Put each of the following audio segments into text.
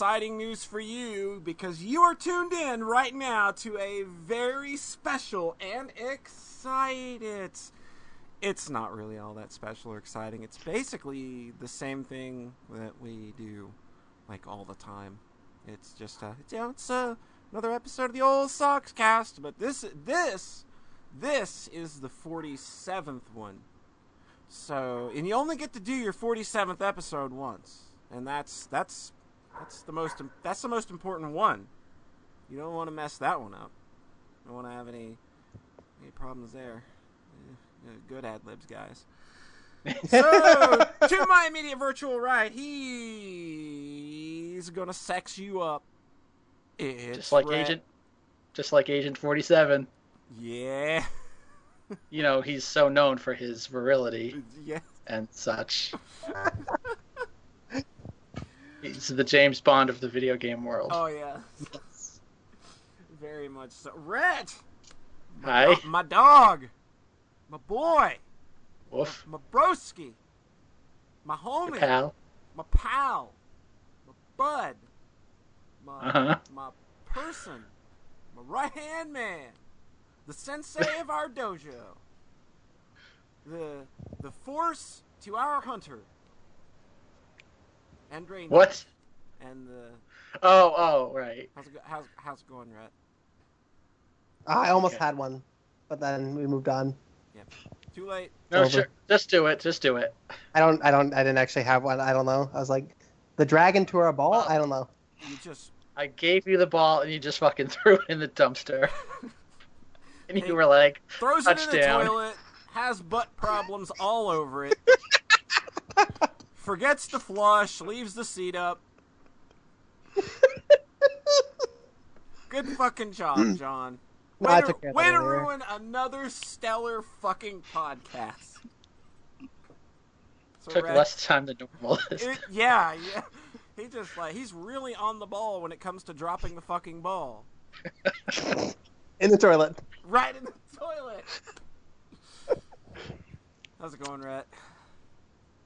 exciting news for you because you are tuned in right now to a very special and excited. It's not really all that special or exciting. It's basically the same thing that we do like all the time. It's just uh, it's, you know, it's uh, another episode of the old Sox cast, but this this this is the 47th one. So, and you only get to do your 47th episode once, and that's that's that's the most that's the most important one. You don't want to mess that one up. Don't want to have any any problems there. Eh, Good ad libs, guys. so, to my immediate virtual right, he's gonna sex you up. It's just like Rhett. Agent, just like Agent Forty Seven. Yeah. You know, he's so known for his virility Yeah. and such. he's the James Bond of the video game world. Oh yeah. Very much so. Rhett, Hi, my dog, my boy, Woof, my broski, my homie, pal. my pal, my bud, my Uh-huh. my person, my right hand man, the sensei of our dojo, the the force to our hunter, Andre. What? And the Oh, oh, right. how's it go, how's how's it going, Rhett? I almost Okay. had one, but then we moved on. Yep. Too late. No, Over. sure. Just do it. Just do it. I don't, I don't, I didn't actually have one. I don't know. I was like, the dragon to our ball. I don't know. You just I gave you the ball and you just fucking threw it in the dumpster. and Hey. you were like, throws it in the Touchdown. toilet, has butt problems all over it, forgets to flush, leaves the seat up. Good fucking job, John. Way I to, took way to ruin another stellar fucking podcast. So, took Red, less time than normal. it- yeah, yeah. He just like he's really on the ball when it comes to dropping the fucking ball. In the toilet. Right in the toilet. How's it going, Rhett?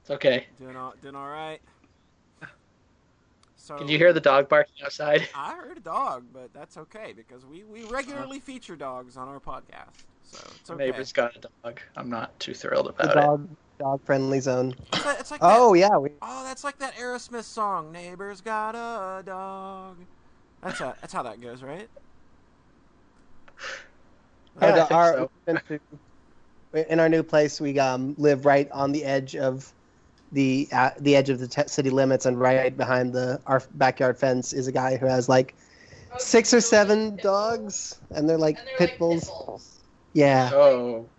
It's okay. Doing all, doing all right. So Can you hear the dog barking outside? I heard a dog, but that's okay because we, we regularly feature dogs on our podcast, so it's okay. neighbor's got a dog. I'm not too thrilled The about it. dog, dog friendly zone. It's like, it's like Oh that, yeah, we, oh, that's like that Aerosmith song. Neighbor's got a dog. That's how that's how that goes, right? Yeah, I our, think our, so. we've been to- in our new place, we um, live right on the edge of the uh, the edge of the t- city limits, and right behind the our backyard fence is a guy who has like six or seven dogs, and they're like And they're pit like bulls. pit bulls. Yeah, Oh,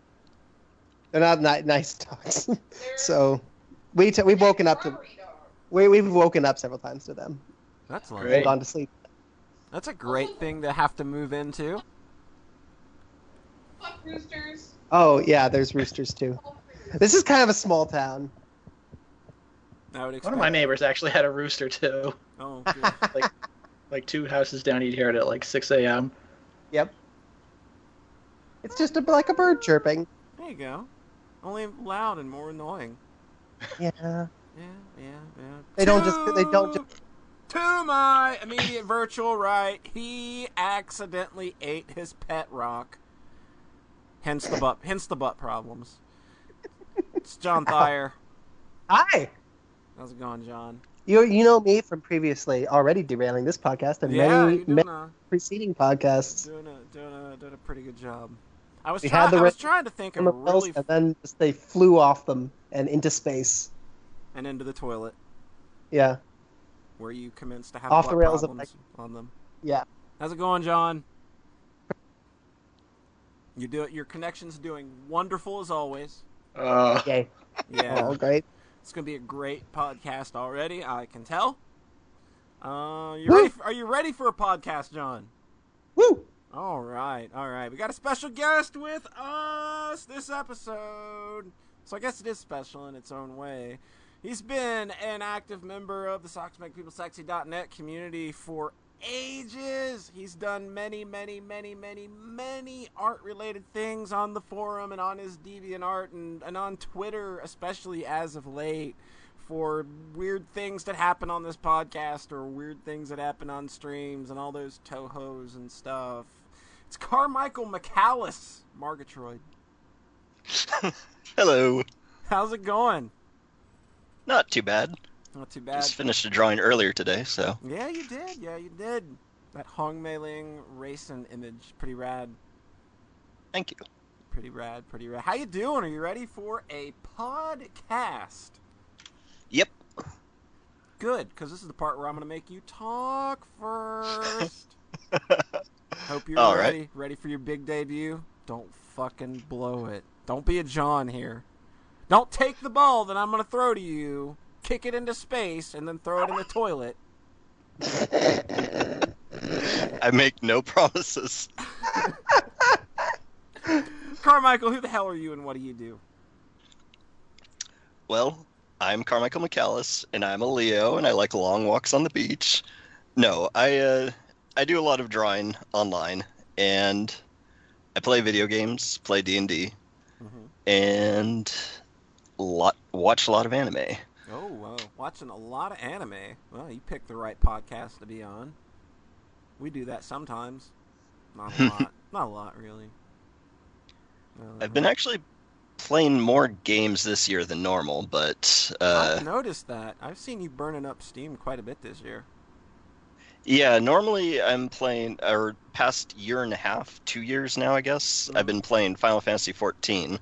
they're not ni- nice dogs. So we t- we've woken up to we we've woken up several times to them That's Great. and Great. gone to sleep. That's a great thing to have to move into. Fuck roosters. Oh yeah, there's roosters too. This is kind of a small town. I would expect. one of my neighbors actually had a rooster too. Oh, good. Like two houses down, you'd hear it at like 6 a.m. Yep. It's just a, like a bird chirping. there you go. Only loud and more annoying. Yeah. Yeah, yeah, yeah. They don't just- they don't To- To my immediate virtual right, he accidentally ate his pet rock. Hence the butt. Hence the butt problems. It's John Thayer. Hi. How's it going, John? You you know me from previously already derailing this podcast and Yeah, many, many a preceding podcasts. doing a doing a doing a pretty good job. I was We trying. had the I was trying to think of a really and then just they flew off them and into space. and into the toilet Yeah. where you commenced to have Off the rails of on them. Yeah. How's it going, John? You do it. Your connection's doing wonderful as always. Uh, Yay. Yeah, Oh, great. It's gonna be a great podcast already. I can tell. Uh, you ready? For, are you ready for a podcast, John? Woo! All right, all right. We got a special guest with us this episode. So I guess it is special in its own way. He's been an active member of the SocksMakePeopleSexy.net community for ages. He's done many, many, many, many, many art-related things on the forum and on his DeviantArt and, and on Twitter, especially as of late, for weird things that happen on this podcast or weird things that happen on streams and all those Touhous and stuff. It's Carmichael McCallis, Margatroid. Hello. How's it going? Not too bad. Not too bad. Just finished a drawing earlier today, so Yeah, you did. Yeah, you did. That Hong Mei-ling racing image, pretty rad. thank you. Pretty rad, pretty rad. How you doing? Are you ready for a podcast? Yep. Good, because this is the part where I'm going to make you talk first. Hope you're All right. ready. Ready for your big debut? Don't fucking blow it. Don't be a John here. Don't take the ball that I'm going to throw to you, kick it into space, and then throw it in the toilet. I make no promises. Carmichael, who the hell are you and what do you do? Well, I'm Carmichael McCallis, and I'm a Leo, and I like long walks on the beach. No, I uh, I do a lot of drawing online, and I play video games, play D and D, Mhm. and lot watch a lot of anime. Oh, wow. Watching a lot of anime. Well, you picked the right podcast to be on. We do that sometimes. Not a lot. Not a lot, really. Uh, I've been actually playing more games this year than normal, but uh, I've noticed that. I've seen you burning up Steam quite a bit this year. Yeah, normally I'm playing, or past year and a half, two years now, I guess, I've been playing Final Fantasy XIV.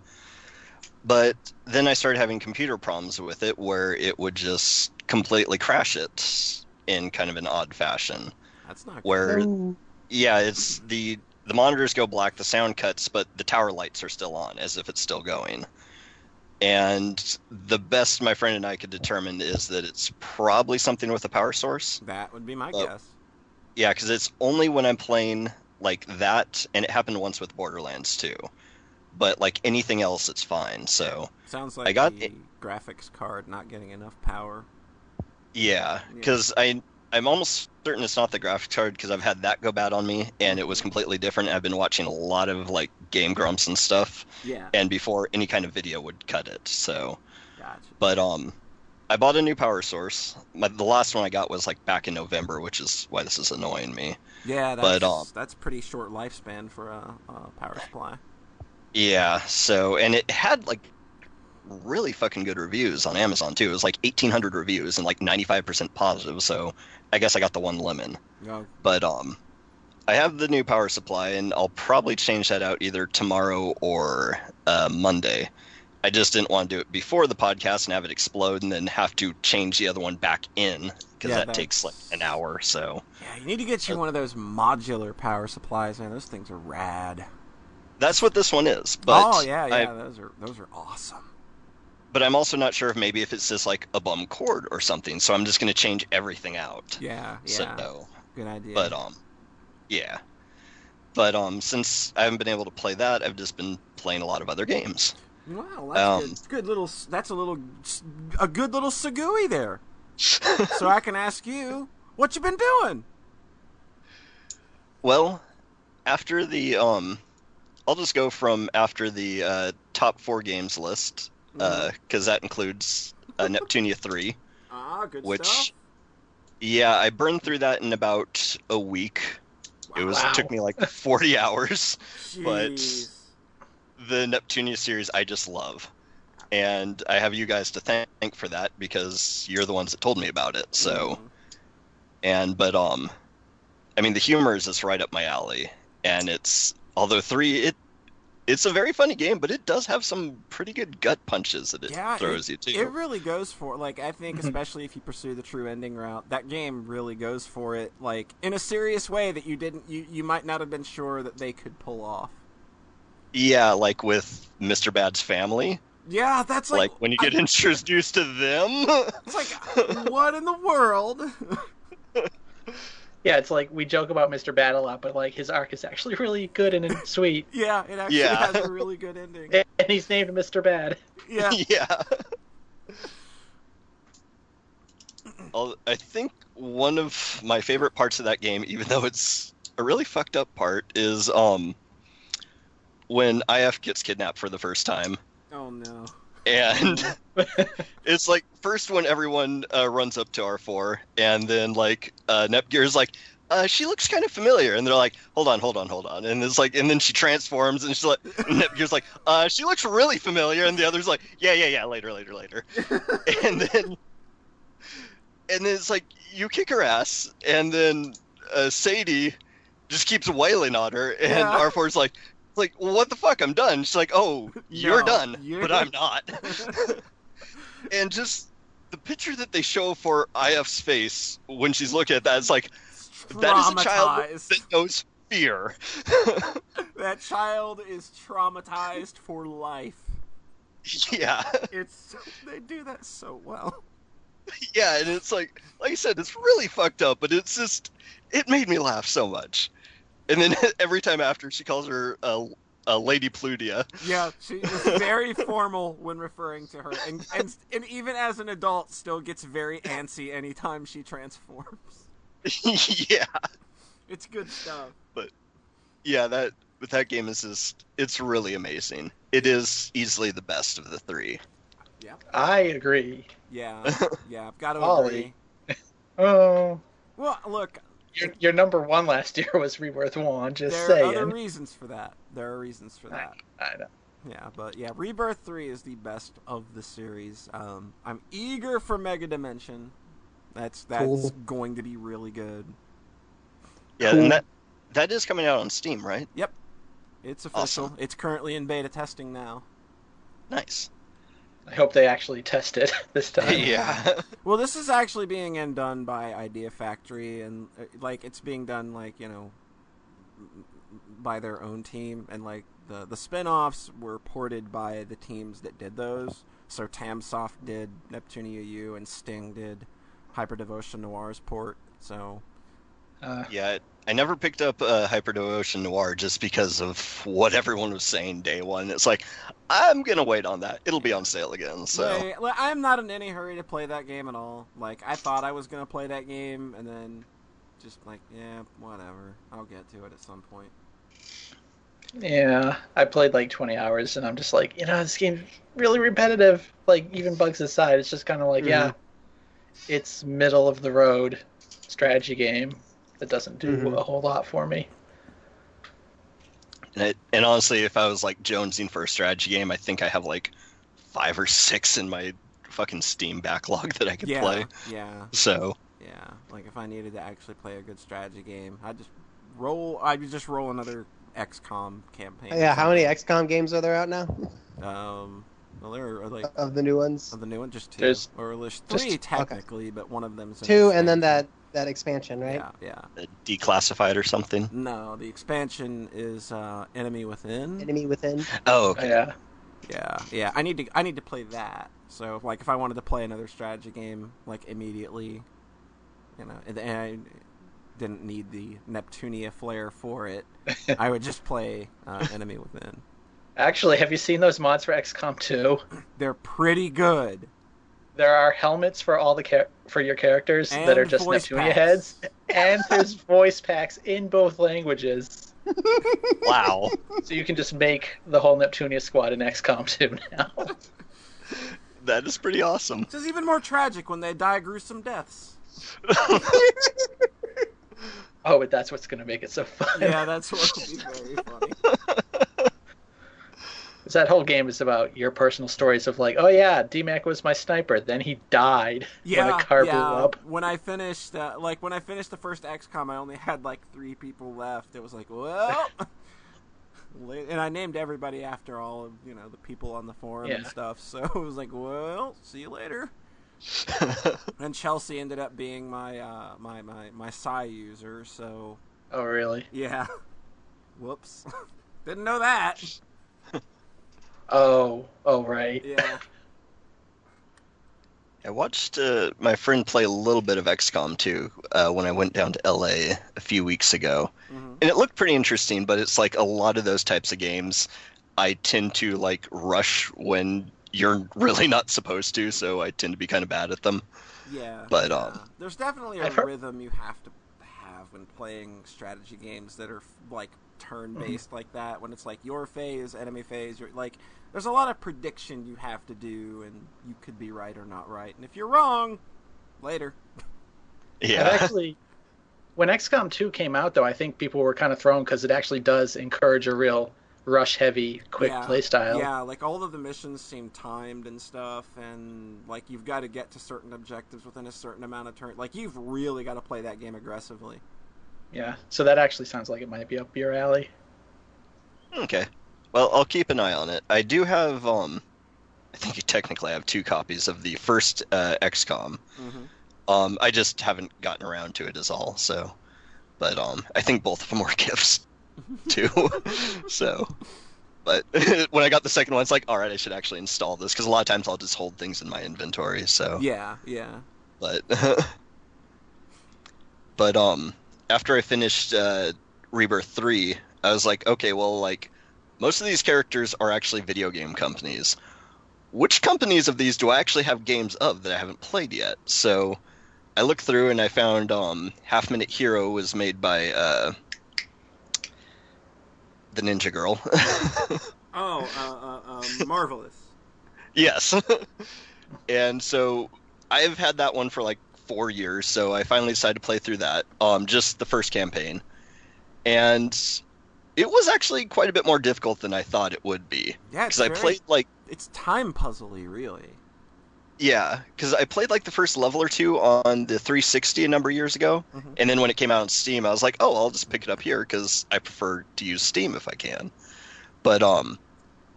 But then I started having computer problems with it where it would just completely crash it in kind of an odd fashion. That's not. Where, Ooh. yeah, it's the the monitors go black, the sound cuts, but the tower lights are still on, as if it's still going. And the best my friend and I could determine is that it's probably something with the power source. That would be my Oh. guess. Yeah, because it's only when I'm playing like that, and it happened once with Borderlands too. But like anything else, it's fine. So Sounds like I got the graphics card not getting enough power. yeah, because I I'm almost certain it's not the graphics card because I've had that go bad on me, and it was completely different. I've been watching a lot of like Game Grumps and stuff, Yeah, and before any kind of video would cut it. So, gotcha. but um, I bought a new power source. My, the last one I got was like back in November, which is why this is annoying me. Yeah, that's, but, um, that's pretty short lifespan for a, a power supply. Yeah, so and it had like really fucking good reviews on Amazon too. It was like 1800 reviews and like 95% positive, so I guess I got the one lemon. Oh, But um I have the new power supply and I'll probably change that out either tomorrow or uh, Monday. I just didn't want to do it before the podcast and have it explode and then have to change the other one back in because Yeah, that takes like an hour. So yeah, you need to get you one of those modular power supplies, man. Those things are rad. That's what this one is. But oh yeah, yeah, I- those are those are awesome. but I'm also not sure if maybe if it's just like a bum cord or something. So I'm just going to change everything out. Yeah, yeah, So, good idea. but um, yeah. But um, since I haven't been able to play that, I've just been playing a lot of other games. wow, that's um, good. Good little. That's a little. a good little sagui there. so I can ask you, what you've been doing? Well, after the um, I'll just go from after the uh, top four games list Mm-hmm. because that includes uh, Neptunia three. Ah, good which- stuff. Yeah, I burned through that in about a week. It was Wow. it took me like 40 hours. but- the Neptunia series I just love. And I have you guys to thank for that because you're the ones that told me about it. So, Mhm. and but um I mean the humor is just right up my alley and it's although 3 it it's a very funny game, but it does have some pretty good gut punches that it Yeah, throws you too. It really goes for like I think Mhm. especially if you pursue the true ending route, that game really goes for it like in a serious way that you didn't you, you might not have been sure that they could pull off. yeah, like with Mr. Bad's family, Yeah, that's like, like, when you I- get introduced to them. it's like what in the world? Yeah, it's like we joke about Mr. Bad a lot, but like his arc is actually really good and sweet, yeah, it actually Yeah. has a really good ending. and he's named Mr. Bad. Yeah. yeah. I think one of my favorite parts of that game, even though it's a really fucked up part, is um when IF gets kidnapped for the first time. Oh no. And it's like first when everyone uh, runs up to R4, and then like uh, Nepgear's like, uh, she looks kind of familiar, and they're like, hold on, hold on, hold on, and it's like, and then she transforms, and she's like, Nepgear's like, uh, she looks really familiar, and the other's like, yeah, yeah, yeah, later, later, later, and then, and then it's like you kick her ass, and then uh, Sadie just keeps wailing on her, and Yeah. R4's like. Like, well, what the fuck? I'm done. She's like, oh, you're No, done, you're- but I'm not. and just the picture that they show for IF's face when she's looking at that, it's like that is a child that knows fear. That child is traumatized for life. yeah, It's they do that so well. yeah, and it's like, like I said, it's really fucked up, but it's just, it made me laugh so much. And then every time after, she calls her uh, uh, Lady Plutia. Yeah, she is very formal when referring to her, and, and and even as an adult, still gets very antsy anytime she transforms. yeah, It's good stuff. But yeah, that but that game is just, it's really amazing. It is easily the best of the three. Yeah, I agree. Yeah, yeah, I've got to Ollie. agree. Oh, Well, look, your, your number one last year was Rebirth One. Just there saying. are other reasons for that. There are reasons for that. I know. Yeah, but yeah, Rebirth 3 is the best of the series. Um, I'm eager for Megadimension. That's that's Cool. going to be really good. Yeah, Cool. and that that is coming out on Steam, right? Yep, it's official. Awesome. It's currently in beta testing now. Nice. I hope they actually test it this time. yeah. Well, this is actually being in- done by Idea Factory, and uh, like it's being done like you know by their own team, and like the the spin-offs were ported by the teams that did those. So Tamsoft did Neptunia U, and Sting did Hyperdevotion Noire's port. So Uh, Yeah, I never picked up uh, Hyperdevotion Noire just because of what everyone was saying day one. It's like, I'm gonna wait on that. It'll be on sale again. So Like, like, I'm not in any hurry to play that game at all. Like I thought I was gonna play that game, and then just like yeah, whatever. I'll get to it at some point. yeah, I played like 20 hours, and I'm just like, you know, this game's really repetitive. Like even bugs aside, it's just kind of like, yeah, it's middle of the road strategy game that doesn't do Mhm. a whole lot for me. and, it, and honestly, if I was like jonesing for a strategy game, I think I have like five or six in my fucking Steam backlog that I could yeah, play. yeah, So yeah. Like if I needed to actually play a good strategy game, I'd just roll. I'd just roll another XCOM campaign. Yeah, how many something. XCOM games are there out now Um, well, there are like of the new ones? of the new one, just two, There's or there's just- three okay. technically, but one of them's an Two, and then that that expansion, right? Yeah, yeah. declassified or something. No, the expansion is uh, Enemy Within. Enemy Within. Oh, okay. Yeah, Yeah, yeah. I need to I need to play that. So like if I wanted to play another strategy game like immediately, you know, and, and I didn't need the Neptunia flair for it, I would just play uh, Enemy Within. actually, have you seen those mods for XCOM 2? They're pretty good. There are helmets for all the char- for your characters that are just voice Neptunia packs. heads, and there's voice packs in both languages, wow. so you can just make the whole Neptunia squad in XCOM 2 now. that is pretty awesome. Which is even more tragic when they die gruesome deaths. oh, but that's what's gonna make it so fun. Yeah, that's what would be very funny. 'Cause that whole game is about your personal stories of like, oh yeah, DMAC was my sniper, then he died Yeah, when a car yeah. blew up. When I finished, uh, like when I finished the first XCOM, I only had like three people left. It was like, well, and I named everybody after all of you know the people on the forum and stuff. So it was like, well, see you later. And Chelsea ended up being my uh, my my my Psi user. So Oh really? yeah, whoops, didn't know that. Oh, oh right. Yeah, I watched uh, my friend play a little bit of XCOM 2 uh, when I went down to LA a few weeks ago. Mhm. And it looked pretty interesting, but it's like a lot of those types of games I tend to like rush when you're really not supposed to, so I tend to be kind of bad at them. yeah. But, yeah. um, there's definitely a I've heard- rhythm you have to have when playing strategy games that are like turn based like that. When it's like your phase, enemy phase, you're like there's a lot of prediction you have to do, and you could be right or not right. And if you're wrong, later. I've Yeah. actually, when XCOM 2 came out, though, I think people were kind of thrown because it actually does encourage a real rush heavy, quick yeah, play style. Yeah, like all of the missions seem timed and stuff, and like you've got to get to certain objectives within a certain amount of turn. Like you've really got to play that game aggressively. Yeah, so that actually sounds like it might be up your alley. Okay. Well, I'll keep an eye on it. I do have um I think you technically have two copies of the first uh, XCOM. hmm Um I just haven't gotten around to it is all. So but um I think both of them were gifts too. so but when I got the second one, it's like, all right, I should actually install this because a lot of times I'll just hold things in my inventory. So, Yeah, yeah. but but um after I finished uh, Rebirth three, I was like, okay, well, like most of these characters are actually video game companies. Which companies of these do I actually have games of that I haven't played yet? So I looked through and I found um, Half Minute Hero was made by uh, the Ninja Girl. Oh, uh, uh, um, marvelous. Yes. and so I've had that one for like four years, so I finally decided to play through that. Um, just the first campaign. And it was actually quite a bit more difficult than I thought it would be. Yeah, Because I played like It's time puzzly, really. yeah, because I played like the first level or two on the 360 a number of years ago, Mhm. and then when it came out on Steam, I was like, oh, I'll just pick it up here because I prefer to use Steam if I can. But um,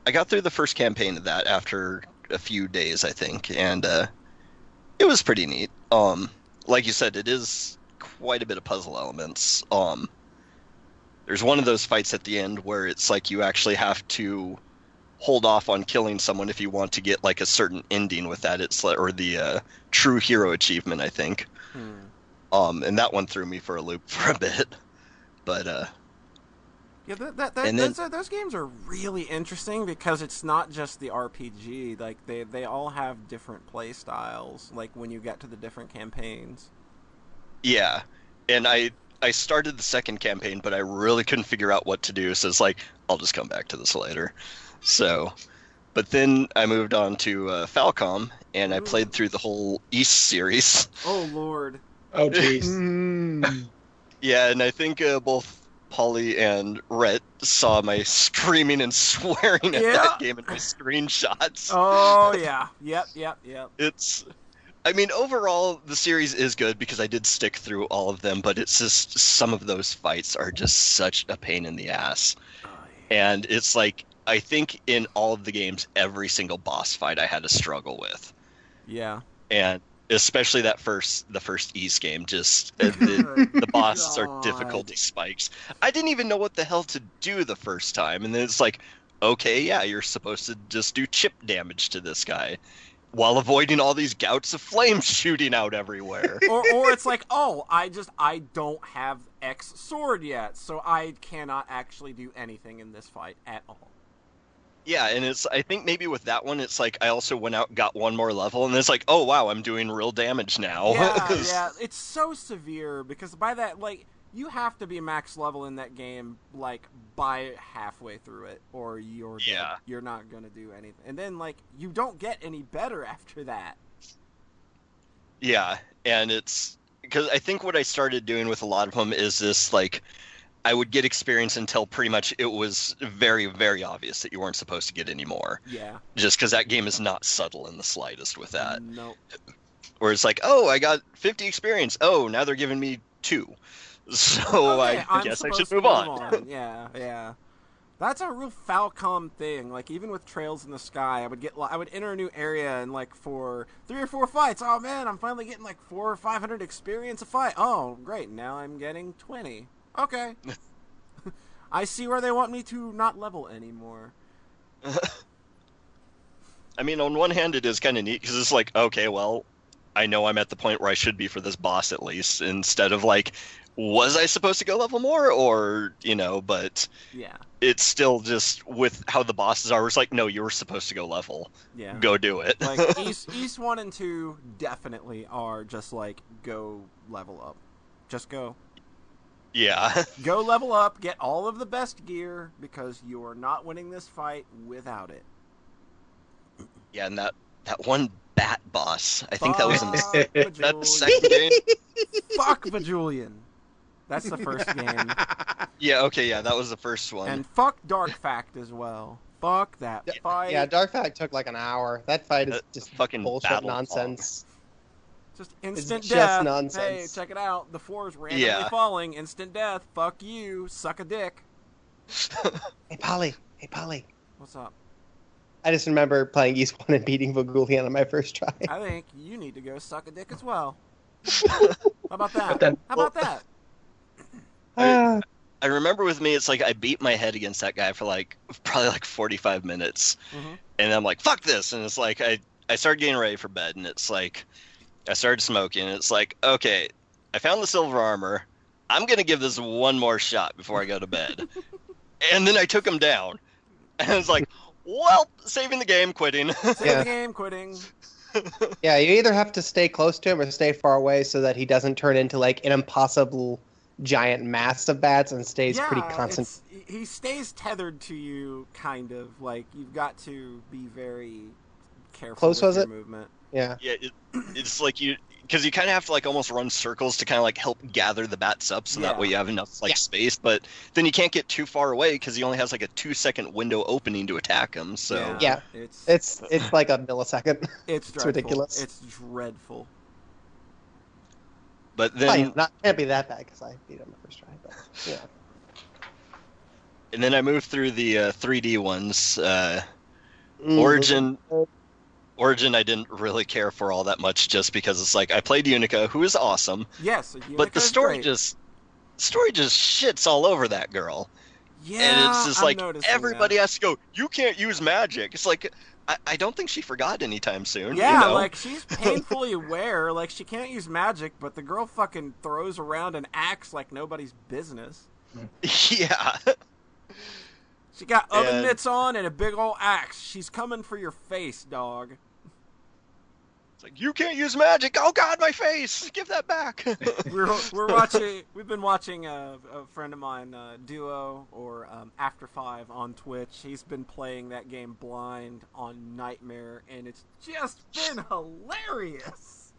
I got through the first campaign of that after a few days, I think, and uh, it was pretty neat. Um, like you said, it is quite a bit of puzzle elements. Um, there's one of those fights at the end where it's like you actually have to hold off on killing someone if you want to get like a certain ending with that. It's or the uh, true hero achievement, I think. Hmm. Um, and that one threw me for a loop for a bit. But uh, Yeah, that, that, that, then- those, are- those games are really interesting because it's not just the RPG. Like they, they all have different play styles. Like when you get to the different campaigns. yeah, and I I started the second campaign, but I really couldn't figure out what to do. So it's like I'll just come back to this later. So, but then I moved on to uh, Falcom, and I played through the whole Ys series. Oh Lord. Oh, jeez. Mm. Yeah, and I think uh, both Polly and Rhett saw my screaming and swearing at Yeah. that game in my screenshots. Oh yeah. Yep. Yep. Yep. It's, I mean, overall the series is good because I did stick through all of them, but it's just some of those fights are just such a pain in the ass, Oh, yeah. and it's like I think in all of the games, every single boss fight I had to struggle with, yeah. and especially that first the first Ys game, just the, the bosses are difficulty spikes. I didn't even know what the hell to do the first time, and then it's like, okay, yeah, you're supposed to just do chip damage to this guy, while avoiding all these gouts of flames shooting out everywhere. or, or it's like, oh, I just I don't have X sword yet, so I cannot actually do anything in this fight at all. Yeah, and it's I think maybe with that one, it's like I also went out and got one more level, and it's like, oh wow, I'm doing real damage now. Yeah, yeah, it's so severe because by that, like, you have to be max level in that game, like, by halfway through it, or you're dead. Yeah. You're not gonna do anything, and then like you don't get any better after that. Yeah, and it's because I think what I started doing with a lot of them is this like I would get experience until pretty much it was very very obvious that you weren't supposed to get any more, Yeah. just because that game is not subtle in the slightest with that. No. Where it's like, oh, I got 50 experience. Oh, now they're giving me two, so Okay, I I'm guess I should to move on. Yeah, yeah. That's a real Falcom thing. Like even with Trails in the Sky, I would get I would enter a new area and like for three or four fights. Oh man, I'm finally getting like four or five hundred experience a fight. Oh great, now I'm getting twenty. Okay. I see where they want me to not level anymore. I mean, on one hand, it is kind of neat because it's like, okay, well, I know I'm at the point where I should be for this boss at least, instead of like, was I supposed to go level more, or you know? But Yeah, it's still just with how the bosses are. It's like, no, you were supposed to go level. yeah. Go do it. like Ys Ys one and two definitely are just like go level up. Just go. Yeah. Go level up, get all of the best gear because you are not winning this fight without it. Yeah, and that that one bat boss. I think that was in the, that the second game. Fuck Vagullion. That's the first game. Yeah, okay, yeah, that was the first one. And fuck Dark Fact as well. Fuck that Yeah, fight. Yeah, Dark Fact took like an hour. That fight is That just fucking bullshit battle nonsense. Just instant just death. Hey, nonsense. check it out. The floor is randomly Yeah. falling. Instant death. Fuck you. Suck a dick. Hey, Polly. Hey, Polly. What's up? I just remember playing Ys One and beating Vagullion on my first try. I think you need to go suck a dick as well. How about that? Then- How about that? Ah, I remember with me, it's like I beat my head against that guy for like probably like 45 minutes, Mhm. and I'm like, "Fuck this!" And it's like I I started getting ready for bed, and it's like I started smoking, and it's like, okay, I found the silver armor. I'm gonna give this one more shot before I go to bed, and then I took him down, and I was like, "Well, saving the game, quitting." Save Yeah. the game, quitting. yeah, you either have to stay close to him or stay far away so that he doesn't turn into like an impossible giant mass of bats and stays pretty yeah, constant. it's- he stays tethered to you, kind of. Like you've got to be very careful Close with was your it? movement. Yeah. Yeah, it, it's like you because you kind of have to like almost run circles to kind of like help gather the bats up, so that way you have enough like Yeah. space. But then you can't get too far away because he only has like a two second window opening to attack him. So Yeah. it's It's it's like a millisecond. it's, dreadful. ridiculous. It's dreadful. but Well, then yeah, not can't be that bad because I beat him the first try. But yeah. and then I moved through the uh, 3D ones. Uh, Mm, Origin. Origin, I didn't really care for all that much, just because it's like I played Yunica, who is awesome, Yes, but the story just story just shits all over that girl. yeah, and it's just like everybody that. has to go. You can't use magic. It's like I, I don't think she forgot anytime soon. you Yeah, know? like she's painfully aware. Like she can't use magic, but the girl fucking throws around and acts like nobody's business. yeah, She got oven And- mitts on and a big old axe. She's coming for your face, dog. It's like you can't use magic. Oh God, my face! Give that back. We're we're watching. We've been watching a, a friend of mine, uh, Duo or um, After Five on Twitch. He's been playing that game blind on Nightmare, and it's just been hilarious.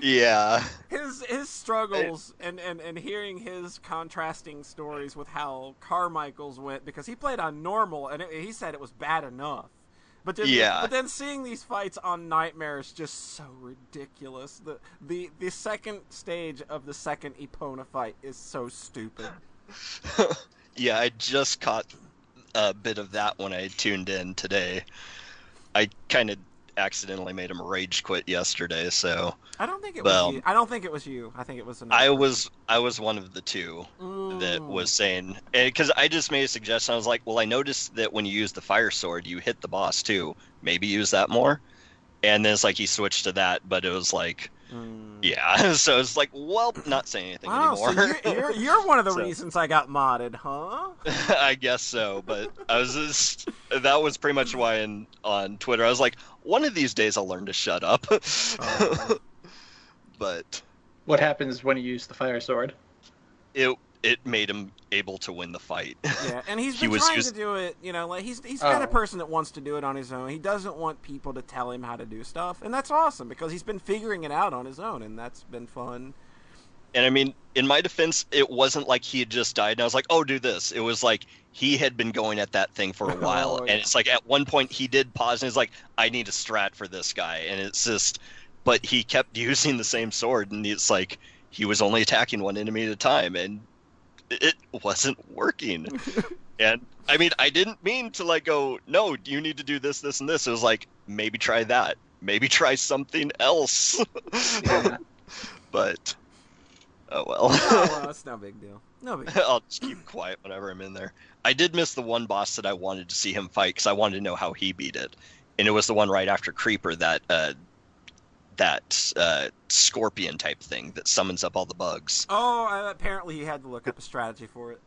yeah, his his struggles and, and, and hearing his contrasting stories with how Carmichael's went because he played on normal and it, he said it was bad enough. But then, Yeah. but then seeing these fights on Nightmare is just so ridiculous. The the the second stage of the second Epona fight is so stupid. yeah. I just caught a bit of that when I tuned in today. I kind of accidentally made him rage quit yesterday, so I don't think it Well- was you. I don't think it was you. I think it was another I person. was I was one of the two. that Mm. was saying because I just made a suggestion. I was like, well, I noticed that when you use the fire sword, you hit the boss too. Maybe use that more. And then it's like he switched to that, but it was like, Mm. yeah. So it's like, well, not saying anything Wow, so anymore. you're, you're, you're one of the So- reasons I got modded, huh? I guess so, but I was just that was pretty much why in on Twitter I was like, one of these days I'll learn to shut up. Oh. but What happens when you use the fire sword? it it made him able to win the fight. Yeah, and he's He been was trying used- to do it. You know, like he's he's the kind of Oh. person that wants to do it on his own. He doesn't want people to tell him how to do stuff, and that's awesome because he's been figuring it out on his own, and that's been fun. And I mean, in my defense, it wasn't like he had just died and I was like, oh, do this. It was like he had been going at that thing for a while. Oh, yeah. And it's like at one point he did pause and he's like, I need a strat for this guy. And it's just, but he kept using the same sword and it's like he was only attacking one enemy at a time and it wasn't working. and I mean, I didn't mean to like go, no, you need to do this, this, and this. It was like, maybe try that. Maybe try something else. Yeah. but, oh well. oh, well, that's no big deal. No big. Deal. I'll just keep quiet whenever I'm in there. I did miss the one boss that I wanted to see him fight because I wanted to know how he beat it, and it was the one right after Creeper that uh, that uh, scorpion type thing that summons up all the bugs. Oh, apparently he had to look up a strategy for it.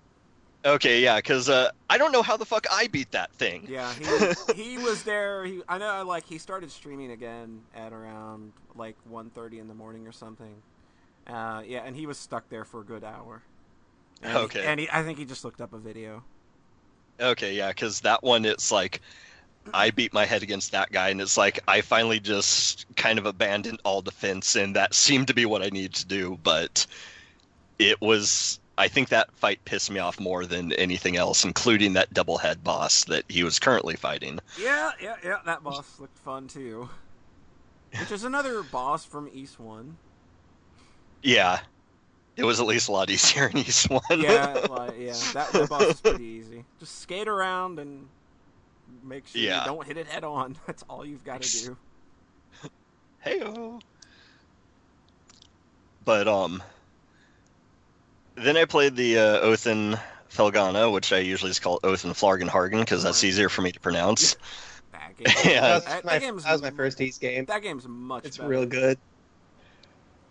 Okay, yeah, because uh, I don't know how the fuck I beat that thing. Yeah, he he was there. He I know like he started streaming again at around like 1.30 in the morning or something. Uh, yeah, and he was stuck there for a good hour. And he- Okay. and he, I think he just looked up a video. Okay, yeah, because that one, it's like I beat my head against that guy, and it's like I finally just kind of abandoned all defense, and that seemed to be what I needed to do. But it was, I think that fight pissed me off more than anything else, including that double head boss that he was currently fighting. Yeah, yeah, yeah. That boss looked fun too. Which is another boss from Ys One. Yeah, it was at least a lot easier in Ys One. Yeah, like, yeah. That, that boss is pretty easy. Just skate around and make sure Yeah. you don't hit it head on. That's all you've got to do. hey But um, then I played the uh, Othin Felgana, which I usually just call Othin Flargenhagen because that's easier for me to pronounce. That game. Yeah. That was, that, my, that game's that was my first Ys game. That game's much. It's better. real good.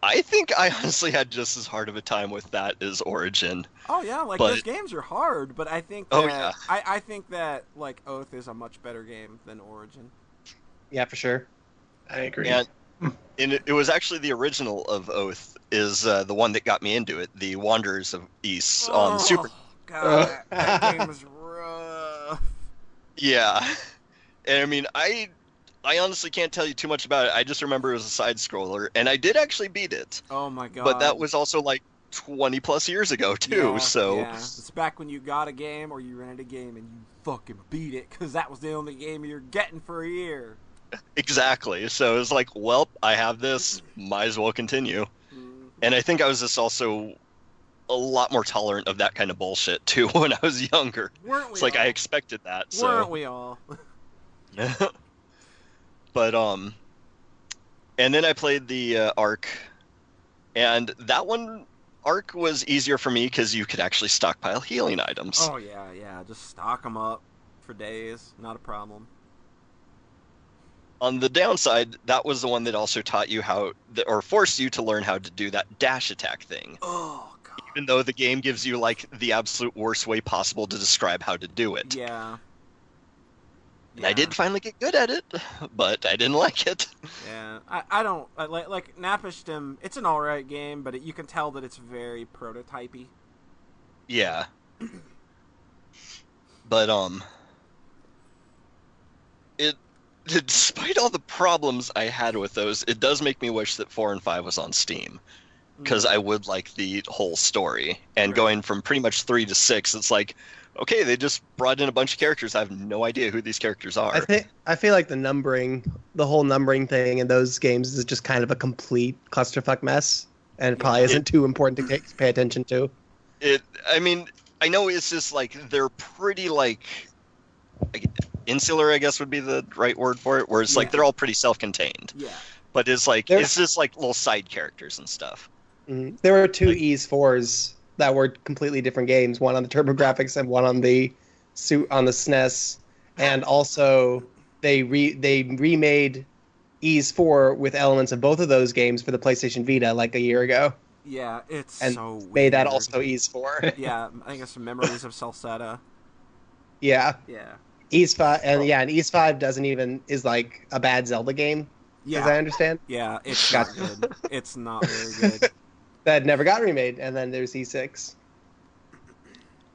I think I honestly had just as hard of a time with that as Origin. Oh yeah, like But- those games are hard, but I think that Oh, yeah. I, I think that like Oath is a much better game than Origin. Yeah, for sure. I agree. And, and it, it was actually the original of Oath is uh, the one that got me into it, the Wanderers of Ys on oh, Super. God, that, that game is rough. Yeah, and I mean, I I honestly can't tell you too much about it. I just remember it was a side scroller, and I did actually beat it, Oh my god. but that was also like 20 plus years ago too. Yeah, so yeah. it's back when you got a game or you rented a game and you fucking beat it because that was the only game you're getting for a year. exactly. So it was like, well, I have this, might as well continue. Mm, And I think I was just also a lot more tolerant of that kind of bullshit too when I was younger. Weren't we? It's like all? I expected that. So. Weren't we all? but um, and then I played the uh, Ark, and that one Ark was easier for me because you could actually stockpile healing items. Oh yeah, yeah. Just stock them up for days. Not a problem. On the downside, that was the one that also taught you how, or forced you to learn how to do that dash attack thing. Oh god. Even though the game gives you like the absolute worst way possible to describe how to do it. Yeah. And I did finally get good at it, but I didn't like it. Yeah, I, I don't I, like like Napishtim. It's an all right game, but it, you can tell that it's very prototypey. Yeah. But um it despite all the problems I had with those, it does make me wish that 4 and 5 was on Steam because I would like the whole story. And Right. going from pretty much 3 to 6, it's like okay, they just brought in a bunch of characters. I have no idea who these characters are. I think I feel like the numbering, the whole numbering thing in those games is just kind of a complete clusterfuck mess, and it probably isn't too important to take, pay attention to. It I mean, I know it's just like they're pretty like insular, I guess would be the right word for it, where it's Yeah. like they're all pretty self-contained. Yeah. but it's like There- it's just like little side characters and stuff. Mhm. There were two Ys fours that were completely different games, one on the TurboGrafx and one on the suit on the SNES, and also they re they remade Ys four with elements of both of those games for the PlayStation Vita like a year ago, Yeah, it's and so weird. made that also Ys four. Yeah, I think it's some memories of Celceta. yeah, Yeah. Ys five, and oh. yeah, and Ys five doesn't even is like a bad Zelda game, Yeah. as I understand. Yeah, it's Got- not good. It's not very good. that never got remade, and then there's Ys 6.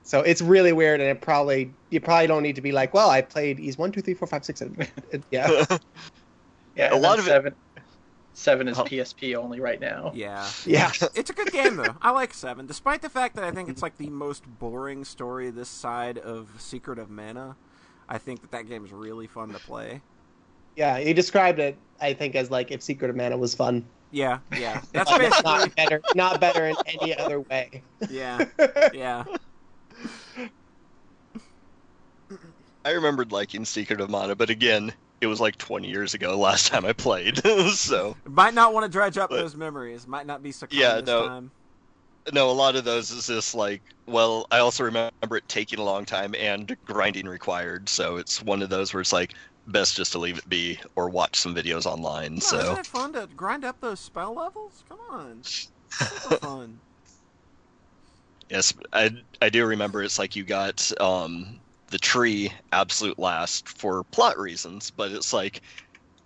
So it's really weird, and it probably you probably don't need to be like, well, I played Ys one, two, three, four, five, six, seven. It- yeah, Yeah, A lot then of it- seven. Seven is Oh. PSP only right now. Yeah. yeah. It's a good game though. I like Seven, despite the fact that I think it's like the most boring story this side of Secret of Mana. I think that that game is really fun to play. Yeah, he described it, I think, as like if Secret of Mana was fun. Yeah, yeah. That's But basically not better, not better in any other way. yeah, yeah. I remembered liking Secret of Mana, but again, it was like 20 years ago last time I played. so, Might not want to dredge up But- those memories. Might not be so Yeah, this no. time. no, a lot of those is just like, well, I also remember it taking a long time and grinding required. So it's one of those where it's like, best just to leave it be or watch some videos online. No, so, isn't it fun to grind up those spell levels? Come on, fun. yes, I, I do remember it's like you got um, the tree absolute last for plot reasons, but it's like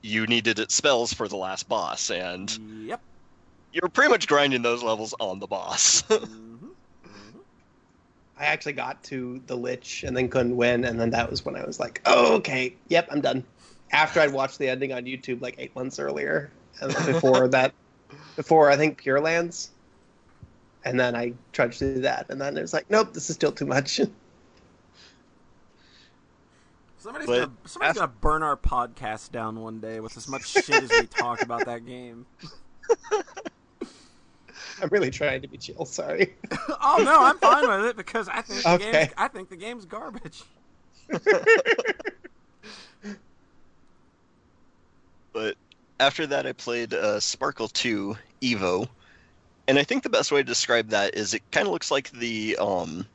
you needed its spells for the last boss, and Yep. you're pretty much grinding those levels on the boss. I actually got to the Lich and then couldn't win, and then that was when I was like, oh, okay, yep, I'm done. After I'd watched the ending on YouTube like eight months earlier, and before that, before I think Pure Lands, and then I tried to do that, and then it was like, nope, this is still too much. Somebody's, But gonna, somebody's af- gonna burn our podcast down one day with as much shit as we talk about that game. I'm really trying to be chill. Sorry. oh no, I'm fine with it because I think the Okay. game's, I think the game's garbage. But after that, I played uh, Sparkle 2 Evo, and I think the best way to describe that is it kind of looks like the um,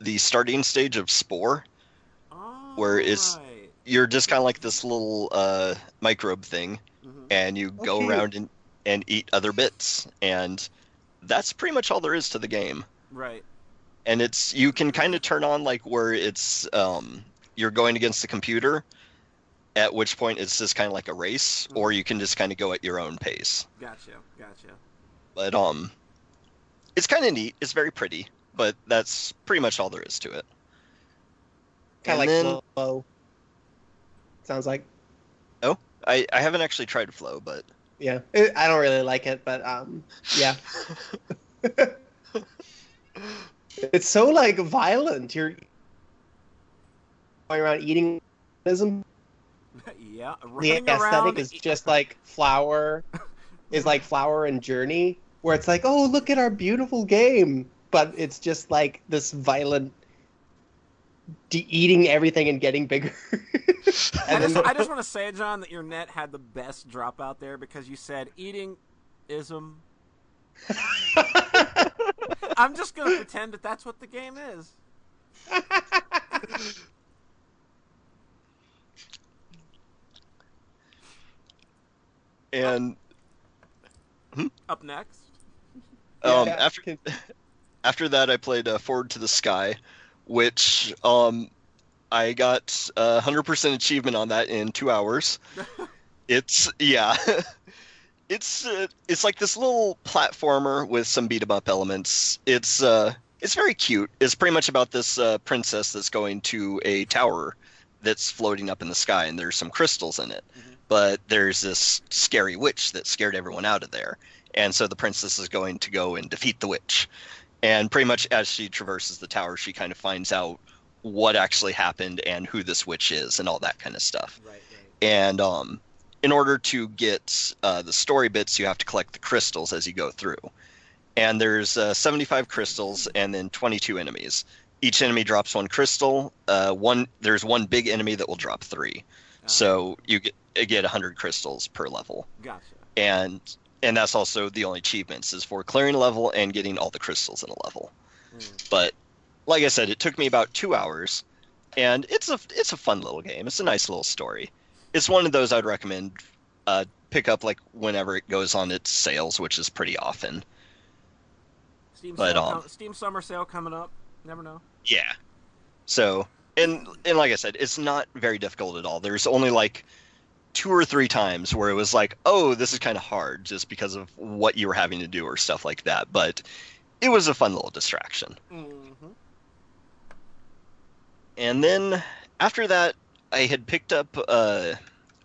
the starting stage of Spore. Oh, Where it's- right. You're just kind of like this little uh, microbe thing, Mhm. and you go Okay. around and, and eat other bits, and that's pretty much all there is to the game. Right. and it's you can kind of turn on like where it's um you're going against the computer at which point it's just kind of like a race or you can just kind of go at your own pace Gotcha. Gotcha. but um it's kind of neat it's very pretty but that's pretty much all there is to it Kind of like then- flow. Sounds like Oh, I, I haven't actually tried flow but yeah. It- I don't really like it, but um, yeah. it's so like violent. You're going around eating. Yeah. the aesthetic is just like flower, is like flower and journey, where it's like, oh, look at our beautiful game, but it's just like this violent, de- eating everything and getting bigger. I just, then I just want to say, John, that your net had the best drop out there because you said eating ism. I'm just gonna pretend that that's what the game is. and Up next. um Yeah, after after that, I played uh, Forward to the Sky, which um, I got a hundred percent achievement on that in two hours. it's yeah, it's uh, it's like this little platformer with some beat 'em up elements. It's uh, it's very cute. It's pretty much about this uh, princess that's going to a tower that's floating up in the sky, and there's some crystals in it. Mhm. But there's this scary witch that scared everyone out of there, and so the princess is going to go and defeat the witch and pretty much as she traverses the tower she kind of finds out what actually happened and who this witch is and all that kind of stuff Right. Right. and um, in order to get uh, the story bits you have to collect the crystals as you go through and there's uh, 75 crystals and then 22 enemies each enemy drops one crystal uh, one there's one big enemy that will drop three Uh, so you get, you get 100 crystals per level Gotcha. and and that's also the only achievements is for clearing a level and getting all the crystals in a level Mm. but like I said, it took me about two hours, and it's a it's a fun little game. It's a nice little story. It's one of those I'd recommend uh, pick up like whenever it goes on its sales, which is pretty often. Steam, But, sale um, Steam summer sale coming up. Never know. Yeah. So and and like I said, it's not very difficult at all. There's only like two or three times where it was like, oh, this is kind of hard just because of what you were having to do or stuff like that. But it was a fun little distraction. Mm-hmm. And then after that, I had picked up uh,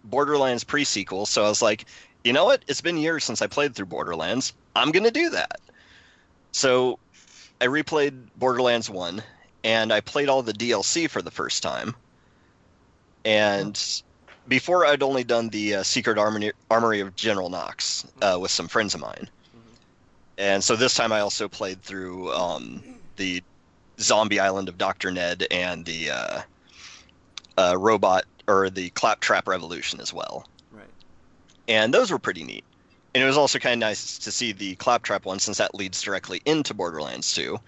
Borderlands pre sequel, so I was like, you know what? It's been years since I played through Borderlands. I'm going to do that. So I replayed Borderlands 1, and I played all the DLC for the first time. And before, I'd only done the uh, Secret Armory, Armory of General Knox uh, with some friends of mine. And so this time I also played through um, the Zombie Island of Dr. Ned and the uh, uh, robot or the Claptrap Revolution as well. Right. And those were pretty neat. And it was also kind of nice to see the Claptrap one since that leads directly into Borderlands 2.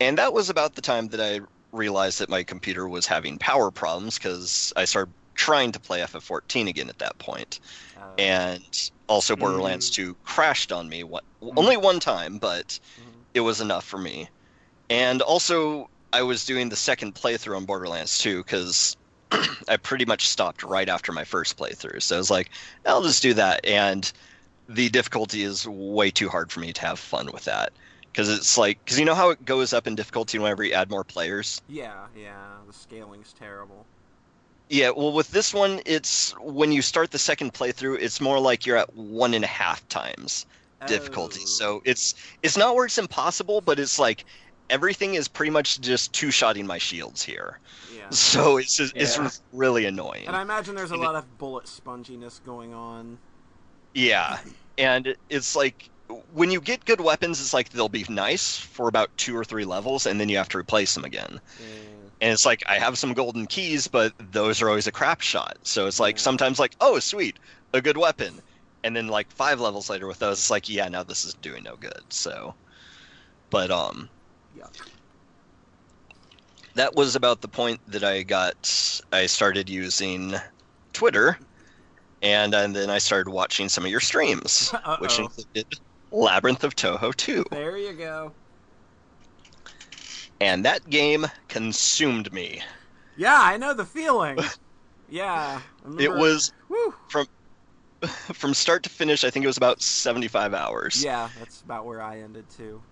And that was about the time that I realized that my computer was having power problems because I started trying to play FF14 again at that point. Uh, And also Borderlands 2 crashed on me one, only one time, but mhm. it was enough for me. And also, I was doing the second playthrough on Borderlands 2 because I pretty much stopped right after my first playthrough. So I was like, I'll just do that. And the difficulty is way too hard for me to have fun with that because it's like because you know how it goes up in difficulty whenever you add more players. Yeah, yeah. The scaling's terrible. Yeah, well, with this one, it's when you start the second playthrough, it's more like you're at one and a half times difficulty. Oh. So it's it's not where it's impossible, but it's like everything is pretty much just two shotting my shields here. yeah. So it's just, Yeah. it's really annoying. And I imagine there's a And it- lot of bullet sponginess going on. Yeah, and it's like when you get good weapons, it's like they'll be nice for about two or three levels, and then you have to replace them again. Yeah. And it's like I have some golden keys, but those are always a crap shot. So it's like sometimes like, oh sweet, a good weapon, and then like five levels later with those, it's like yeah, now this is doing no good. So, but um, yeah, that was about the point that I got. I started using Twitter, and, and then I started watching some of your streams, which included Labyrinth of Touhou 2. There you go. And that game consumed me. Yeah, I know the feeling. Yeah. It was Woo. from start to finish. I think it was about seventy-five hours. Yeah, that's about where I ended too.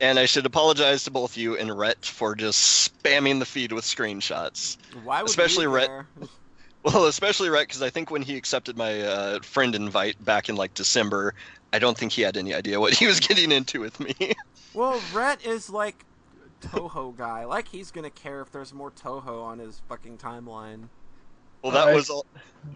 And I should apologize to both you and Rhett for just spamming the feed with screenshots. Why would Especially Rhett- Well, especially Rhett, because I think when he accepted my uh, friend invite back in like December, I don't think he had any idea what he was getting into with me. Well, Rhett is like Touhou guy. Like he's gonna care if there's more Touhou on his fucking timeline. well, that Uh, was al-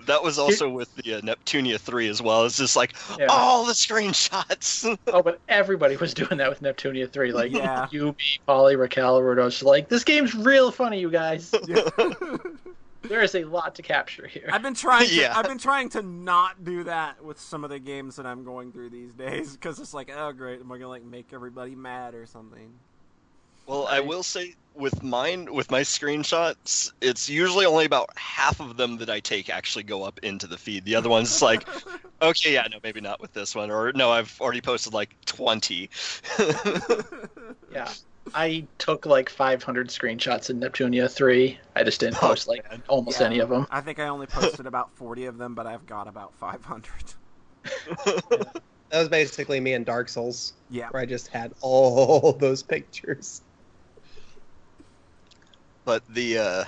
that was also with the uh, Neptunia three as well. It's just like Yeah. all the screenshots. Oh, but everybody was doing that with Neptunia 3. Like, Yeah. you, me, Polly, Raquel, were just like, this game's real funny, you guys. Yeah. there is a lot to capture here. I've been trying. To, Yeah. I've been trying to not do that with some of the games that I'm going through these days because it's like, oh great, am I gonna like make everybody mad or something? Well, I will say with mine, with my screenshots, it's usually only about half of them that I take actually go up into the feed. The other one's it's like, okay, yeah, no, maybe not with this one, or no, I've already posted like twenty. Yeah. I took like 500 screenshots in Neptunia 3. I just didn't Oh, post like almost Yeah, any of them. I think I only posted about 40 of them, but I've got about 500. That was basically me in Dark Souls, Yeah. where I just had all those pictures. But the uh,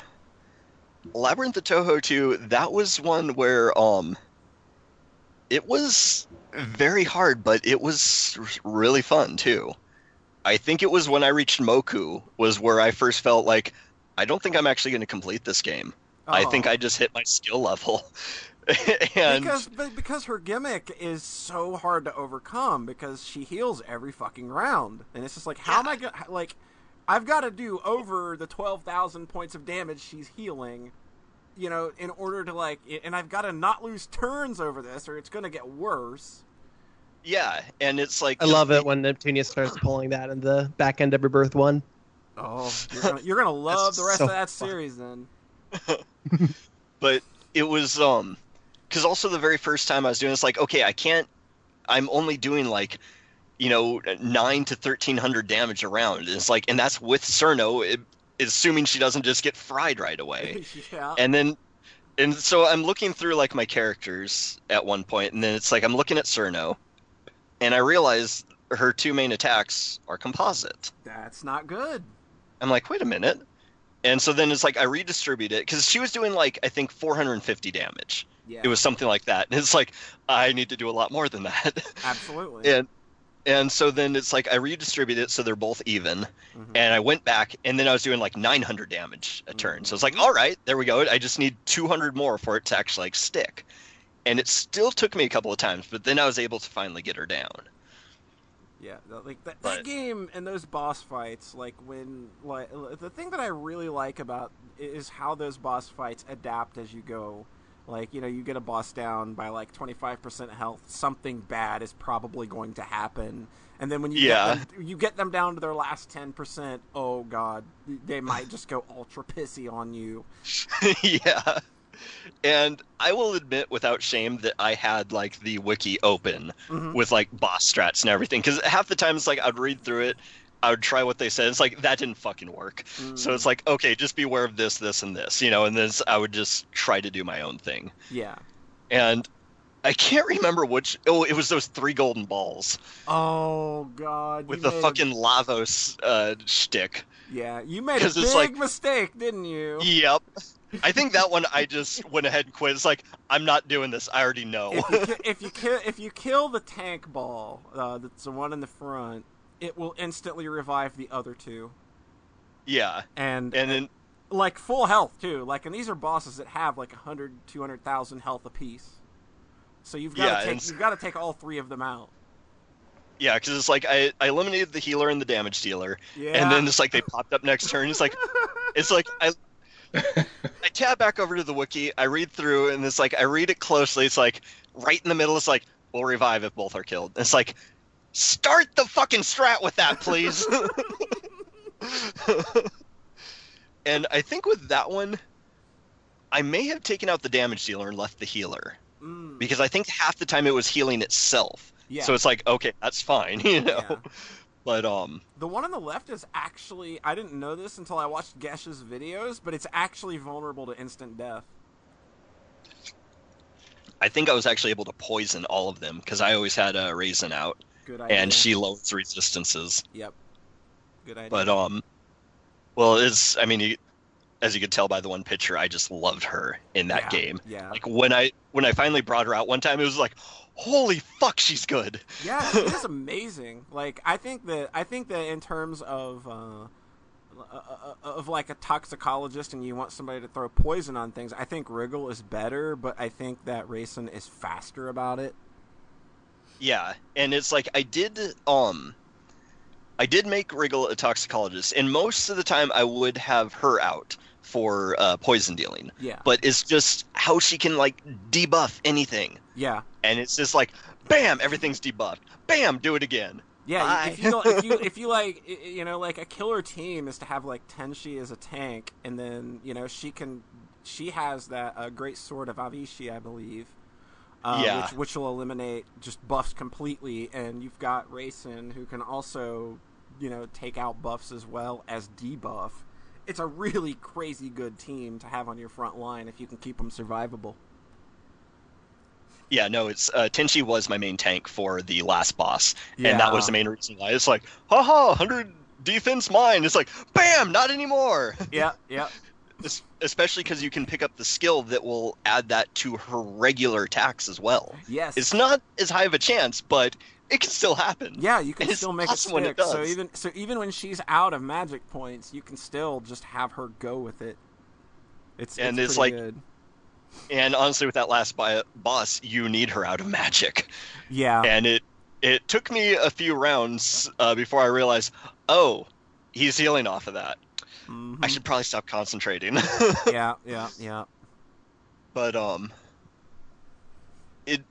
Labyrinth of Touhou 2, that was one where um, it was very hard, but it was really fun too. I think it was when I reached Mokou was where I first felt like I don't think I'm actually going to complete this game. I think Oh. I just hit my skill level. and because because her gimmick is so hard to overcome because she heals every fucking round, and it's just like, how am I gonna like? I've got to do over the twelve thousand points of damage she's healing, you know, in order to like, and I've got to not lose turns over this, or it's gonna get worse. yeah, and it's like I love the- it when Neptunia starts pulling that in the back end of Rebirth one. Oh, you're gonna, you're gonna love the rest so of that fun. series then. but it was um because also the very first time i was doing this like okay i can't i'm only doing like you know 9 to 1300 damage around it's like and that's with cirno it, assuming she doesn't just get fried right away yeah. and then and so i'm looking through like my characters at one point and then it's like i'm looking at cirno and i realize her two main attacks are composite That's not good. I'm like, wait a minute. And so then it's like I redistribute it because she was doing like I think 450 damage. Yeah. It was something like that. And it's like I need to do a lot more than that. absolutely. and and so then it's like I redistribute it so they're both even. Mhm. And I went back and then I was doing like 900 damage a turn. So it's like, all right, there we go. I just need 200 more for it to actually like stick. And it still took me a couple of times, but then I was able to finally get her down. Yeah, like that, that game and those boss fights, like when like the thing that I really like about is how those boss fights adapt as you go. Like you know, you get a boss down by like twenty five percent health, something bad is probably going to happen, and then when you Yeah. get them, you get them down to their last ten percent, oh god, they might just go ultra pissy on you. yeah. And I will admit without shame that I had like the wiki open Mhm. with like boss strats and everything because half the time it's like I'd read through it, I would try what they said. It's like that didn't fucking work. So it's like okay, just be aware of this, this, and this, you know. And then I would just try to do my own thing. yeah, And I can't remember which. Oh, it was those three golden balls Oh God! with the made a- fucking Lavos uh, shtick. yeah, you made a big like- mistake, didn't you? Yep. I think that one I just went ahead and quit. It's like I'm not doing this. I already know. if you, if you kill if you kill the tank ball, uh, that's the one in the front, it will instantly revive the other two, yeah, and, and then uh, like full health too. Like, and these are bosses that have like 100, 200,000 health apiece. So you've got Yeah, to take you've got to take all three of them out. yeah, because it's like I, I eliminated the healer and the damage dealer, Yeah. and then it's like they popped up next turn. It's like it's like I I tab back over to the wiki. I read through, and it's like I read it closely. It's like right in the middle. It's like we'll revive if both are killed. It's like start the fucking strat with that, please. and I think with that one, I may have taken out the damage dealer and left the healer Mm, because I think half the time it was healing itself. yeah. So it's like okay, that's fine, you know. Yeah. But um, The one on the left is actually I didn't know this until I watched Gesh's videos, but it's actually vulnerable to instant death. I think I was actually able to poison all of them because I always had a Reisen out, Good idea. and she lowers resistances. Yep. Good idea. But um, well, it's I mean, you, as you could tell by the one picture, I just loved her in that Yeah, game. Yeah. Like when I when I finally brought her out one time, it was like, holy fuck, she's good. Yeah, she is amazing. Like I think that I think that in terms of uh, uh, uh, of like a toxicologist and you want somebody to throw poison on things, I think Wriggle is better, but I think that Reisen is faster about it. Yeah, and it's like I did um I did make Wriggle a toxicologist, and most of the time I would have her out for uh, poison dealing. Yeah. But it's just how she can like debuff anything. Yeah. And it's just like bam, everything's debuffed. Bam, do it again. Yeah, Bye. if you don't- if you if you like you know like a killer team is to have like Tenshi as a tank, and then you know she can she has that uh, great sword of Avishi, I believe. Uh, Yeah. which which will eliminate just buffs completely, and you've got Reisen who can also you know take out buffs as well as debuff. It's a really crazy good team to have on your front line if you can keep them survivable. Yeah, no, it's uh, Tenshi was my main tank for the last boss, and that was the main reason why. It's like, haha, hundred defense mine. It's like, bam, not anymore. Yeah, yeah, Especially because you can pick up the skill that will add that to her regular attacks as well. yes. It's not as high of a chance, but it can still happen. Yeah, you can And still make it awesome it stick. So even so, even when she's out of magic points, you can still just have her go with it. It's And it's, it's like- good. And honestly, with that last bi- boss, you need her out of magic. yeah, and it it took me a few rounds uh, before I realized, oh, he's healing off of that. Mhm. I should probably stop concentrating. yeah, yeah, yeah. but um, it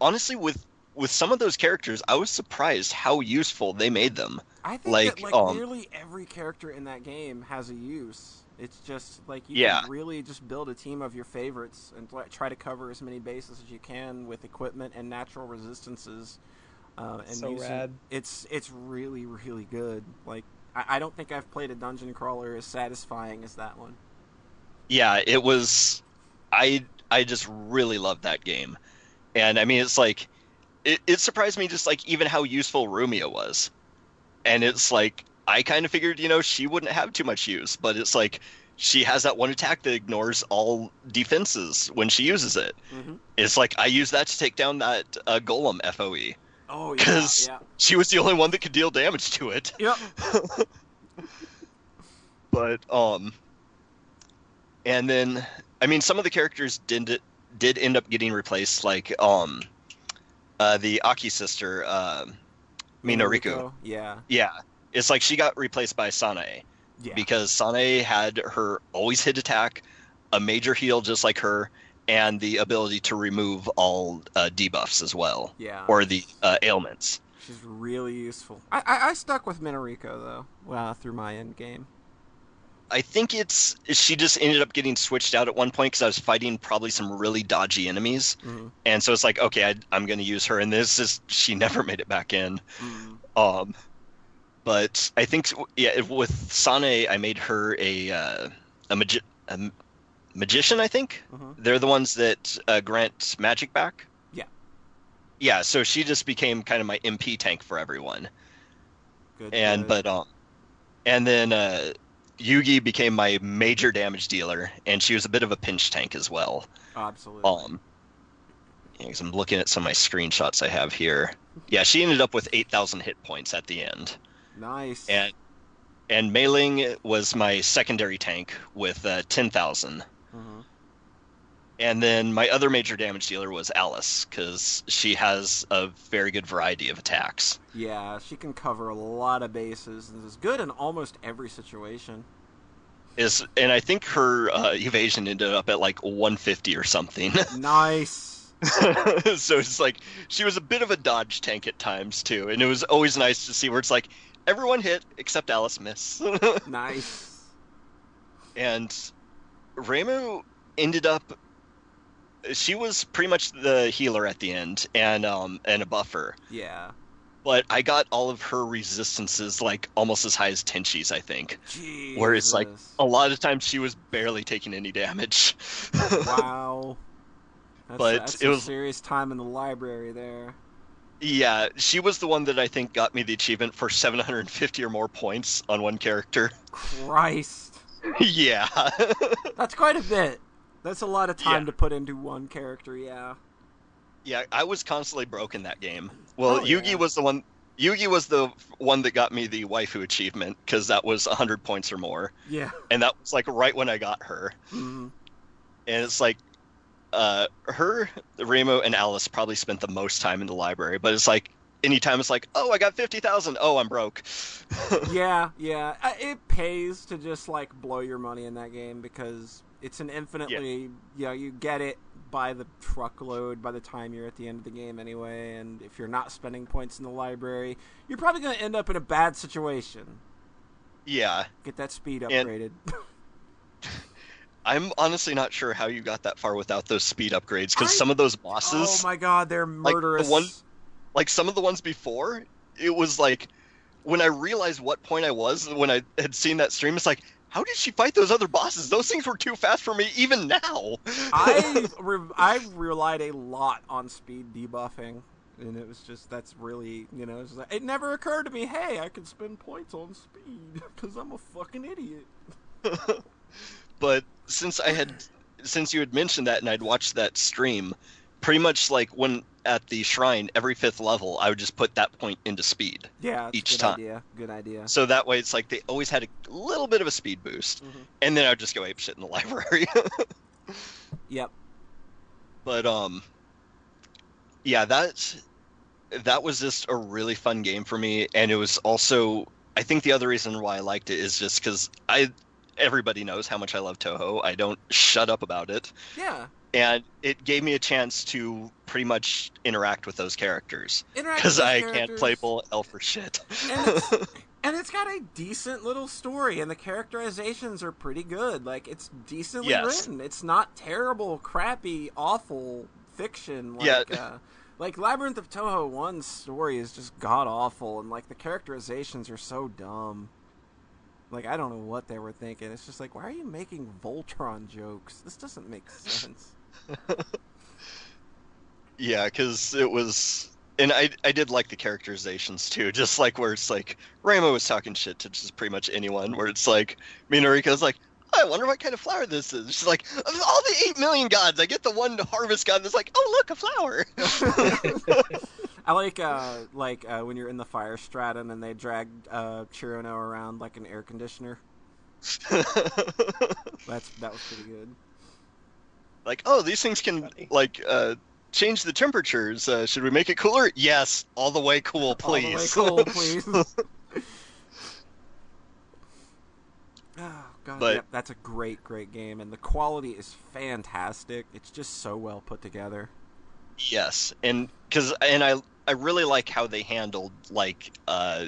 honestly with with some of those characters, I was surprised how useful they made them. I think Like, that like um, nearly every character in that game has a use. It's just like you Yeah. can really just build a team of your favorites and try to cover as many bases as you can with equipment and natural resistances. Uh, and So using- rad. It's it's really really good. Like I, I don't think I've played a dungeon crawler as satisfying as that one. Yeah, it was. I I just really loved that game, and I mean, it's like it, it surprised me just like even how useful Rumia was, and it's like I kind of figured you know she wouldn't have too much use, but it's like she has that one attack that ignores all defenses when she uses it. Mm-hmm. It's like I use that to take down that uh, golem FOE. Oh yeah, 'Cause- yeah, She was the only one that could deal damage to it. yep. but um and then i mean some of the characters did did end up getting replaced like um uh the aki sister um minoriko Yeah, yeah it's like she got replaced by sanae yeah. because sanae had her always hit attack a major heal just like her and the ability to remove all uh, debuffs as well yeah. or the uh, ailments She's really useful. I, I, I stuck with Minoriko though, uh, through my end game. I think it's she just ended up getting switched out at one point because I was fighting probably some really dodgy enemies, Mm-hmm. and so it's like okay, I, I'm going to use her, and this is she never made it back in. Mm. Um, but I think yeah, with Sanae, I made her a uh, a, magi- a magician. I think Mhm. they're the ones that uh, grant magic back. Yeah. yeah, so she just became kind of my MP tank for everyone. Good. and good. but um and then uh Yugi became my major damage dealer and she was a bit of a pinch tank as well absolutely. um yeah, 'cause i'm looking at some of my screenshots i have here yeah she ended up with 8000 hit points at the end nice. and and Meiling was my secondary tank with uh, 10000 Mhm. And then my other major damage dealer was alice because she has a very good variety of attacks Yeah, she can cover a lot of bases and is good in almost every situation. is and i think her uh, evasion ended up at like 150 or something Nice. so it's like she was a bit of a dodge tank at times too, and it was always nice to see where it's like everyone hit except Alice miss. nice. and Reimu ended up she was pretty much the healer at the end and um and a buffer. Yeah. But I got all of her resistances like almost as high as Tenshi's, I think. Jesus. Where it's like a lot of times she was barely taking any damage. wow. That's, But that's it a was- serious time in the library there. Yeah, she was the one that I think got me the achievement for 750 or more points on one character. Christ. yeah. That's quite a bit. That's a lot of time Yeah. to put into one character, yeah. yeah, I was constantly broke in that game. Well, Oh, Yugi yeah. was the one Yugi was the one that got me the waifu achievement cuz that was 100 points or more. Yeah. And that was like right when I got her. Mhm. And it's like uh her, Reimu and Alice probably spent the most time in the library, but it's like anytime it's like, "Oh, I got 50,000. Oh, I'm broke." Yeah, yeah. Uh, It pays to just like blow your money in that game because it's an infinitely, you know, you get it by the truckload by the time you're at the end of the game anyway. And if you're not spending points in the library, you're probably going to end up in a bad situation. yeah. Get that speed And- upgraded. I'm honestly not sure how you got that far without those speed upgrades I- some of those bosses. oh my god, they're the murderous. one- like some of the ones before, it was like when I realized what point I was when I had seen that stream, it's like, how did she fight those other bosses? Those things were too fast for me even now. I re- I relied a lot on speed debuffing, and it was just that's really you know it's like, it never occurred to me. Hey, I could spend points on speed because I'm a fucking idiot. but since I had since you had mentioned that and I'd watched that stream, pretty much like when at the shrine every fifth level, I would just put that point into speed. Yeah, Each good time. idea. Good idea. So that way it's like they always had a little bit of a speed boost. Mhm. And then I'd just go ape shit in the library. Yep. but um yeah that that was just a really fun game for me and it was also i think the other reason why i liked it is just because i everybody knows how much i love touhou i don't shut up about it Yeah. And it gave me a chance to pretty much interact with those characters because i those can't play characters. bull elf for shit And it's, and it's got a decent little story, and the characterizations are pretty good. Like it's decently Yes. written. It's not terrible, crappy, awful fiction. Like, Yeah. uh, like Labyrinth of Touhou One's story is just god awful, and like the characterizations are so dumb. Like I don't know what they were thinking. It's just like, why are you making Voltron jokes? This doesn't make sense. Yeah, because it was, and I I did like the characterizations too. Just like where it's like Reimu was talking shit to just pretty much anyone. Where it's like Minoriko's like, I wonder what kind of flower this is. She's like, of all the eight million gods, I get the one harvest god that's like, oh look, a flower. I like uh like uh, when you're in the fire stratum and they drag uh Cirno around like an air conditioner. That's that was pretty good. Like, oh, these things can Funny. like uh, change the temperatures. Uh, should we make it cooler? Yes, all the way cool, please. All the way cool, please. oh god, But- yep, that's a great, great game, and the quality is fantastic. It's just so well put together. Yes, and because and I I really like how they handled like uh,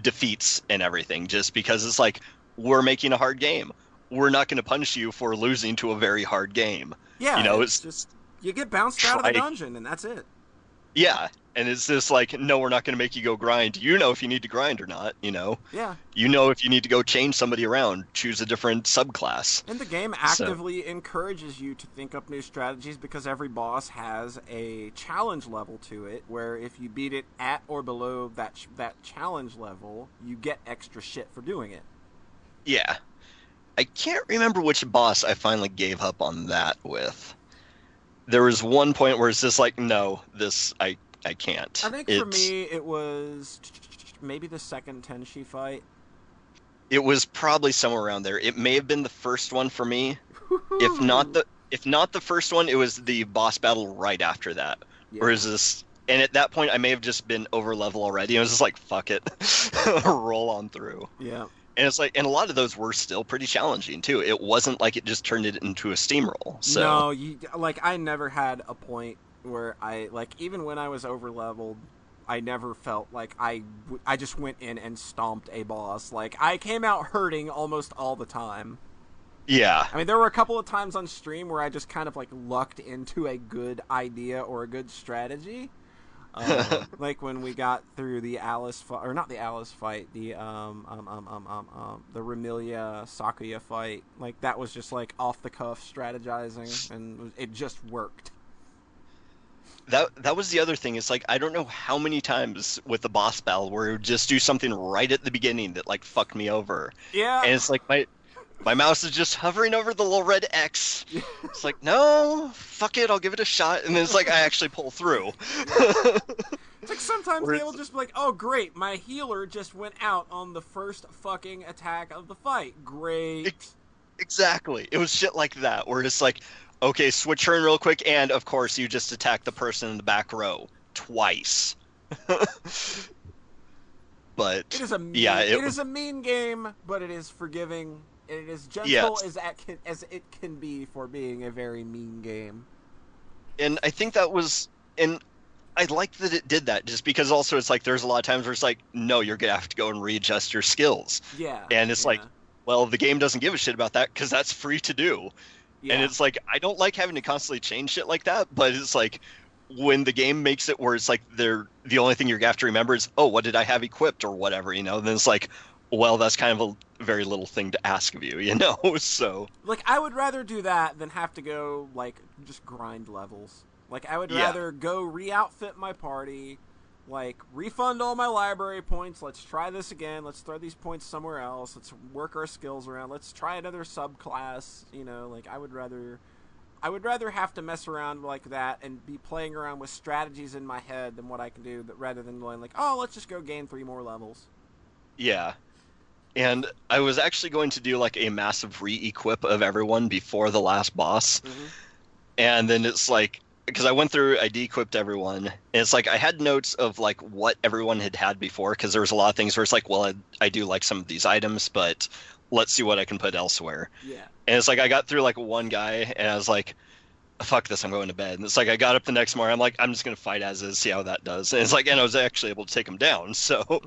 defeats and everything. Just because it's like we're making a hard game. We're not going to punish you for losing to a very hard game. Yeah, You know, it's, it's- just you get bounced out of the dungeon, and that's it. Yeah, and it's just like, no, we're not going to make you go grind. You know if you need to grind or not. You know, Yeah, you know if you need to go change somebody around, choose a different subclass. and the game actively encourages you to think up new strategies because every boss has a challenge level to it. Where if you beat it at or below that that challenge level, you get extra shit for doing it. Yeah, I can't remember which boss I finally gave up on that with. There was one point where it's just like, no, this I I can't. I think for me, it was maybe the second Tenshi fight. it was probably somewhere around there. It may have been the first one for me. If not the if not the first one, it was the boss battle right after that. Yeah. Or is this? And at that point, I may have just been over level already. I was just like, "Fuck it, roll on through." yeah. And it's like, and a lot of those were still pretty challenging too. It wasn't like it just turned it into a steamroll. So No, you like I never had a point where I like even when I was over leveled, I never felt like I I just went in and stomped a boss. Like I came out hurting almost all the time. yeah, I mean, there were a couple of times on stream where I just kind of like lucked into a good idea or a good strategy. Um, like when we got through the Alice fight, or not the Alice fight, the um um um um um, um the Remilia Sakuya fight. Like that was just like off the cuff strategizing, and it just worked. that that was the other thing. It's like I don't know how many times with the boss battle where it would just do something right at the beginning that like fucked me over. Yeah, and it's like my my mouse is just hovering over the little red X. It's like, no, fuck it, I'll give it a shot, and then it's like I actually pull through. it's like sometimes they will just be like, "Oh, great, my healer just went out on the first fucking attack of the fight. Great." Ex- exactly, it was shit like that where it's like, okay, switch turn real quick, and of course you just attack the person in the back row twice. but It is a mean, yeah, it, it is a mean game, but it is forgiving. And It is gentle Yes. as as it can be for being a very mean game. and I think that was and I liked that it did that just because also it's like there's a lot of times where it's like no you're gonna have to go and readjust your skills Yeah, And it's yeah, like, well the game doesn't give a shit about that because that's free to do yeah. and it's like I don't like having to constantly change shit like that but it's like when the game makes it where it's like they're the only thing you're gonna have to remember is oh what did I have equipped or whatever you know then it's like well that's kind of a very little thing to ask of you you know so like I would rather do that than have to go like just grind levels. Like I would Yeah. rather go re-outfit my party, like refund all my library points. Let's try this again. Let's throw these points somewhere else. Let's work our skills around. Let's try another subclass. You know, like I would rather. I would rather have to mess around like that and be playing around with strategies in my head than what I can do, rather than going like, oh, let's just go gain three more levels. Yeah. And I was actually going to do like a massive re-equip of everyone before the last boss. Mhm. And then it's like because I went through I de-equipped everyone. And it's like I had notes of like what everyone had had before because there was a lot of things where it's like, well, I, I do like some of these items, but let's see what I can put elsewhere. Yeah. And it's like I got through like one guy and I was like fuck this, I'm going to bed. And it's like I got up the next morning, I'm like I'm just going to fight as is, see how that does. And it's like and I was actually able to take him down. So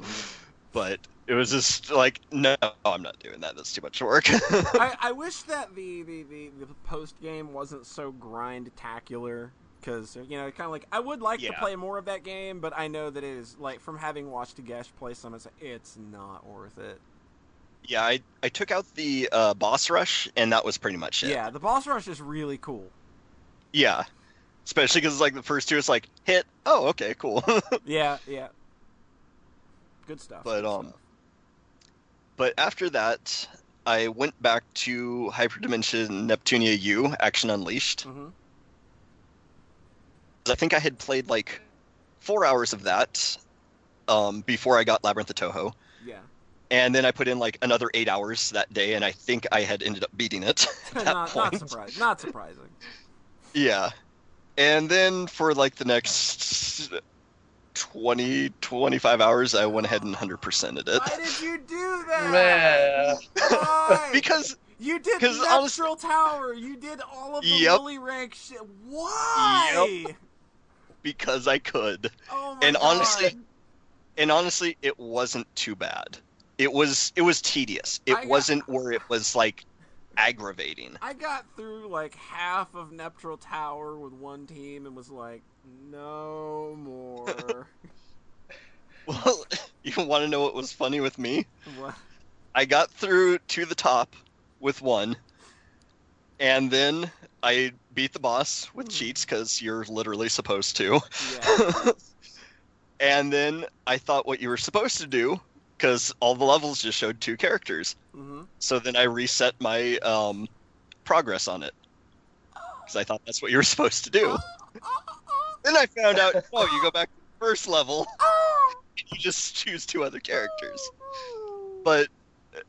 but it was just like no i'm not doing that. That's too much work. I, I wish that the, the, the, the post game wasn't so grind-tacular because you know kind of like I would like to play more of that game, but I know that it is like from having watched Gesh play some, it's, it's not worth it. yeah i i took out the uh, boss rush and that was pretty much it. Yeah, the boss rush is really cool. yeah. Especially because it's like the first two it's like hit. Oh okay cool. Yeah, yeah, good stuff. But, good um, stuff. but after that i went back to hyperdimension neptunia u action unleashed Mhm. i think i had played like four hours of that um, before i got labyrinth of touhou yeah, and then i put in like another eight hours that day and i think i had ended up beating it not, point not surprising. Not surprising. Yeah. And then for like the next 20, 25 hours, I went ahead and 100%ed it. Why did you do that? Man. Why? because, You did 'Cause Natural honest- Tower. You did all of the Yep. Lily rank shit. Why? because I could. Oh my And god. honestly- And honestly, it wasn't too bad. It was it was tedious. It I wasn't where it was like aggravating. I got through like half of Neptral Tower with one team and was like, no more. Well, you want to know what was funny with me? What? I got through to the top with one, and then I beat the boss with Hmm. cheats because you're literally supposed to. Yeah. and then I thought what you were supposed to do, because all the levels just showed two characters. hmm So then I reset my um, progress on it, because I thought that's what you were supposed to do. Then I found out, oh, you go back to the first level, and you just choose two other characters. But uh,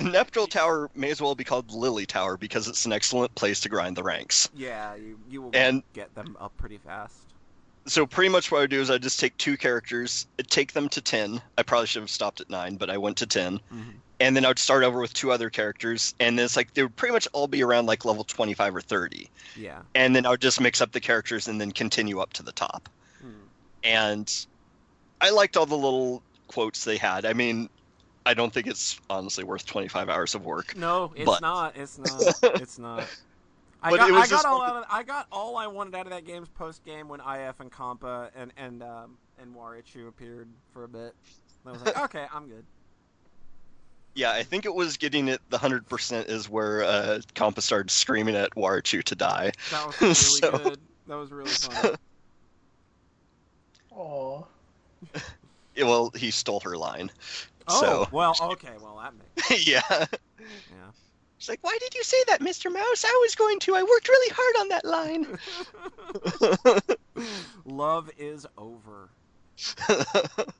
Neptral Tower may as well be called Lily Tower because it's an excellent place to grind the ranks. Yeah, you, you will And- get them up pretty fast. So pretty much what I do is I just take two characters, take them to ten. I probably should have stopped at nine, but I went to ten, hmm and then I would start over with two other characters, and then it's like they would pretty much all be around like level twenty-five or thirty, Yeah. and then I would just mix up the characters and then continue up to the top. Mm. And I liked all the little quotes they had. I mean, I don't think it's honestly worth twenty-five hours of work. No, it's But- not. It's not. It's not. I But got, it was I got all out of, I got all I wanted out of that game's post game when IF and Compa and and um, and Warechu appeared for a bit. I was like, okay, I'm good. Yeah, I think it was getting it the hundred percent is where uh, Compa started screaming at Warechu to die. That was really So- good. That was really fun. Aw. Yeah, well, he stole her line. Oh So well, okay, well that makes yeah, yeah. She's like, "Why did you say that, Mister Mouse? I was going to. I worked really hard on that line." Love is over.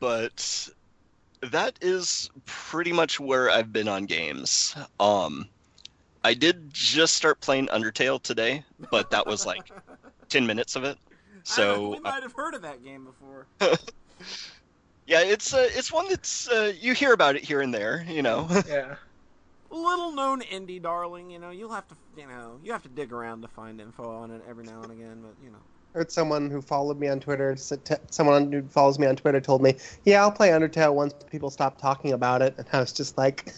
but that is pretty much where I've been on games. Um, I did just start playing Undertale today, but that was like ten minutes of it. So we might have heard of that game before. yeah, it's uh, it's one that's uh, you hear about it here and there, you know. Yeah. Little known indie darling, you know. You'll have to, you know, you have to dig around to find info on it every now and again, but you know. heard someone who followed me on Twitter. s- t- Someone who follows me on Twitter told me, "Yeah, I'll play Undertale once people stop talking about it." And I was just like,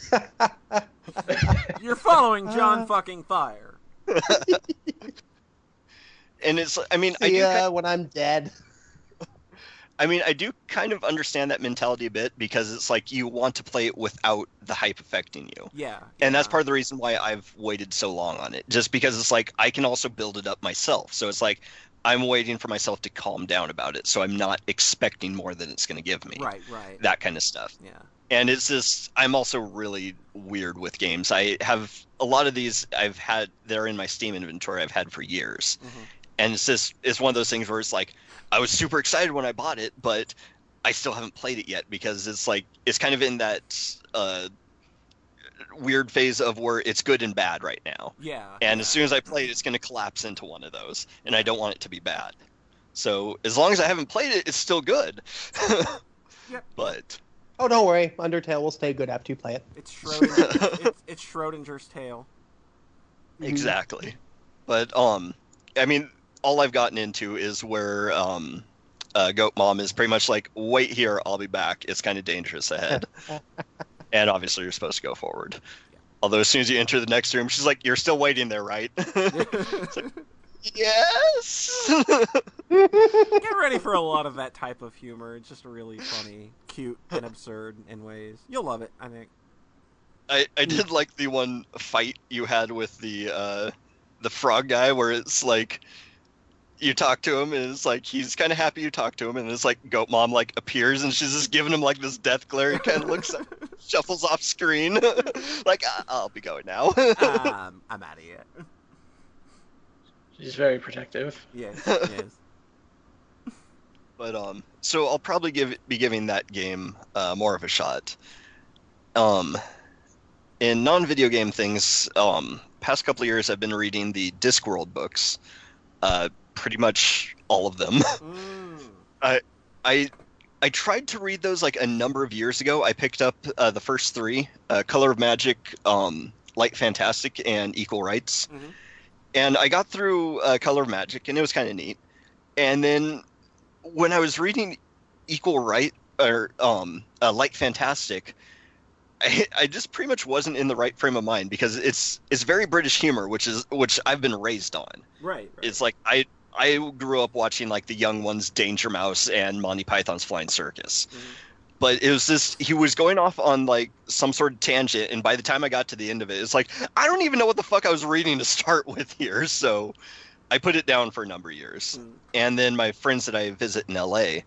You're following John Uh. fucking Fire. and it's I mean I do "Yeah, kind when I'm dead." I mean I do kind of understand that mentality a bit because it's like you want to play it without the hype affecting you. Yeah. And that's part of the reason why I've waited so long on it. Just because it's like I can also build it up myself. So it's like I'm waiting for myself to calm down about it so I'm not expecting more than it's going to give me. Right, right. That kind of stuff. yeah. and it's just i'm also really weird with games i have a lot of these i've had they're in my steam inventory i've had for years Mhm. and it's just it's one of those things where it's like i was super excited when i bought it but i still haven't played it yet because it's like it's kind of in that uh weird phase of where it's good and bad right now Yeah. and yeah. as soon as i play it it's going to collapse into one of those and i don't want it to be bad so as long as i haven't played it it's still good Yep. but Oh, don't worry, Undertale will stay good after you play it. It's Schrodinger, it's, it's Schrodinger's tale. Exactly. But um I mean all I've gotten into is where um uh, Goat Mom is pretty much like, wait here, I'll be back. It's kind of dangerous ahead. and obviously, you're supposed to go forward. Although, as soon as you enter the next room, she's like, you're still waiting there, right? yes! Get ready for a lot of that type of humor. It's just really funny, cute, and absurd in ways. You'll love it, I think. I, I did like the one fight you had with the uh, the frog guy where it's like you talk to him and it's like he's kind of happy you talk to him and it's like goat mom like appears and she's just giving him like this death glare he kind of looks up, shuffles off screen like "I- i'll be going now um, I'm out of here. She's very protective. Yes, yes. but um so i'll probably give be giving that game uh, more of a shot um in non-video game things um past couple of years i've been reading the discworld books uh pretty much all of them Mm. i i tried to read those like a number of years ago i picked up uh, the first three uh, color of magic um light fantastic and equal rites Mhm. and i got through uh, color of magic and it was kind of neat and then when i was reading equal right or um uh, light fantastic I, I just pretty much wasn't in the right frame of mind because it's it's very British humor, which is which I've been raised on. Right. right. It's like I I grew up watching like the young ones, Danger Mouse and Monty Python's Flying Circus. Mhm. But it was this he was going off on like some sort of tangent, and by the time I got to the end of it, it's like I don't even know what the fuck I was reading to start with here. So I put it down for a number of years. Mm. And then my friends that I visit in LA,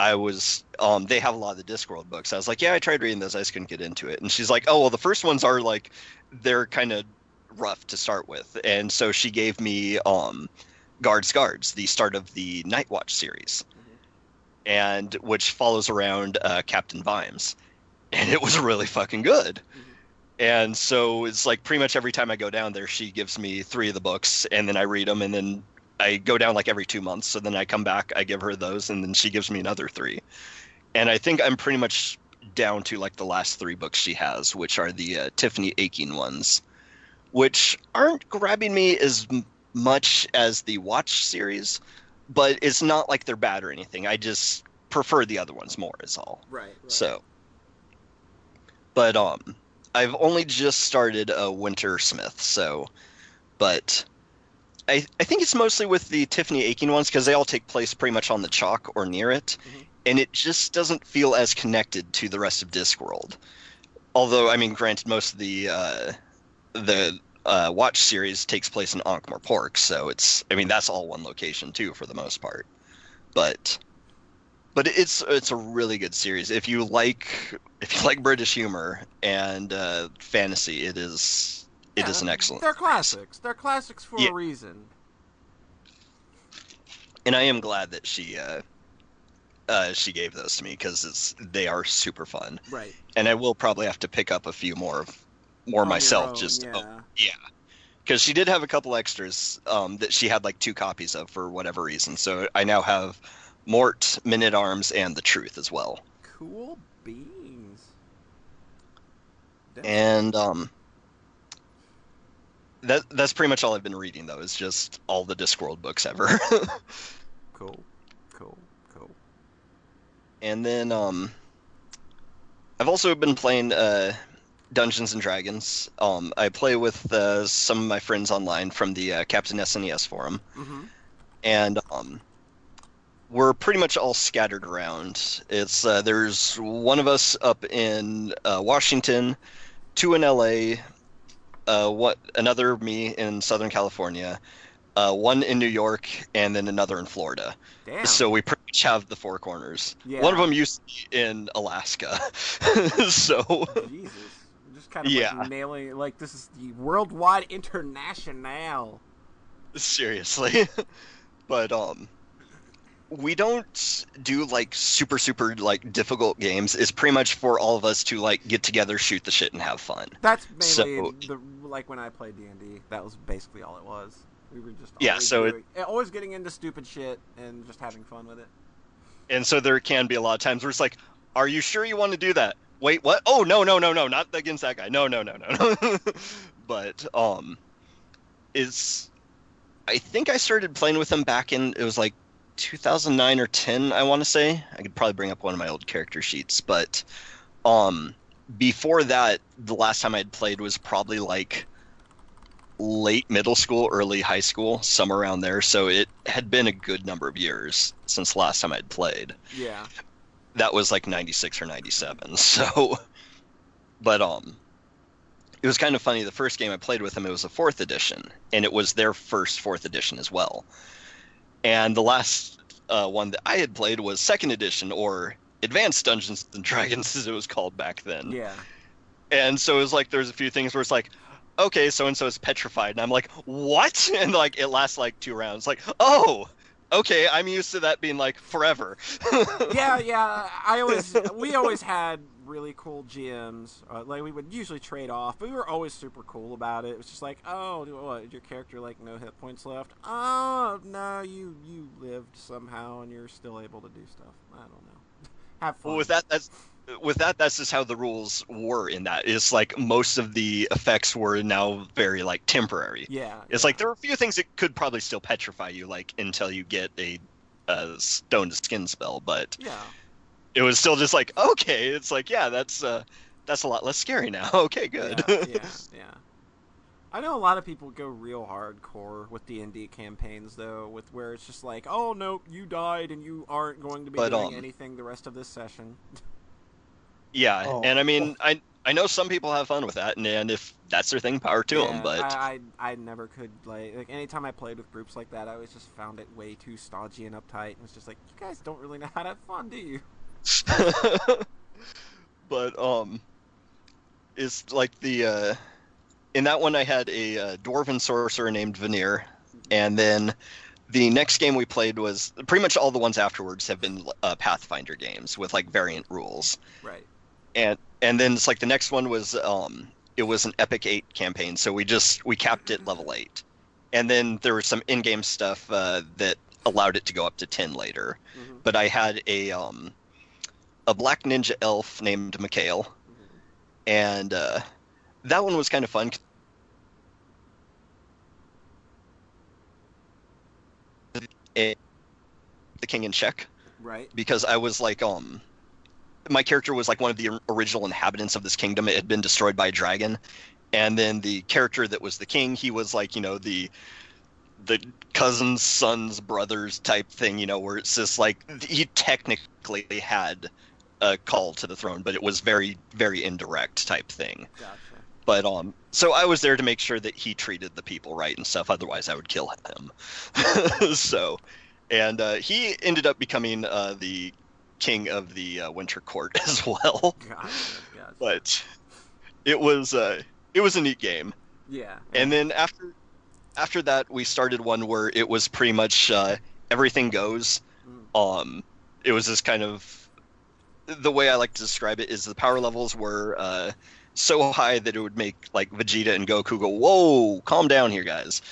I was um they have a lot of the Discworld books. I was like, yeah, I tried reading those, I just couldn't get into it. And she's like, oh well, the first ones are like they're kind of rough to start with, and so she gave me um Guards Guards, the start of the Night Watch series, and which follows around uh, Captain Vimes, and it was really fucking good. And so it's like pretty much every time I go down there, she gives me three of the books, and then I read them, and then I go down like every two months. So then I come back, I give her those, and then she gives me another three. And I think I'm pretty much down to like the last three books she has, which are the uh, Tiffany Aching ones, which aren't grabbing me as much as the Watch series, but it's not like they're bad or anything. I just prefer the other ones more, is all. Right. right. So, but um, I've only just started a Wintersmith, so, but I I think it's mostly with the Tiffany Aching ones because they all take place pretty much on the chalk or near it, Mhm. and it just doesn't feel as connected to the rest of Discworld. Although, I mean, granted, most of the uh, the uh, Watch series takes place in Ankh-Morpork, so it's I mean that's all one location too for the most part, but but it's it's a really good series if you like if you like British humor and uh, fantasy. It is it is Yeah, an excellent. They're classics. They're classics for Yeah. a reason. and I am glad that she uh, uh, she gave those to me because it's they are super fun, Right. and I will probably have to pick up a few more more On myself own, just yeah. because she did have a couple extras um, that she had like two copies of for whatever reason. So I now have Mort, Men at Arms, and The Truth as well. Cool beans. Damn. And um, that that's pretty much all I've been reading though. Is just all the Discworld books ever. cool. Cool. Cool. and then um, I've also been playing uh, Dungeons and Dragons. Um, I play with uh, some of my friends online from the uh, Captain SNES forum. Mm-hmm. and um, we're pretty much all scattered around. It's uh, there's one of us up in uh, Washington, two in LA, uh, what another me in Southern California, uh, one in New York, and then another in Florida. Damn. So we pretty much have the four corners. Yeah. One of them used to be in Alaska, so Jesus. Just kind of Yeah. like nailing like this is the worldwide international. seriously but um we don't do like super super like difficult games it's pretty much for all of us to like get together shoot the shit and have fun That's mainly So- the like when I played D and D. That was basically all it was. We were just Yeah, so it- always getting into stupid shit and just having fun with it. and so there can be a lot of times where it's like are you sure you want to do that wait what? Oh no no no no not against that guy. No no no no no. But um is i think i started playing with him back in it was like 2009 or 10 i want to say. I could probably bring up one of my old character sheets but um before that the last time i'd played was probably like late middle school early high school somewhere around there. So it had been a good number of years since last time i'd played. Yeah. That was like 96 or 97 so but um it was kind of funny the first game i played with him it was a fourth edition and it was their first fourth edition as well. And the last uh, one that i had played was second edition or advanced dungeons and dragons as it was called back then. Yeah. and so it was like there's a few things where it's like okay so and so is petrified and i'm like what? And like it lasts like two rounds like oh okay i'm used to that being like forever yeah, yeah. I always we always had really cool GMs. Uh, like we would usually trade off, but we were always super cool about it. It was just like, oh, what? Your character like no hit points left? Oh no, you you lived somehow and you're still able to do stuff. I don't know. Have fun. Well, with that, that's with that. That's just how the rules were in that. It's like most of the effects were now very like temporary. yeah. It's like there are a few things that could probably still petrify you, like until you get a, a stone to skin spell. But Yeah. it was still just like okay. It's like yeah, that's uh, that's a lot less scary now. Okay, good. Yeah, yeah, yeah. I know a lot of people go real hardcore with D and D campaigns, though, with where it's just like, oh no, you died and you aren't going to be But, doing um, anything the rest of this session. yeah, Oh. and I mean, I I know some people have fun with that, and, and if that's their thing, power to Yeah, them. But I, I, I never could like like anytime I played with groups like that, I always just found it way too stodgy and uptight, and it's just like, you guys don't really know how to have fun, do you? but um it's like the uh in that one i had a uh, dwarven sorcerer named veneer and then the next game we played was pretty much all the ones afterwards have been uh, pathfinder games with like variant rules Right. And and then it's like the next one was um it was an epic 8 campaign so we just we capped it level 8 and then there was some in-game stuff uh, that allowed it to go up to 10 later Mhm. but i had a um a black ninja elf named Mikhail, Mhm. and uh, that one was kind of fun. The king in check Right. because I was like, um, my character was like one of the original inhabitants of this kingdom. It had been destroyed by a dragon, and then the character that was the king, he was like, you know, the the cousins, sons, brothers type thing, you know, where it's just like he technically had a call to the throne, but it was very, very indirect type thing. Gotcha. But um, so I was there to make sure that he treated the people right and stuff. Otherwise, I would kill him. so, and uh, he ended up becoming uh, the king of the uh, Winter Court as well. But it was uh, it was a neat game. yeah. And then after after that, we started one where it was pretty much uh, everything goes. Mm. Um, it was this kind of the way I like to describe it is the power levels were uh, so high that it would make like Vegeta and Goku go, "Whoa, calm down here, guys."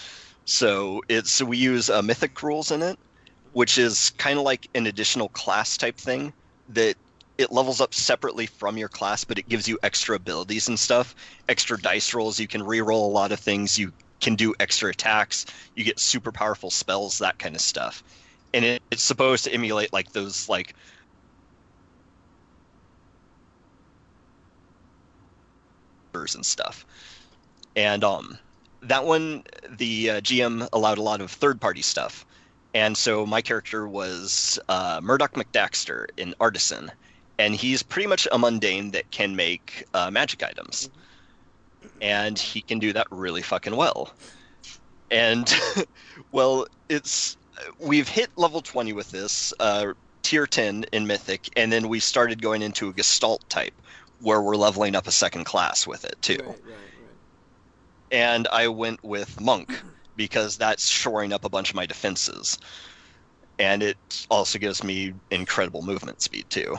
So it's we use uh, mythic rules in it, which is kind of like an additional class type thing that it levels up separately from your class, but it gives you extra abilities and stuff, extra dice rolls. You can re-roll a lot of things. You can do extra attacks. You get super powerful spells, that kind of stuff. And it, it's supposed to emulate like those like and stuff. And um, that one, the uh, GM allowed a lot of third-party stuff, and so my character was uh, Murdoch McDaxter, an artisan, and he's pretty much a mundane that can make uh, magic items, and he can do that really fucking well. And well, it's we've hit level twenty with this uh, tier ten in Mythic, and then we started going into a Gestalt type where we're leveling up a second class with it too Right, right, right. and I went with Monk because that's shoring up a bunch of my defenses. And it also gives me incredible movement speed too.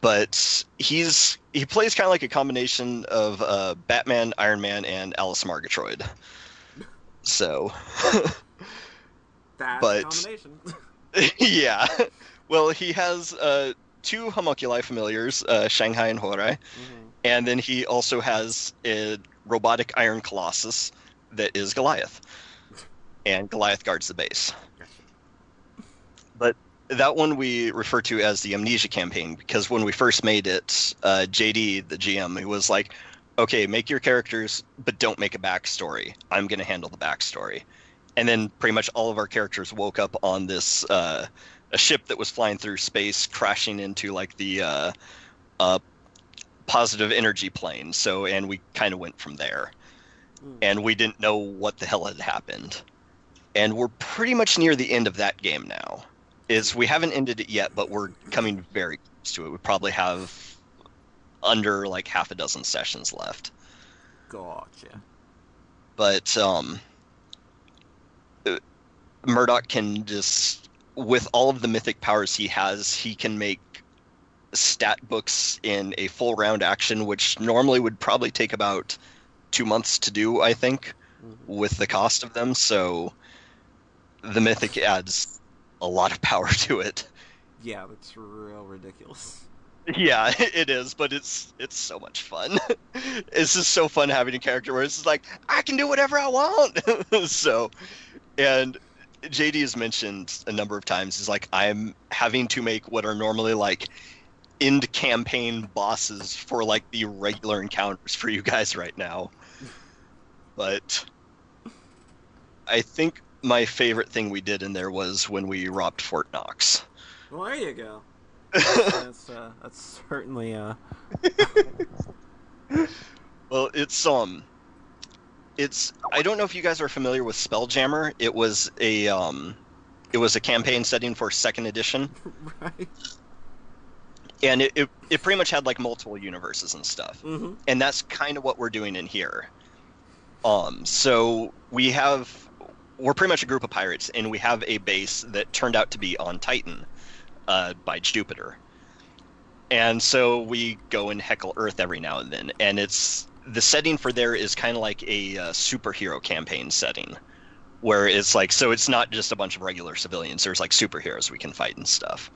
But he's he plays kind of like a combination of uh, Batman, Iron Man, and Alice Margatroid. So That But- combination. yeah, well he has uh, two homunculi familiars, uh, Shanghai and Horai, Mhm. and then he also has a robotic iron colossus that is Goliath, and Goliath guards the base. But That one we refer to as the Amnesia campaign because when we first made it, uh, JD, the GM, was like, "Okay, make your characters, but don't make a backstory. I'm going to handle the backstory." And then pretty much all of our characters woke up on this uh, a ship that was flying through space, crashing into like the uh, uh, positive energy plane. So, and we kind of went from there Mm. and we didn't know what the hell had happened. And we're pretty much near the end of that game now. Is we haven't ended it yet, but we're coming very close to it. We probably have under like half a dozen sessions left. Gotcha. But um uh, Murdoch can just with all of the mythic powers he has, he can make stat books in a full round action, which normally would probably take about two months to do, I think. Mhm. with the cost of them, so the mythic adds a lot of power to it. Yeah, that's real ridiculous. Yeah, it is, but it's it's so much fun. it's just so fun having a character where it's just like I can do whatever I want. so, and JD has mentioned a number of times is like I'm having to make what are normally like end campaign bosses for like the regular encounters for you guys right now. But I think my favorite thing we did in there was when we robbed Fort Knox. Well, there you go. that's uh, that's certainly uh. Well, it's um, it's I don't know if you guys are familiar with Spelljammer. It was a um, it was a campaign setting for second edition, right. and it, it, it pretty much had like multiple universes and stuff. Mm-hmm. and that's kind of what we're doing in here. Um, so we have we're pretty much a group of pirates, and we have a base that turned out to be on Titan uh, by Jupiter, and so we go and heckle Earth every now and then, and it's the setting for there is kind of like a uh, superhero campaign setting, where it's like so it's not just a bunch of regular civilians. There's like superheroes we can fight and stuff.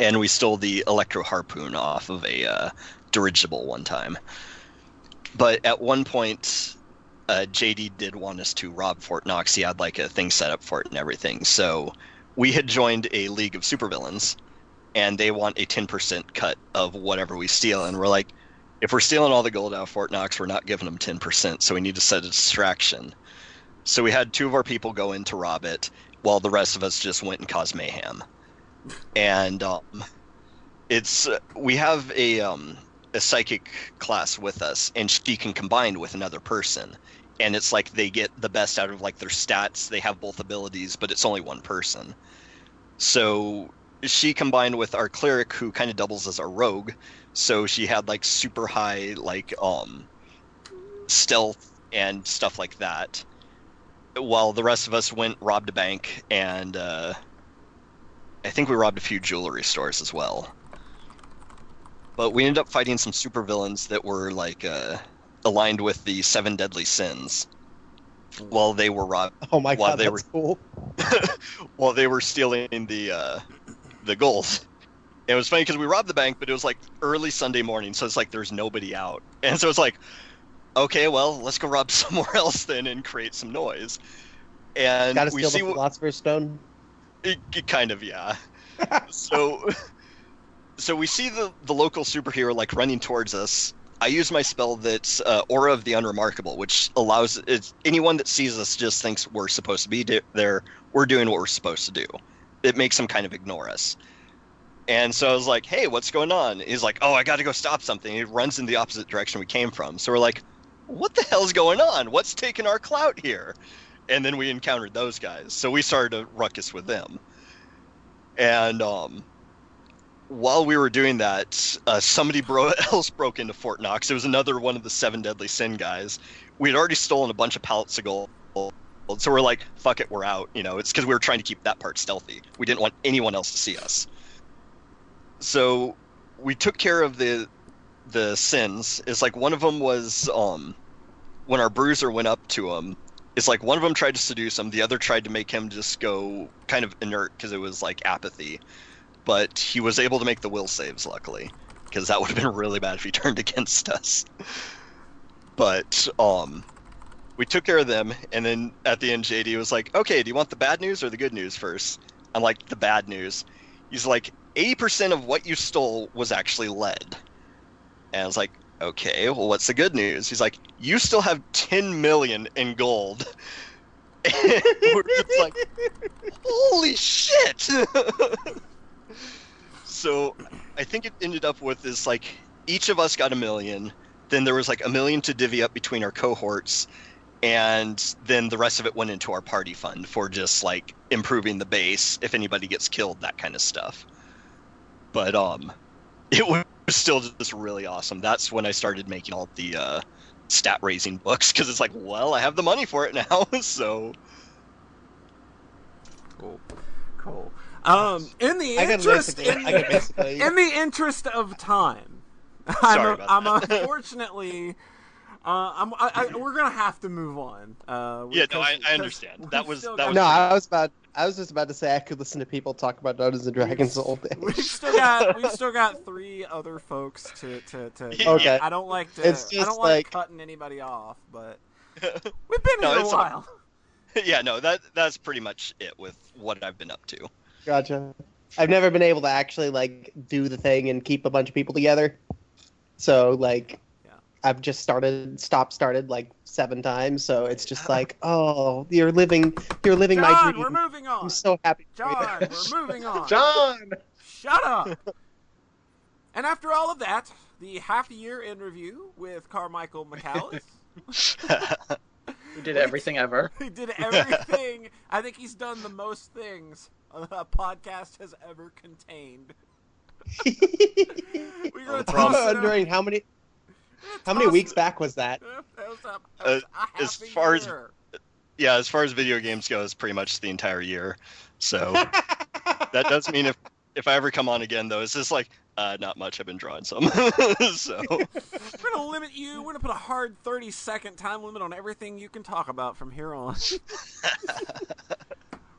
And we stole the electro harpoon off of a uh, dirigible one time. But at one point, uh, JD did want us to rob Fort Knox. He had like a thing set up for it and everything. So we had joined a league of supervillains, and they want a 10% cut of whatever we steal. And we're like, if we're stealing all the gold out of Fort Knox, we're not giving them 10%. So we need to set a distraction. So we had two of our people go in to rob it, while the rest of us just went and caused mayhem. And um, it's uh, we have a um, a psychic class with us, and she can combine with another person. And it's like they get the best out of like their stats. They have both abilities, but it's only one person. So she combined with our cleric, who kind of doubles as a rogue. So she had like super high like um stealth and stuff like that. While the rest of us went robbed a bank and uh, I think we robbed a few jewelry stores as well. But we ended up fighting some supervillains that were like uh, aligned with the seven deadly sins. While they were robbed, Oh my While god, they that's cool. while they were stealing the uh, the gold. It was funny because we robbed the bank, but it was like early Sunday morning, so it's like there's nobody out, and so it's like, okay, well, let's go rob somewhere else then and create some noise. And Gotta we see the Philosopher's Stone. it, it kind of yeah. so so we see the the local superhero like running towards us. I use my spell that's uh, Aura of the Unremarkable, which allows anyone that sees us just thinks we're supposed to be do- there. We're doing what we're supposed to do. It makes them kind of ignore us. And so I was like, "Hey, what's going on?" He's like, "Oh, I got to go stop something." He runs in the opposite direction we came from. So we're like, "What the hell's going on? What's taking our clout here?" And then we encountered those guys, so we started a ruckus with them. And um, while we were doing that, uh, somebody bro- else broke into Fort Knox. It was another one of the seven deadly sin guys. We had already stolen a bunch of pallets of gold, so we're like, "Fuck it, we're out." You know, it's because we were trying to keep that part stealthy. We didn't want anyone else to see us. So we took care of the the sins. It's like one of them was um, when our bruiser went up to him. It's like one of them tried to seduce him, the other tried to make him just go kind of inert because it was like apathy but he was able to make the will saves luckily because that would have been really bad if he turned against us. But um we took care of them and then at the end jd was like okay do you want the bad news or the good news first? I'm like the bad news. He's like 80% of what you stole was actually lead. And i was like okay well what's the good news? He's like you still have 10 million in gold. We're just like holy shit so I think it ended up with this like each of us got a million. Then there was like a million to divvy up between our cohorts, and then the rest of it went into our party fund for just like improving the base if anybody gets killed, that kind of stuff. But um, it was still just really awesome. That's when I started making all the uh, stat raising books because it's like, well, I have the money for it now, so Cool. Cool. Um, in the I interest, basically, in, I basically. in the interest of time, Sorry I'm, about I'm that. unfortunately. Uh, I'm, I, I, we're gonna have to move on. Uh, Yeah, no, I- I understand. That was- that was- no, I was about. I was just about to say I could listen to people talk about Dungeons and Dragons all day. We've still got we've still got three other folks to to, to Okay. I don't like to It's I just don't like, like- cutting anybody off, but we've been No, here a it's all- while. yeah, no, that that's pretty much it with what I've been up to. Gotcha. I've never been able to actually like do the thing and keep a bunch of people together. So like, Yeah. I've just started, stop, started like seven times. So it's just like, oh, you're living, you're living my John, dream. we're moving on. I'm so happy. John, we're moving on. John. Shut up. and after all of that, the half year in review with Carmichael McCallis. Who did everything ever? he did everything. I think he's done the most things a podcast has ever contained. We're gonna I'm wondering how many, how many weeks back was that? That was a- that Uh, was a as a far as- yeah, as far as video games go, it's pretty much the entire year. So that does mean if if I ever come on again, though, it's just like uh, not much. I've been drawing some. so We're gonna limit you. We're gonna put a hard thirty second time limit on everything you can talk about from here on.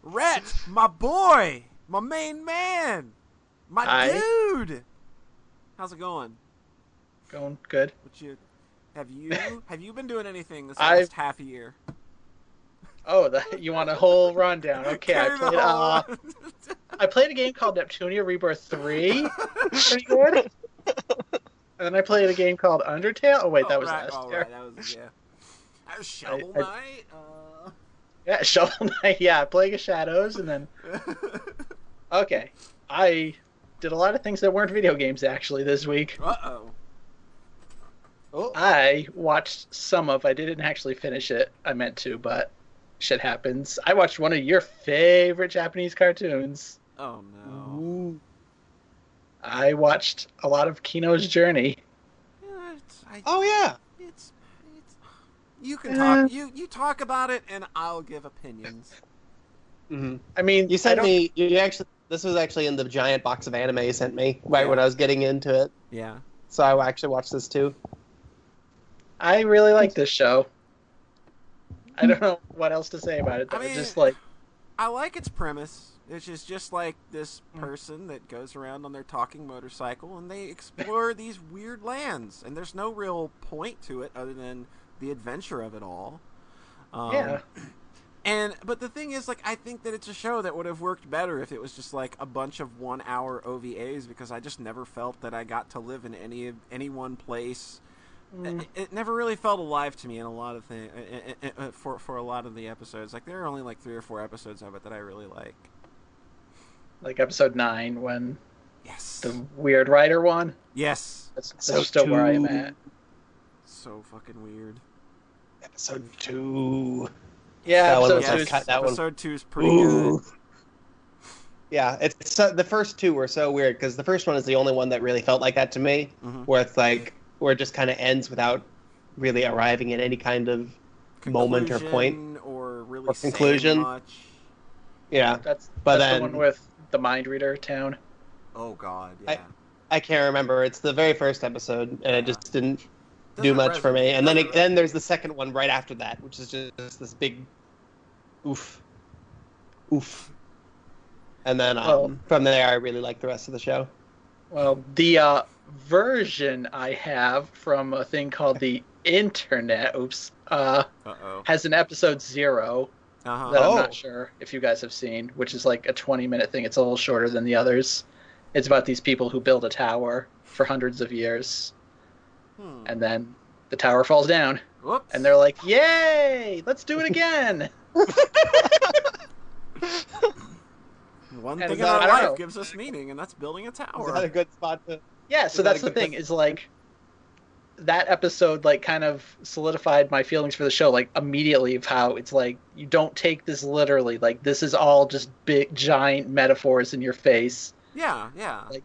Rhett, my boy, my main man, my Hi. dude. How's it going? Going good. What you have you have you been doing anything this I've- last half a year? Oh, the, you want a whole rundown? Okay, I Carry the played. Uh, whole- I played a game called Neptunia Rebirth Three. Pretty good. And then I played a game called Undertale. Oh wait, that was right, last oh, year. right, that was yeah. That was Shovel I- Knight. Uh... Yeah, Shovel Knight. Yeah, Plague of Shadows, and then okay, I did a lot of things that weren't video games actually this week. uh oh. Oh, I watched some of. I didn't actually finish it. I meant to, but shit happens. I watched one of your favorite Japanese cartoons. Oh no. Ooh. I watched a lot of Kino's Journey. Yeah, I, oh yeah. it's, it's, you can Uh. talk. You you talk about it, and I'll give opinions. hmm I mean, You I sent me. You you actually. This was actually in the giant box of anime you sent me right Yeah. when I was getting into it. Yeah. So I actually watched this too. I really like this show. I don't know what else to say about it. I mean- just like I like its premise. It's just just like this mm. person that goes around on their talking motorcycle and they explore these weird lands, and there's no real point to it other than the adventure of it all. Um, yeah, And but the thing is, like, I think that it's a show that would have worked better if it was just like a bunch of one-hour OVAs because I just never felt that I got to live in any of any one place. Mm. It, it never really felt alive to me in a lot of things uh, uh, uh, for for a lot of the episodes. Like there are only like three or four episodes of it that I really like. Like episode nine when Yes. the weird writer one. Yes. That's, that's So still where I am at. So fucking weird. Episode two. Yeah, That one episode was two like is- cut- that one- two is pretty Ooh. good. Yeah, it's so, the first two were so weird because the first one is the only one that really felt like that to me, Mhm. where it's like where it just kind of ends without really arriving at any kind of moment or point. Or really Or conclusion. much. Yeah, That's But that's then- the one with the mind reader town. Oh God, I- yeah. I can't remember. It's the very first episode, and it just didn't do Doesn't much for me. resonate. And then it, then there's the second one right after that, which is just this big oof, oof. And then um, Well- from there, I really like the rest of the show. Well, the uh, version I have from a thing called the internet, oops, uh, has an episode zero Uh huh. that I'm Oh. not sure if you guys have seen, which is like a 20 minute thing. It's a little shorter than the others. It's about these people who build a tower for hundreds of years, Hmm. and then the tower falls down, Whoops. and they're like, "Yay! Let's do it again!" one and thing in our life know. gives us meaning, and that's building a Is that a tower. good spot to? Yeah, so that's a the thing place- is like that episode like kind of solidified my feelings for the show like immediately of how it's like you don't take this literally. Like this is all just big giant metaphors in your face. Yeah, yeah. like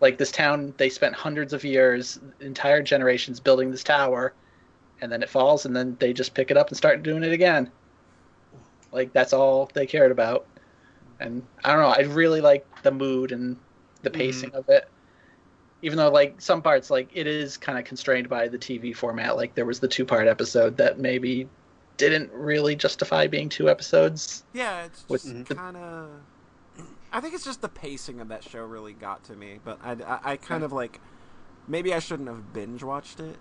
like this town they spent hundreds of years entire generations building this tower and then it falls and then they just pick it up and start doing it again. Like that's all they cared about. And i don't know i really like the mood and the mm-hmm. pacing of it even though like some parts like it is kind of constrained by the tv format like there was the two part episode that maybe didn't really justify being two episodes Yeah, it's just kind of. I think it's just the pacing of that show really got to me, but I, I, I kind of like. Maybe I shouldn't have binge watched it.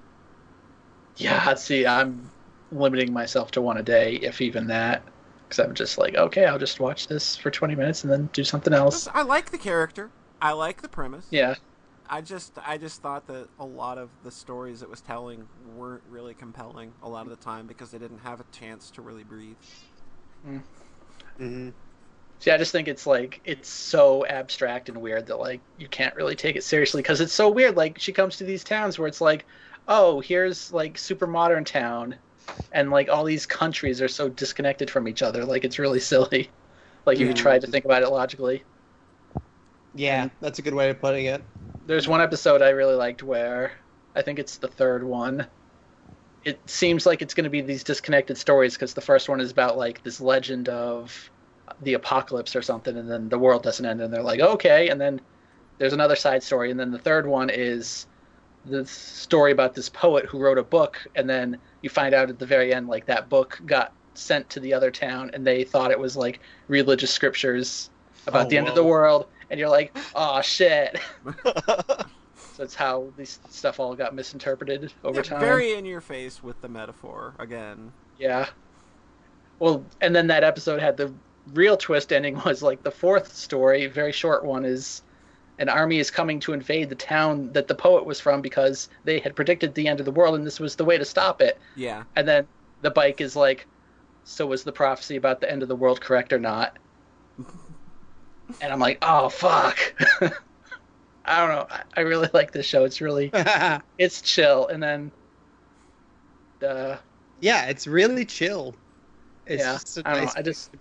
yeah see i'm limiting myself to one a day if even that because I'm just like, okay, I'll just watch this for 20 minutes and then do something else. I like the character. I like the premise. Yeah, I just I just thought that a lot of the stories it was telling weren't really compelling a lot of the time because they didn't have a chance to really breathe. hmm See, I just think it's like it's so abstract and weird that like you can't really take it seriously because it's so weird. Like she comes to these towns where it's like, oh, here's like super modern town, and like all these countries are so disconnected from each other. Like it's really silly. Like if you Yeah. try to think about it logically. Yeah, that's a good way of putting it. There's one episode I really liked where I think it's the third one. It seems like it's going to be these disconnected stories because the first one is about like this legend of the apocalypse or something, and then the world doesn't end, and they're like, okay, and then there's another side story, and then the third one is the story about this poet who wrote a book, and then you find out at the very end, like that book got sent to the other town, and they thought it was like religious scriptures about Oh, the end of the world, and you're like, oh shit. So it's how these stuff all got misinterpreted over Yeah, time. very in your face with the metaphor again. Yeah. Well, and then that episode had the real twist ending was like the fourth story, very short one, is an army is coming to invade the town that the poet was from because they had predicted the end of the world and this was the way to stop it. Yeah. And then the bike is like, so was the prophecy about the end of the world correct or not? And I'm like, oh fuck. I don't know. I, I really like this show. It's really it's chill and then uh yeah, it's really chill. It's yeah, just a I don't nice know. I just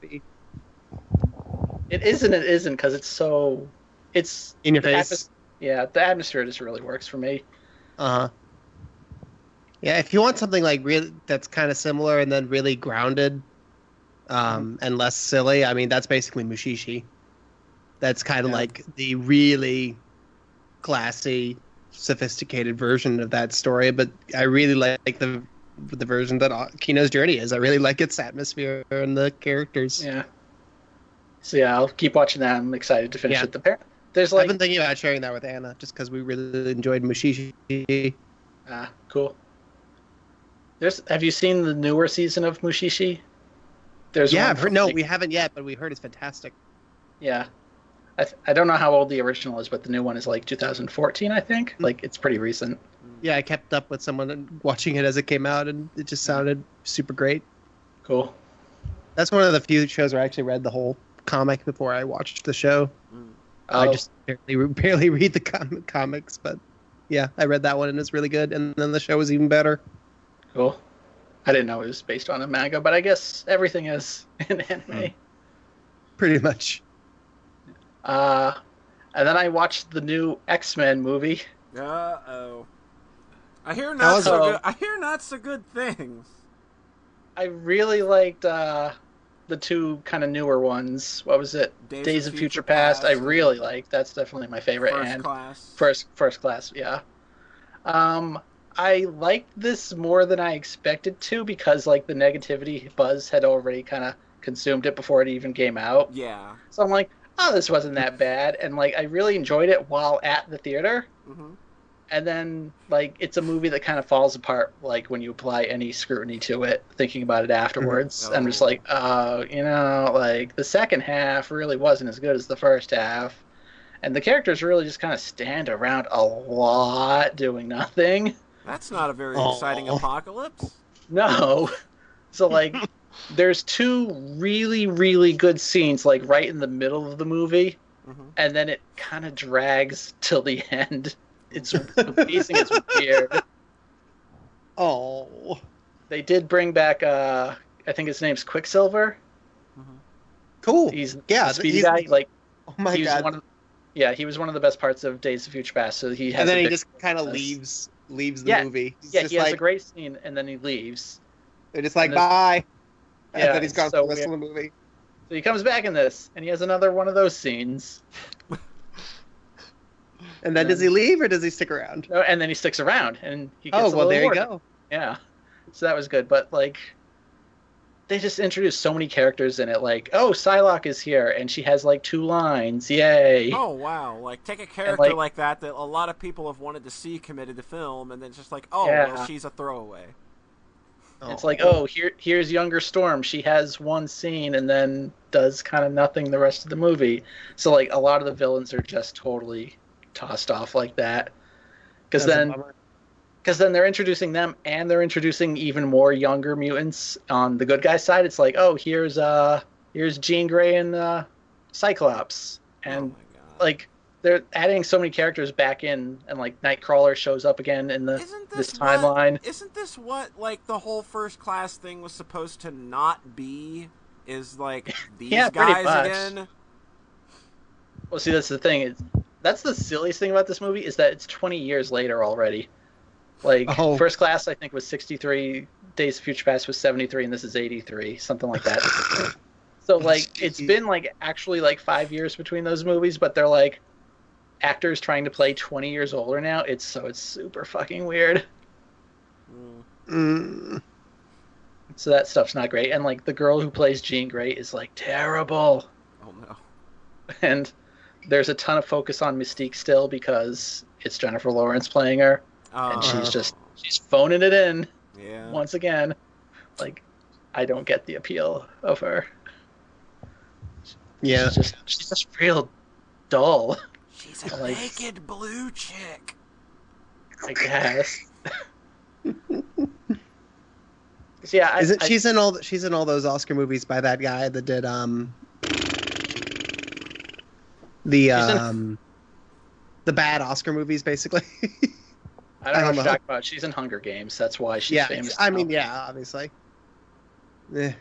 it isn't. It isn't because it's so it's in your face. atmos- yeah the atmosphere just really works for me Uh huh. Yeah, if you want something like really that's kind of similar and then really grounded, um, and less silly, I mean that's basically Mushishi. That's kind of Yeah. like the really classy, sophisticated version of that story. But I really like the the version that Kino's Journey is. I really like its atmosphere and the characters. yeah so yeah i'll keep watching that i'm excited to finish Yeah. it the pair there's I've been thinking about sharing that with Anna just because we really enjoyed Mushishi. ah cool there's have you seen the newer season of mushishi there's yeah, one heard, no, we haven't yet, but we heard it's fantastic. yeah I, th- I don't know how old the original is but the new one is like 2014 i think Hmm. like it's pretty recent hmm. Yeah, I kept up with someone watching it as it came out, and it just sounded super great. cool That's one of the few shows where I actually read the whole comic before I watched the show. Hmm. I Oh, just barely, barely read the com- comics, but yeah, I read that one and it's really good. And then the show was even better. cool i didn't know it was based on a manga but i guess everything is in anime hmm. Pretty much. Uh, and then I watched the new X Men movie. Uh oh. I hear not so good. I hear not so good things. I really liked uh, the two kind of newer ones. What was it? Days, of Future, Past. I really liked. That's definitely my favorite. First and class. first first class, yeah. Um, I liked this more than I expected to because like the negativity buzz had already kind of consumed it before it even came out. Yeah. So I'm like, oh, this wasn't that bad, and like I really enjoyed it while at the theater. hmm and then like it's a movie that kind of falls apart like when you apply any scrutiny to it thinking about it afterwards Mhm. i'm just like oh you know like the second half really wasn't as good as the first half and the characters really just kind of stand around a lot doing nothing That's not a very Aw. exciting apocalypse. no so like there's two really really good scenes like right in the middle of the movie hmm and then it kind of drags till the end it's the pacing is weird Oh, They did bring back, uh, I think his name's Quicksilver. cool. He's Yeah, speedy he's- guy. Like Oh my god. one of, yeah, he was one of the best parts of Days of Future Past. So he has and then he just kind of leaves leaves the Yeah, movie. He's yeah, just he has like a great scene, and then he leaves. they're just like bye. Yeah, and then he's it's gone so for the rest weird. of the movie. So he comes back in this, and he has another one of those scenes. And then Yeah. does he leave or does he stick around? No, and then he sticks around, and he gets Oh a well, little there you more- go. Yeah, so that was good. But like, they just introduced so many characters in it. Like, oh, Psylocke is here, and she has like two lines. Yay! Oh wow! Like take a character like- like, that that a lot of people have wanted to see committed to film, and then it's just like, oh Yeah. well, she's a throwaway. It's like, oh, here here's younger Storm. She has one scene and then does kind of nothing the rest of the movie. So like a lot of the villains are just totally tossed off like that. Because then because then they're introducing them and they're introducing even more younger mutants on the good guy side. It's like, oh, here's uh here's Jean Grey and uh, Cyclops, oh and my god. like they're adding so many characters back in, and like Nightcrawler shows up again in the Isn't this this, timeline. isn't this what like the whole first class thing was supposed to not be? Is like these Yeah, guys again? Well, see, that's the thing. It's, that's the silliest thing about this movie is that it's 20 years later already. Like Oh. First Class, I think was 63. Days of Future Past was 73, and this is 83, something like that. so like, it's been like actually like five years between those movies, but they're like actors trying to play 20 years older now. It's so it's super fucking weird. Mm. So that stuff's not great. And like the girl who plays Jean Grey is like terrible. Oh no. and there's a ton of focus on Mystique still because it's Jennifer Lawrence playing her, and she's just she's phoning it in yeah. once again. Like, I don't get the appeal of her. Yeah. She's just she's just real dull, She's a like- naked blue chick. I guess. So, yeah, I, Is it? I- She's in all. the- She's in all those Oscar movies by that guy that did um. The She's in- um. The bad Oscar movies, basically. I don't know I what don't you're know. talking about. She's in Hunger Games. That's why she's yeah, famous. I now. mean, yeah, obviously. Eh.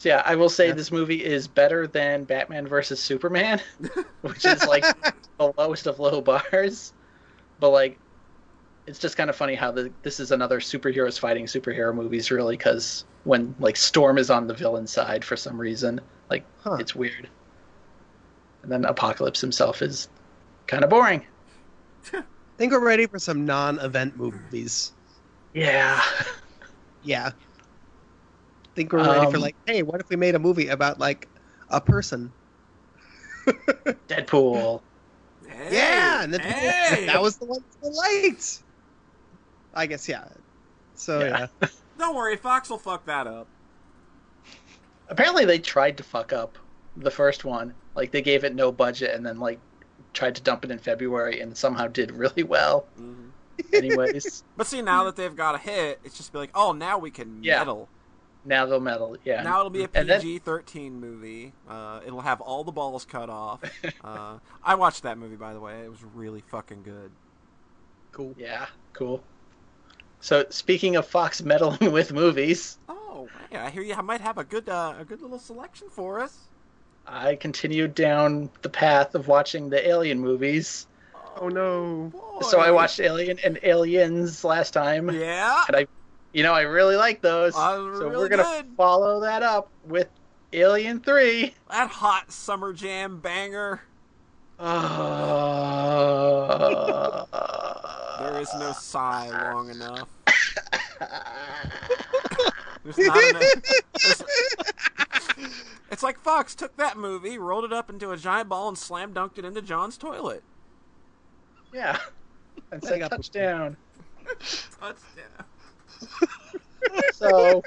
So, yeah, I will say this movie is better than Batman versus Superman, which is like the lowest of low bars. But like, it's just kind of funny how the, this is another superheroes fighting superhero movies, really, because when like Storm is on the villain side for some reason, like Huh. it's weird. And then Apocalypse himself is kind of boring. I think we're ready for some non-event movies. Yeah. Yeah. I think we're ready for Um, like, hey, what if we made a movie about like a person? Deadpool. Hey, yeah, and then people, hey! that was the one people liked. I guess yeah. So Yeah. yeah. Don't worry, Fox will fuck that up. Apparently, they tried to fuck up the first one. Like they gave it no budget and then like tried to dump it in February and somehow did really well. hmm Anyways, But see, now that they've got a hit, it's just be like, oh, now we can Yeah. meddle. Now they'll meddle. Yeah. Now it'll be a PG thirteen movie. Uh, it'll have all the balls cut off. Uh, I watched that movie, by the way. It was really fucking good. Cool. Yeah. Cool. So speaking of Fox meddling with movies, Oh, yeah, I hear you might have a good, uh, a good little selection for us. I continued down the path of watching the Alien movies. Oh no. Boy. So I watched Alien and Aliens last time. Yeah. And I, you know, I really like those. Uh, so really we're gonna good. follow that up with Alien Three. That hot summer jam banger. Uh, There is no sigh long enough. There's not enough. there's- It's like Fox took that movie, rolled it up into a giant ball, and slam dunked it into John's toilet. Yeah. And I said touchdown. Touchdown. So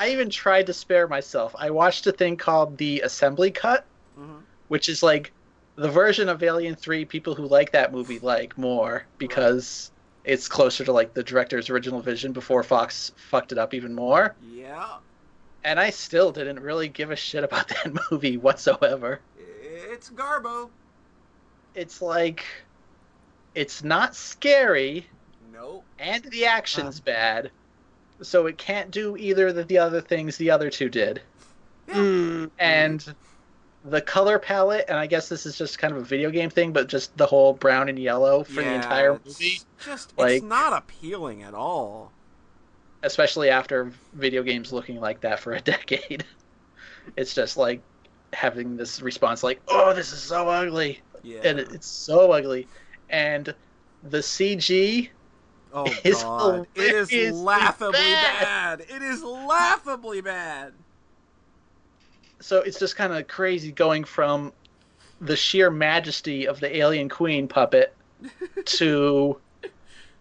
I even tried to spare myself. I watched a thing called the Assembly Cut, Mhm. which is like the version of Alien 3 people who like that movie like more because it's closer to like the director's original vision before Fox fucked it up even more. Yeah. And I still didn't really give a shit about that movie whatsoever. It's Garbo. It's like it's not scary Nope. and the action's bad. So it can't do either of the other things the other two did. Mm. and the color palette and i guess this is just kind of a video game thing but just the whole brown and yellow for the entire it's movie Just, Like- it's not appealing at all. especially after video games looking like that for a decade it's just like having this response like oh this is so ugly Yeah. and it- it's so ugly and the cg oh is god, it is laughably bad. bad. It is laughably bad. so it's just kind of crazy going from the sheer majesty of the alien queen puppet to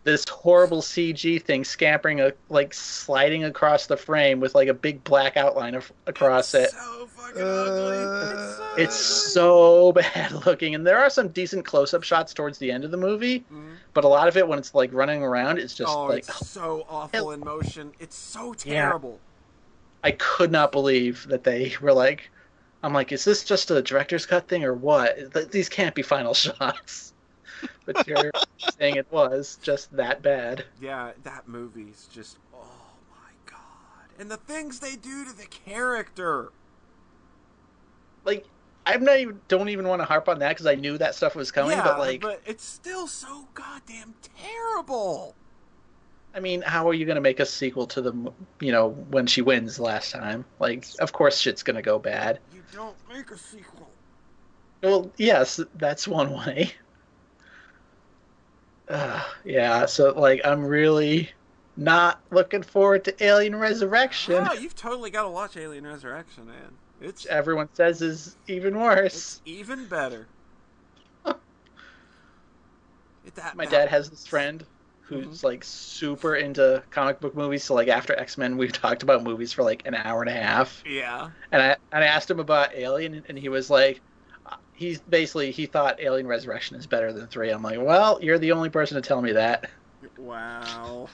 this horrible CG thing scampering, a, like sliding across the frame with like a big black outline of, across it. So fucking ugly. It's so, It's so bad looking, and there are some decent close-up shots towards the end of the movie, Mhm. but a lot of it when it's like running around, it's just oh, like it's so awful in motion. It's so terrible. I could not believe that they were like, I'm like, is this just a director's cut thing or what? These can't be final shots. But you're saying it was just that bad. Yeah, that movie's just oh my god. And the things they do to the character. Like, I'm not even don't even want to harp on that because I knew that stuff was coming. yeah, but like, but it's still so goddamn terrible. I mean, how are you going to make a sequel to the, you know, when she wins last time? Like, of course shit's going to go bad. You don't make a sequel. Well, yes, that's one way. Uh, yeah, so like I'm really not looking forward to Alien Resurrection. Oh, you've totally got to watch Alien Resurrection, man. It's Everyone says is even worse. even better. It- that- My that- dad has this friend who's like super into comic book movies. So like after X Men, we've talked about movies for like an hour and a half. Yeah. And I and I asked him about Alien, and he was like, he's basically he thought Alien Resurrection is better than three. I'm like, well, you're the only person to tell me that. Wow.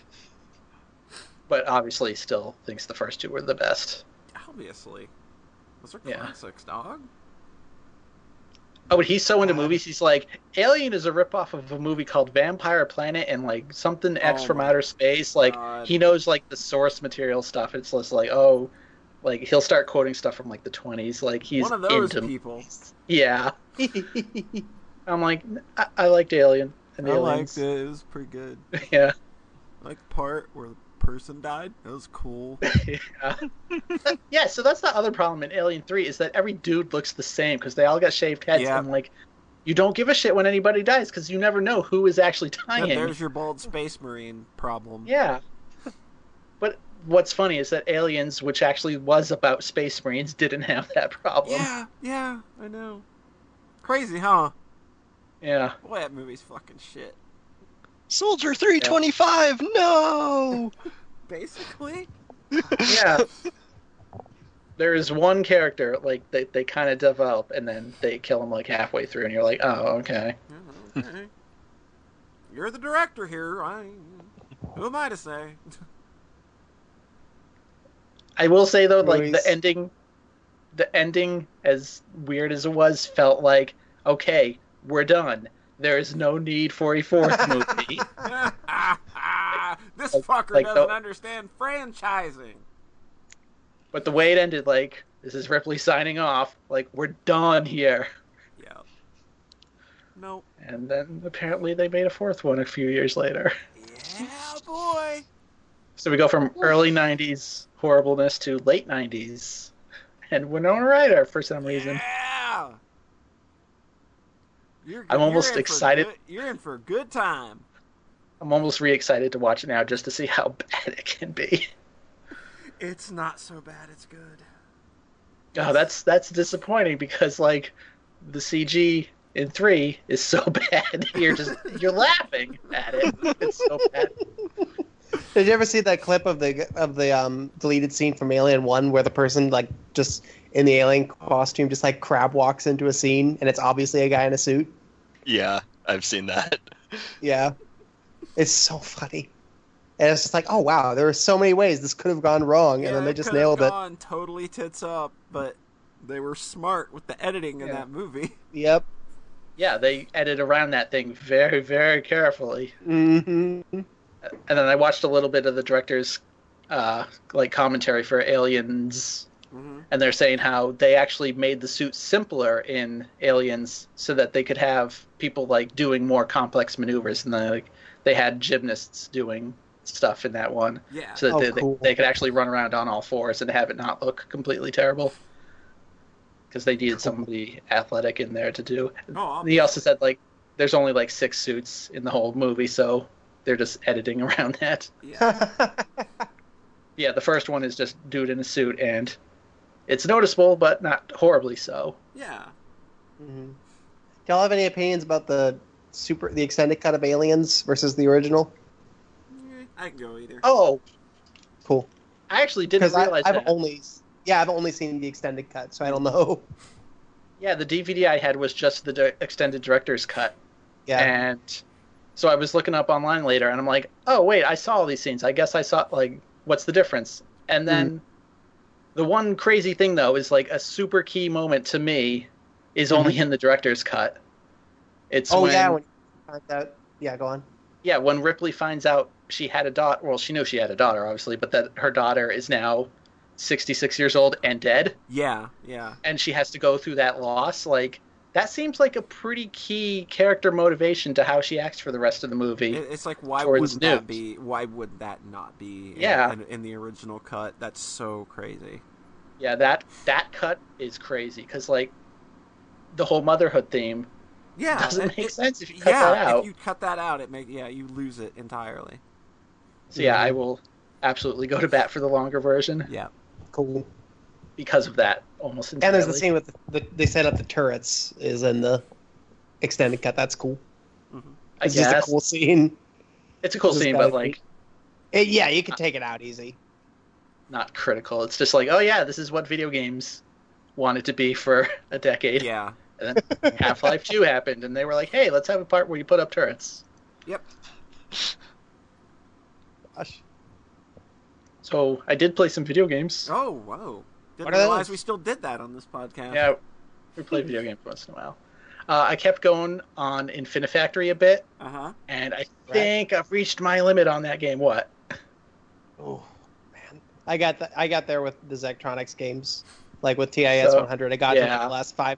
But obviously, still thinks the first two were the best. Obviously. Those are Yeah. classics, dog. Oh, but he's so into movies. He's like, Alien is a ripoff of a movie called Vampire Planet and like something X Oh from outer space. Like God. he knows like the source material stuff. It's just like, oh, like he'll start quoting stuff from like the twenties. Like he's One of those into people. Yeah, I'm like, I, I liked Alien and I Aliens. liked it. It was pretty good. Yeah, I like part where the person died. That was cool. yeah. yeah. So that's the other problem in Alien Three is that every dude looks the same because they all got shaved heads. Yeah. And like, you don't give a shit when anybody dies because you never know who is actually Yeah, dying. there's your bald space marine problem. Yeah. But what's funny is that Aliens, which actually was about space marines, didn't have that problem. Yeah, yeah, I know. Crazy, huh? Yeah. Boy, that movie's fucking shit. Soldier 325, no! Basically. Yeah. there is one character like they, they kind of develop and then they kill him like halfway through and you're like oh okay okay. You're the director here. I, who am I to say? i will say though like the ending the ending as weird as it was felt like okay we're done there is no need for a fourth movie this Like- fucker like doesn't the- understand franchising. but the way it ended like this is ripley signing off like we're done here Yeah. Nope. and then apparently they made a fourth one a few years later Yeah, boy. So we go from early '90s horribleness to late '90s, and Winona Ryder for some reason. Yeah. You're, I'm almost excited. good- you're in for a good time. I'm almost re-excited to watch it now just to see how bad it can be. It's not so bad. It's good. Oh, that's that's disappointing because like the CG in three is so bad. You're just you're laughing at it. It's so bad. Did you ever see that clip of the of the um, deleted scene from Alien One where the person like just in the alien costume just like crab walks into a scene and it's obviously a guy in a suit? Yeah, I've seen that. Yeah, it's so funny. And it's just like, oh wow, there are so many ways this could have gone wrong, and then they just nailed it. totally tits up, but they were smart with the editing in that movie. Yep. Yeah, they edit around that thing very very carefully. hmm and then I watched a little bit of the director's uh, like commentary for Aliens, hmm and they're saying how they actually made the suit simpler in Aliens so that they could have people like doing more complex maneuvers, and then like they had gymnasts doing stuff in that one, Yeah. so that Oh, they, they, cool. they could actually run around on all fours and have it not look completely terrible. Because they needed somebody athletic in there to do. oh, He also said like there's only like six suits in the whole movie, so they're just editing around that. yeah. Yeah, the first one is just dude in a suit, and it's noticeable, but not horribly so. yeah. Mm-hmm. Do y'all have any opinions about the super the extended cut of Aliens versus the original? I can go either. Oh, Cool. I actually didn't Because realize I've that. only, yeah, I've only seen the extended cut, so I don't know. Yeah, the DVD I had was just the di- extended director's cut. Yeah. And so I was looking up online later, and I'm like, oh wait, I saw all these scenes. I guess I saw like, what's the difference? And then Mm. the one crazy thing though is like a super key moment to me is only in the director's cut. It's Mm-hmm. oh when, yeah, when out. Yeah, go on. yeah when Ripley finds out she had a daughter. Well, she knew she had a daughter, obviously, but that her daughter is now 66 years old and dead, Yeah, yeah. and she has to go through that loss. Like that seems like a pretty key character motivation to how she acts for the rest of the movie. It's like why wouldn't that Newt. be? Why would that not be? in- Yeah. In, in the original cut, that's so crazy. Yeah, that that cut is crazy because like the whole motherhood theme Yeah, doesn't it- make it- sense if you cut yeah, that out. if you cut that out, it make yeah you lose it entirely. So yeah, I mm-hmm. will absolutely go to bat for the longer version Yeah. Cool. because of that almost entirely. And there's the scene with the, the they set up the turrets is in the extended cut. That's cool. I It's guess just a cool scene. it's a cool Just scene, but like It- yeah, you can take it out easy. not critical. It's just like, oh yeah, this is what video games wanted to be for a decade. Yeah. And then Half Life Two happened, and they were like, hey, let's have a part where you put up turrets. Yep. Gosh. So I did play some video games. Oh whoa! Didn't What realize those? we still did that on this podcast. Yeah, we play video games once in a while. Uh, I kept going on Infinifactory a bit, Uh huh. and I think I've reached my limit on that game. What? Oh man, I got the, I got there with the Zachtronics games, like with TIS So, 100. I got to the last five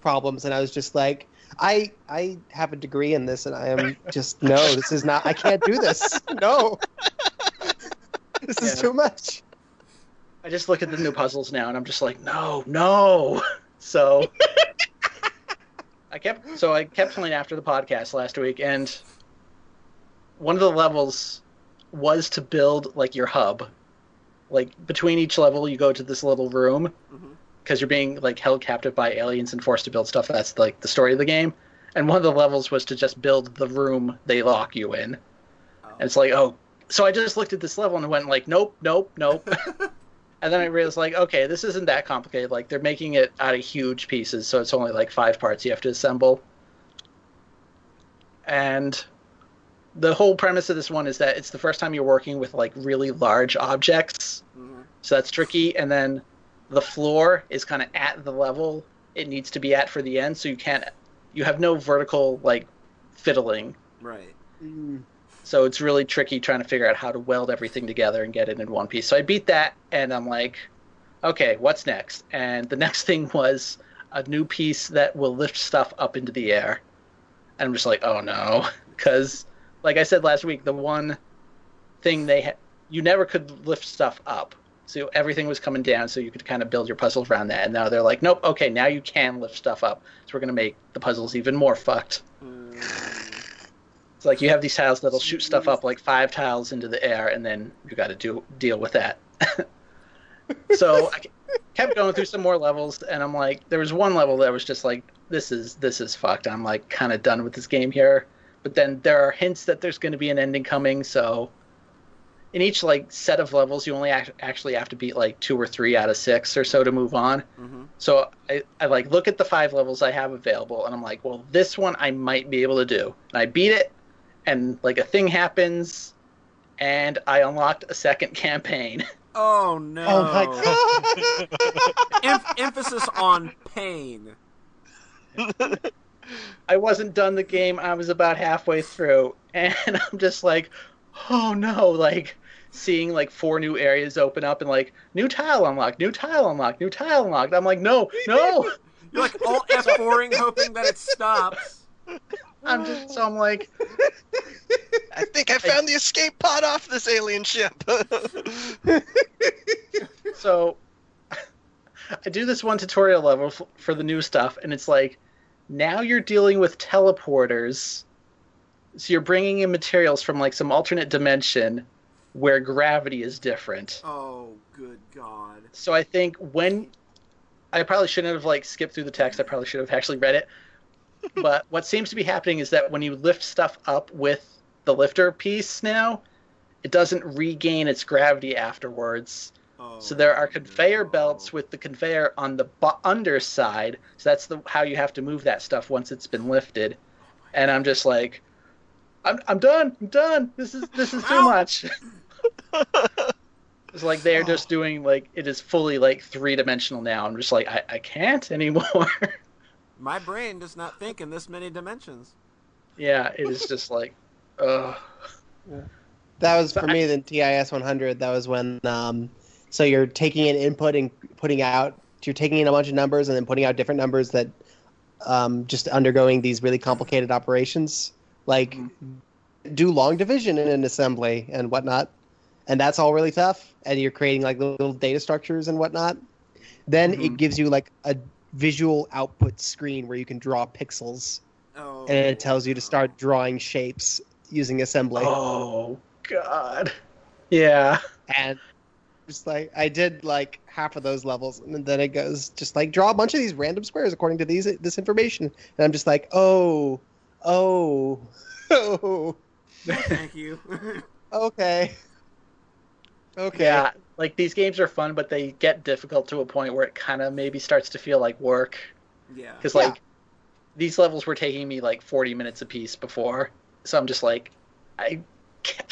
problems, and I was just like, I I have a degree in this, and I am just no, this is not. I can't do this. No, this is Yeah. too much. I just look at the new puzzles now, and I'm just like, no, no. So I kept so I kept playing after the podcast last week, and one of the levels was to build like your hub. Like between each level, you go to this little room mm-hmm. because you're being like held captive by aliens and forced to build stuff. That's like the story of the game. And one of the levels was to just build the room they lock you in. And it's like, oh, so I just looked at this level and went like, nope, nope, nope. Oh. and then I realized like, okay, this isn't that complicated. Like they're making it out of huge pieces, so it's only like five parts you have to assemble. And the whole premise of this one is that it's the first time you're working with like really large objects, Mhm. so that's tricky. And then the floor is kind of at the level it needs to be at for the end, so you can't, you have no vertical like fiddling. Right. So it's really tricky trying to figure out how to weld everything together and get it in one piece. So I beat that, and I'm like, okay, what's next? And the next thing was a new piece that will lift stuff up into the air. And I'm just like, oh no, because like I said last week, the one thing they ha- you never could lift stuff up. So everything was coming down, so you could kind of build your puzzles around that. And now they're like, nope, okay, now you can lift stuff up. So we're gonna make the puzzles even more fucked. Mm, It's like you have these tiles that'll shoot stuff up like five tiles into the air, and then you got to do deal with that. so I kept going through some more levels, and I'm like, there was one level that was just like, this is this is fucked. I'm like kind of done with this game here. But then there are hints that there's going to be an ending coming, so in each like set of levels, you only act- actually have to beat like two or three out of six or so to move on. mhm. So I, I like look at the five levels I have available, and I'm like, well, this one I might be able to do. And I beat it, and like a thing happens, and I unlocked a second campaign. Oh no! Oh my god. Em- emphasis on pain. I wasn't done the game. I was about halfway through, and I'm just like, oh no, like seeing like four new areas open up and like new tile unlocked, new tile unlocked, new tile unlocked. I'm like, no, no. You're like all F4ing, hoping that it stops. I'm just so I'm like, I think I found the escape pod off this alien ship. so I do this one tutorial level f- for the new stuff, and it's like now you're dealing with teleporters. So you're bringing in materials from like some alternate dimension where gravity is different. Oh, good God! So I think when I probably shouldn't have like skipped through the text. I probably should have actually read it. But what seems to be happening is that when you lift stuff up with the lifter piece now, it doesn't regain its gravity afterwards. Oh, So there are conveyor no. belts with the conveyor on the bu- underside. So that's the how you have to move that stuff once it's been lifted. And I'm just like, I'm I'm done. I'm done. This is this is too much. it's like they're oh. just doing like it is fully like three dimensional now. I'm just like I, I can't anymore. My brain does not think in this many dimensions. yeah, it is just like, ugh. That was for me the TIS 100. That was when um, so you're taking in input and putting out. You're taking in a bunch of numbers and then putting out different numbers that um, just undergoing these really complicated operations, like do long division in an assembly and whatnot, and that's all really tough. And you're creating like little data structures and whatnot. Then it Mhm. gives you like a visual output screen where you can draw pixels, Oh, and it tells you to start drawing shapes using assembly. Oh God. Yeah. and just like I did like half of those levels, and then it goes just like draw a bunch of these random squares according to these this information, and I'm just like, oh, oh, oh, Thank you. okay, okay, Yeah, like these games are fun, but they get difficult to a point where it kind of maybe starts to feel like work. yeah. Because Yeah. like these levels were taking me like 40 minutes apiece before, so I'm just like, I,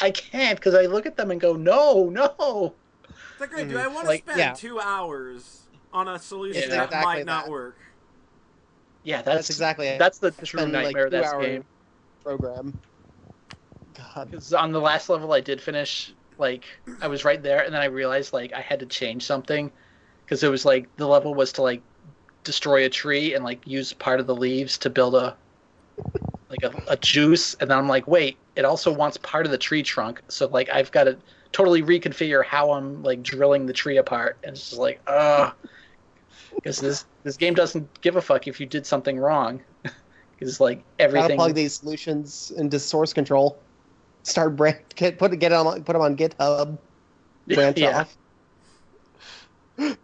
I can't because I look at them and go, no, no. It's like, great. Do mm. I want to Like, spend yeah. two hours on a solution Yeah. that Exactly might not that. work? Yeah, that's, that's exactly that's the It's true been, like, nightmare of that game. program. God, Because on the last level I did finish, like I was right there, and then I realized like I had to change something, because it was like the level was to like destroy a tree and like use part of the leaves to build a like a, a juice, and then I'm like, wait, it also wants part of the tree trunk, so like I've got to totally reconfigure how I'm like drilling the tree apart, and it's just like, ugh, because this this game doesn't give a fuck if you did something wrong, because like gotta everything. plug these solutions into source control. Start branch, get put get them on, put them on GitHub. Branch yeah. off.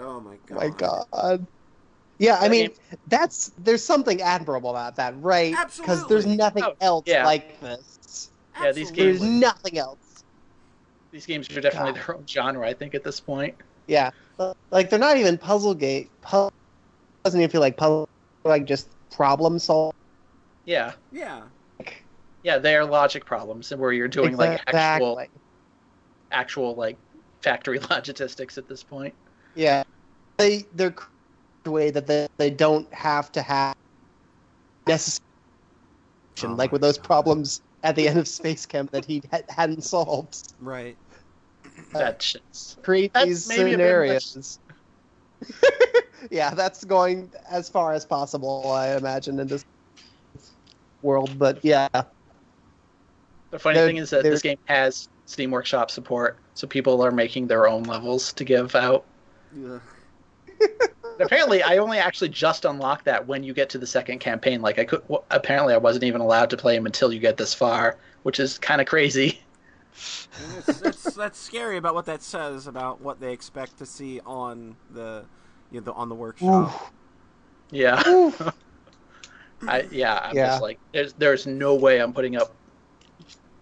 Oh my god. My God. Yeah, I mean, that's there's something admirable about that, right? Because there's nothing Oh, else yeah. like this. Yeah, these Absolutely. There's nothing else. These games are definitely God. their own genre, I think, at this point. Yeah, like they're not even puzzle game. Puzzle doesn't even feel like puzzle, like just problem solve. Yeah, Yeah. Yeah, they are logic problems, and where you're doing like actual, actual like factory logistics at this point. Yeah, they they're the way that they, they don't have to have necessary Oh like with those God. problems at the end of SpaceChem that he ha- hadn't solved. Right. Uh, That shit's create That's these maybe much. scenarios. yeah, that's going as far as possible, I imagine, in this world. But yeah, the funny They're- thing is that this game has Steam Workshop support, so people are making their own levels to give out. Yeah. apparently, I only actually just unlocked that when you get to the second campaign. Like I could, well, apparently, I wasn't even allowed to play them until you get this far, which is kind of crazy. And it's, that's that's scary about what that says about what they expect to see on the you know, the, on the workshop. Yeah. Oof. I yeah, I'm Yeah. just like there's there's no way I'm putting up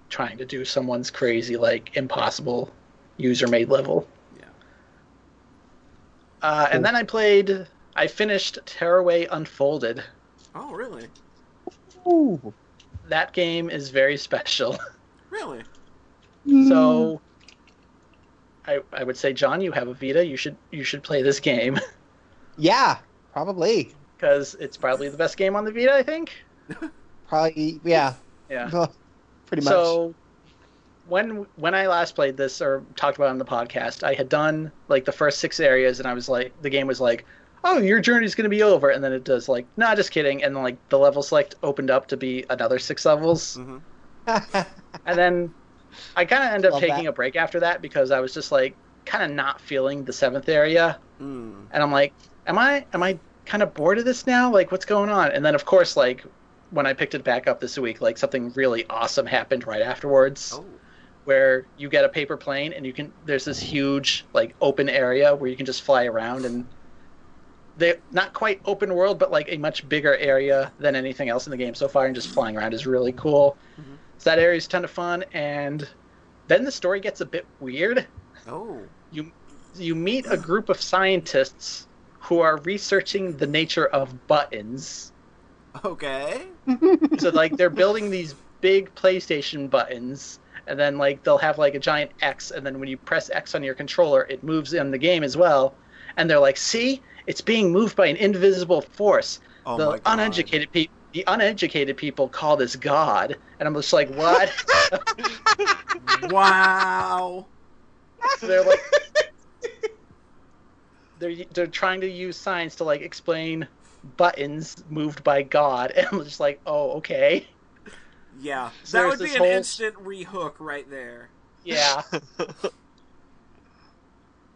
trying to do someone's crazy like impossible user made level. Yeah. Uh, and then I played I finished Tearaway Unfolded. Oh, really? Ooh. That game is very special. Really? So I I would say John, you have a Vita, you should you should play this game yeah, probably, because it's probably the best game on the Vita, I think. probably, yeah, Yeah. Pretty much. So when when I last played this or talked about it on the podcast, I had done like the first six areas, and I was like, the game was like, "Oh, your journey's gonna be over," and then it does like, "Nah, just kidding," and then like the level select opened up to be another six levels, hmm and then I kind of ended up Love taking that. a break after that because I was just like kind of not feeling the seventh area, Mm. and I'm like, "Am I am I kind of bored of this now? Like, what's going on?" And then of course like. When I picked it back up this week, like something really awesome happened right afterwards Oh. where you get a paper plane and you can there's this huge like open area where you can just fly around and they're not quite open world but like a much bigger area than anything else in the game so far and just flying around is really cool Mhm. so that area is a ton of fun and then the story gets a bit weird. Oh. You you meet a group of scientists who are researching the nature of buttons. Okay. so like they're building these big PlayStation buttons and then like they'll have like a giant X and then when you press X on your controller it moves in the game as well. And they're like, "See? It's being moved by an invisible force." Oh the my god. uneducated people the uneducated people call this God. And I'm just like, "What?" Wow. So they're like they're they're trying to use science to like explain buttons moved by God, and I'm just like, oh, okay, Yeah. So that there's would be an whole- instant rehook right there. yeah.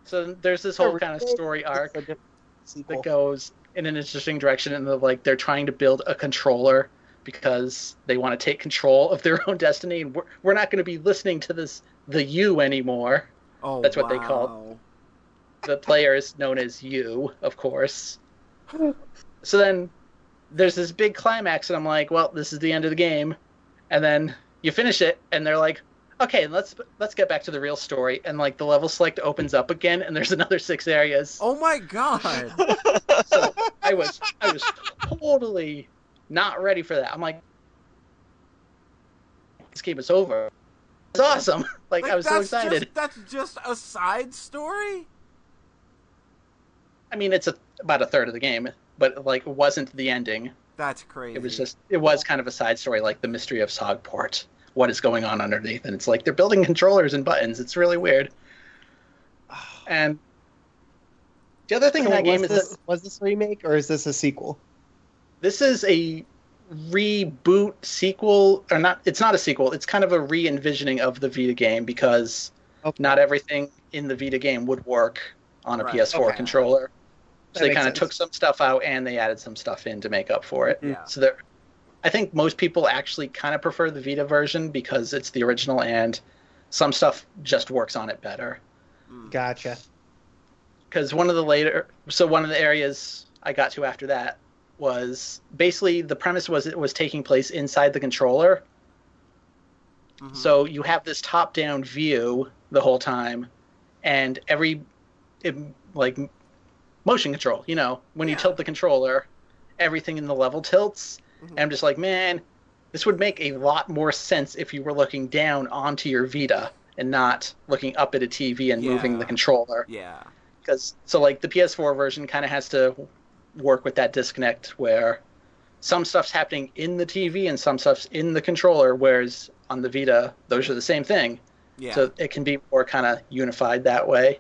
so there's this whole kind of story arc It's a different sequel. that goes in an interesting direction, and they're like they're trying to build a controller because they want to take control of their own destiny, and we're, we're not going to be listening to this the you anymore. Oh, That's what they call the player is known as you, of course. So then there's this big climax, and I'm like, well, this is the end of the game. And then you finish it, and they're like, okay, let's let's get back to the real story. And like the level select opens up again, and there's another six areas. Oh my god. So I was I was totally not ready for that. I'm like, this game is over. It's awesome. Like, I was so excited. Just, that's just a side story? I mean, it's a, about a third of the game, but like it wasn't the ending. That's crazy. It was just it was kind of a side story, like the mystery of Sogport. What is going on underneath? And it's like they're building controllers and buttons. It's really weird. And the other thing in that game is this, that was this a remake or is this a sequel? this is a reboot sequel, or not? It's not a sequel. It's kind of a re-envisioning of the Vita game because Okay. not everything in the Vita game would work on a Right. PS4 Okay. controller. That So they kind of took some stuff out and they added some stuff in to make up for it. Yeah. So there, I think most people actually kind of prefer the Vita version because it's the original and some stuff just works on it better. Mm. Gotcha. Because one of the later, so one of the areas I got to after that was basically the premise was it was taking place inside the controller. Mhm. So you have this top-down view the whole time, and every it, like motion control. You know, when you tilt the controller, everything in the level tilts. Mhm. And I'm just like, man, this would make a lot more sense if you were looking down onto your Vita and not looking up at a TV and moving the controller. Yeah. Because so like the PS4 version kind of has to work with that disconnect where some stuff's happening in the TV and some stuff's in the controller, whereas on the Vita those are the same thing. Yeah. So it can be more kind of unified that way.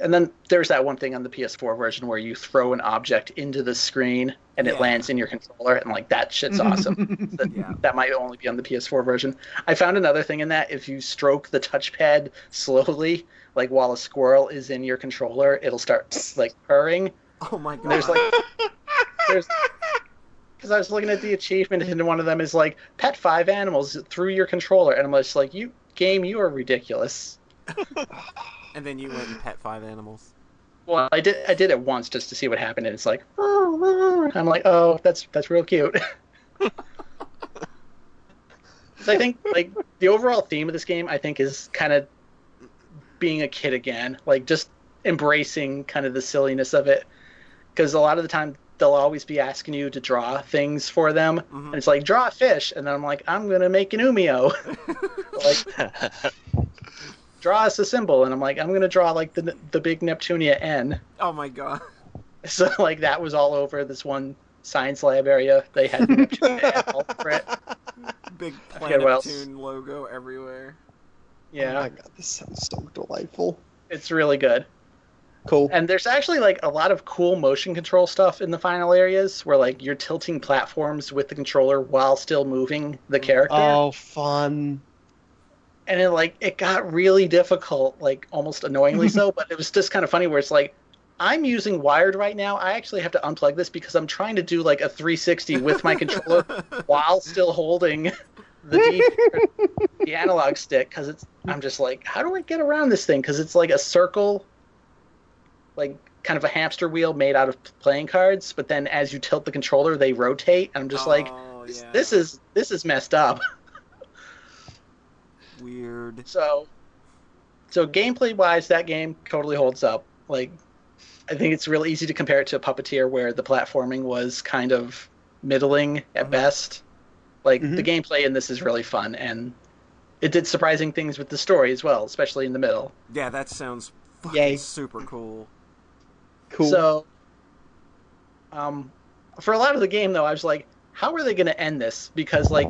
And then there's that one thing on the PS4 version where you throw an object into the screen and it lands in your controller, and like that shit's awesome. That, Yeah. that might only be on the PS4 version. I found another thing in that if you stroke the touchpad slowly, like while a squirrel is in your controller, it'll start like purring. oh my god. There's like there's because I was looking at the achievement and one of them is like pet five animals through your controller, and I'm just like, you game, you are ridiculous. and then you went and pet five animals. Well, I did I did it once just to see what happened, and it's like, oh, I'm like, oh, that's that's real cute. so I think like the overall theme of this game, I think, is kind of being a kid again, like just embracing kind of the silliness of it, because a lot of the time they'll always be asking you to draw things for them, Mhm. and it's like draw a fish, and then I'm like, I'm gonna make an umio, like draw us a symbol, and I'm like, I'm gonna draw like the the big Neptunia N. Oh my god. So like that was all over this one science lab area. They had Neptunia all over it. Big forget what else. Logo everywhere. Oh Yeah, my god, this sounds so delightful. it's really good. Cool. And there's actually like a lot of cool motion control stuff in the final areas where like you're tilting platforms with the controller while still moving the mm. character. Oh, fun. And it like it got really difficult, like almost annoyingly so, but it was just kind of funny where it's like I'm using wired right now. I actually have to unplug this because I'm trying to do like a 360 with my controller while still holding the D, the analog stick because it's I'm just like how do I get around this thing because it's like a circle like kind of a hamster wheel made out of playing cards but then as you tilt the controller they rotate and I'm just like Oh, this, yeah. this is this is messed up Weird. So, so gameplay wise, that game totally holds up. Like, I think it's real easy to compare it to a Puppeteer, where the platforming was kind of middling at Mhm. best. Like Mhm. the gameplay in this is really fun, and it did surprising things with the story as well, especially in the middle. Yeah, that sounds fucking Yay. super cool. Cool. So, um, for a lot of the game though, I was like, how are they going to end this? Because like,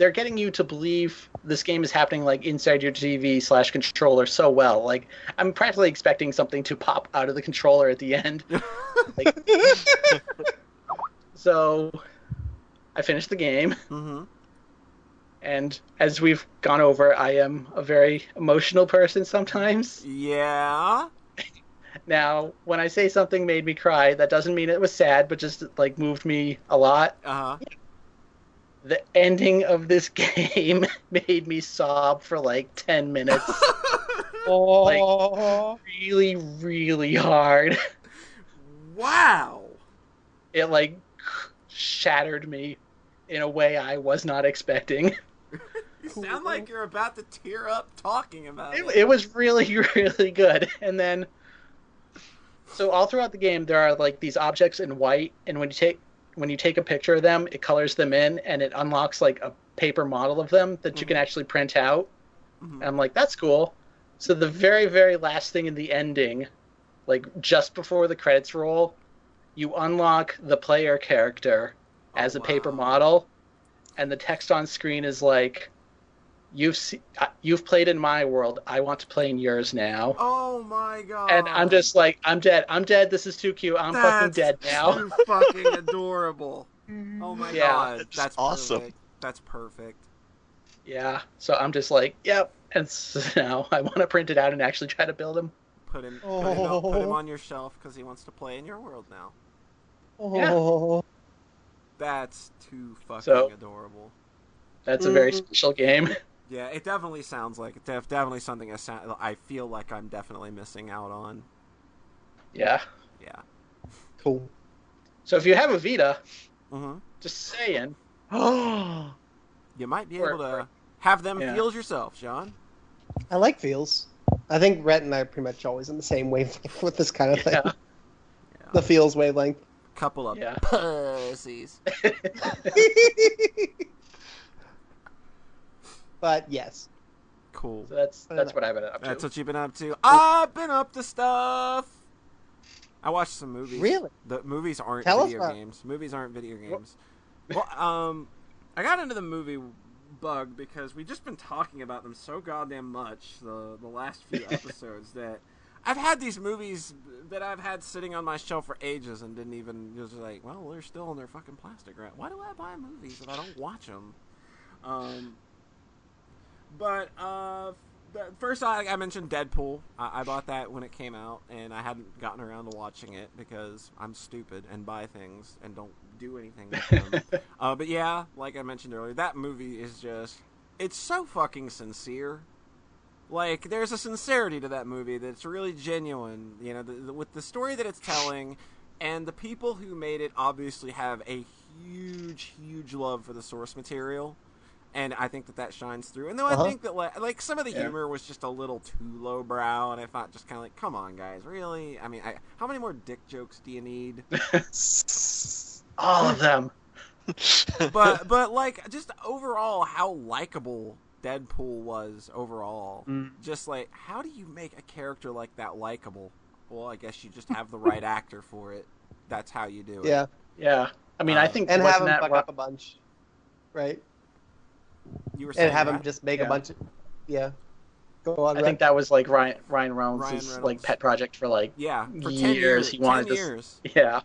they're getting you to believe this game is happening like inside your TV slash controller so well. Like, I'm practically expecting something to pop out of the controller at the end. Like, so, I finished the game, hmm and as we've gone over, I am a very emotional person sometimes. Yeah. Now, when I say something made me cry, that doesn't mean it was sad, but just like moved me a lot. Uh huh. The ending of this game made me sob for like 10 minutes. oh, really, really hard. wow. It like shattered me in a way I was not expecting. You sound like you're about to tear up talking about it. It, it was really, really good. And then, so all throughout the game, there are like these objects in white, and when you take when you take a picture of them, it colors them in, and it unlocks like a paper model of them that you can actually print out. Mhm. And I'm like, that's cool. So the very, very last thing in the ending, like just before the credits roll, you unlock the player character as Oh, a paper model, and the text on screen is like, "You've se- uh, you've played in my world. I want to play in yours now." Oh my god. And I'm just like, I'm dead. I'm dead. This is too cute. I'm fucking dead now. Too fucking adorable. Oh my Yeah. god. That's That's awesome. Perfect. That's perfect. Yeah. So I'm just like, yep. And so now I want to print it out and actually try to build him. Put him, put him, on, put him Oh. on your shelf because he wants to play in your world now. oh. That's too fucking So- adorable. That's a very Mhm. special game. Yeah, it definitely sounds like it. Def- definitely something I, sound, I feel like I'm definitely missing out on. Yeah. Yeah. Cool. So if you have a Vita, hmm just saying. Oh, You might be able to have them Yeah. feels yourself, Sean. I like feels. I think Rhett and I are pretty much always in the same wavelength with this kind of thing. Yeah. The feels wavelength. Couple of Yeah. pussies. but yes. Cool. So that's that's what I've been up to. That's what you've been up to. I've been up to stuff. I watched some movies. Really? The movies aren't Tell video games. Movies aren't video games. Well, um, I got into the movie bug because we've just been talking about them so goddamn much the the last few episodes that I've had these movies that I've had sitting on my shelf for ages and didn't even just like, well, they're still in their fucking plastic wrap. Why do I buy movies if I don't watch them? Um, but uh, the, first I, I mentioned Deadpool. I, I bought that when it came out, and I hadn't gotten around to watching it because I'm stupid and buy things and don't do anything with them. uh, but yeah, like I mentioned earlier, that movie is just—it's so fucking sincere. Like, there's a sincerity to that movie that's really genuine. You know, the, the, with the story that it's telling, and the people who made it obviously have a huge, huge love for the source material and I think that that shines through. And though Uh-huh. I think that like, like some of the Yeah. humor was just a little too lowbrow, and I thought just kind of like, come on, guys, really? I mean, I, how many more dick jokes do you need? All of them. But but like just overall, how likable Deadpool was overall. Mm. Just like, how do you make a character like that likable? Well, I guess you just have the right actor for it. That's how you do it. Yeah. Yeah. I mean, I Uh, think And wasn't have him that fuck Ro- up a bunch. Right? You were saying And have him just make Yeah. a bunch of. Yeah. Go on, I Rhett. think that was like Ryan Ryan Reynolds' Ryan like pet project for like Yeah, for ten years, years. he wanted 10 this- years. yeah.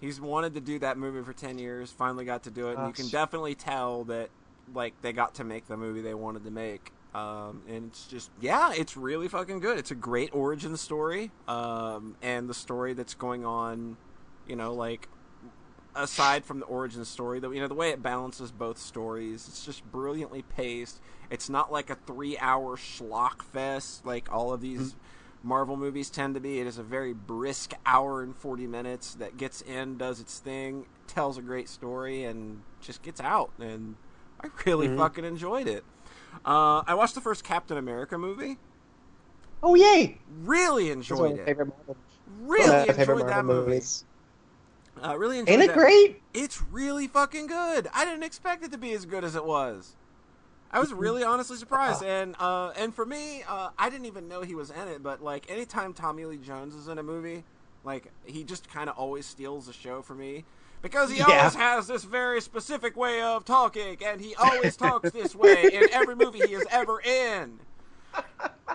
He's wanted to do that movie for 10 years, finally got to do it, and you can Gosh. definitely tell that like they got to make the movie they wanted to make. Um, and it's just yeah, it's really fucking good. It's a great origin story. Um, and the story that's going on, you know, like aside from the origin story, though, you know, the way it balances both stories, it's just brilliantly paced. It's not like a three-hour schlock fest like all of these Marvel movies tend to be. It is a very brisk hour and forty minutes that gets in, does its thing, tells a great story, and just gets out. And I really Mhm. fucking enjoyed it. Uh, I watched the first Captain America movie. Oh yay! Really It's one of enjoyed it. Really one of my favorite enjoyed that movie. movies. Uh, really enjoyed Ain't it that. great? It's really fucking good. I didn't expect it to be as good as it was. I was really honestly surprised, and uh, and for me, uh, I didn't even know he was in it. But like, anytime Tommy Lee Jones is in a movie, like he just kind of always steals the show for me because he Yeah. always has this very specific way of talking, and he always talks this way in every movie he is ever in.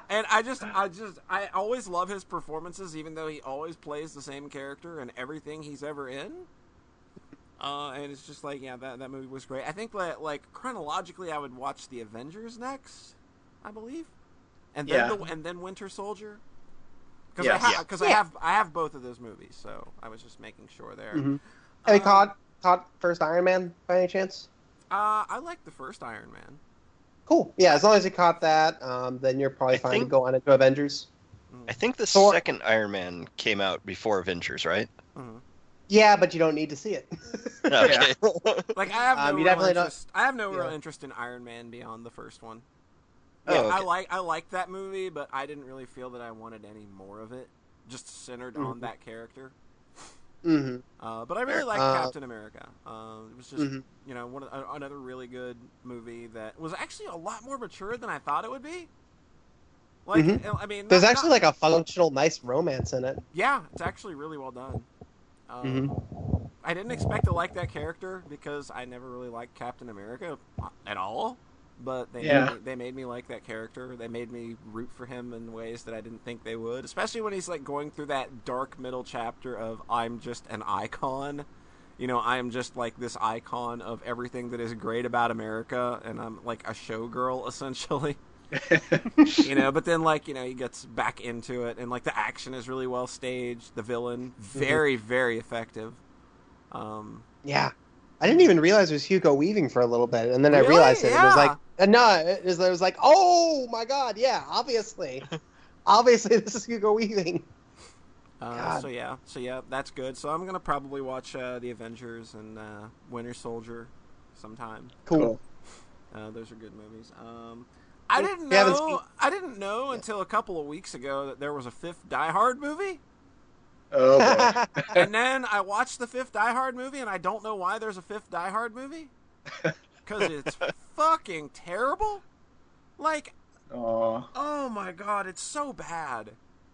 And I just, I just, I always love his performances, even though he always plays the same character in everything he's ever in. Uh, and it's just like, yeah, that, that movie was great. I think that, like, chronologically, I would watch The Avengers next, I believe, and then Yeah. the, and then Winter Soldier, because Yeah. I, ha- Yeah. 'cause I have I have both of those movies, so I was just making sure there. Mhm. Have you caught caught first Iron Man by any chance? Uh, I like the first Iron Man. Cool. Yeah, as long as you caught that, um, then you're probably I fine think- to go on into Avengers. I think the Thor- second Iron Man came out before Avengers, right? Mhm. Yeah, but you don't need to see it. Okay. Like I have no Um, you real definitely don't- interest. I have no real interest in Iron Man beyond the first one. Oh, Yeah, I okay. like I like that movie, but I didn't really feel that I wanted any more of it. Just centered on Mhm. that character. Hmm Uh, but I really like Uh, Captain America. Uh, it was just Mhm. you know one of- another really good movie that was actually a lot more mature than I thought it would be. Like Mhm. I mean, There's not- actually not- like a functional, nice romance in it. yeah, it's actually really well done. Um, Mhm. I didn't expect to like that character because I never really liked Captain America at all. But they Yeah. made me, they made me like that character. They made me root for him in ways that I didn't think they would. Especially when he's like going through that dark middle chapter of I'm just an icon. You know, I am just like this icon of everything that is great about America, and I'm like a showgirl essentially you know but then like you know he gets back into it and like the action is really well staged the villain very very effective um Yeah. I didn't even realize it was Hugo Weaving for a little bit, and then I realized it. It was like, uh, no, it was, it was like, oh my god, yeah, obviously, obviously this is Hugo Weaving. uh, God. so yeah so yeah that's good. So i'm gonna probably watch uh, the avengers and uh, winter soldier sometime. Cool. uh, those are good movies. Um i didn't know seen- i didn't know until a couple of weeks ago that there was a fifth die hard movie oh boy. and then I watched the fifth Die Hard movie, and I don't know why there's a fifth Die Hard movie. Because it's fucking terrible. Like, Aw. oh my god, it's so bad.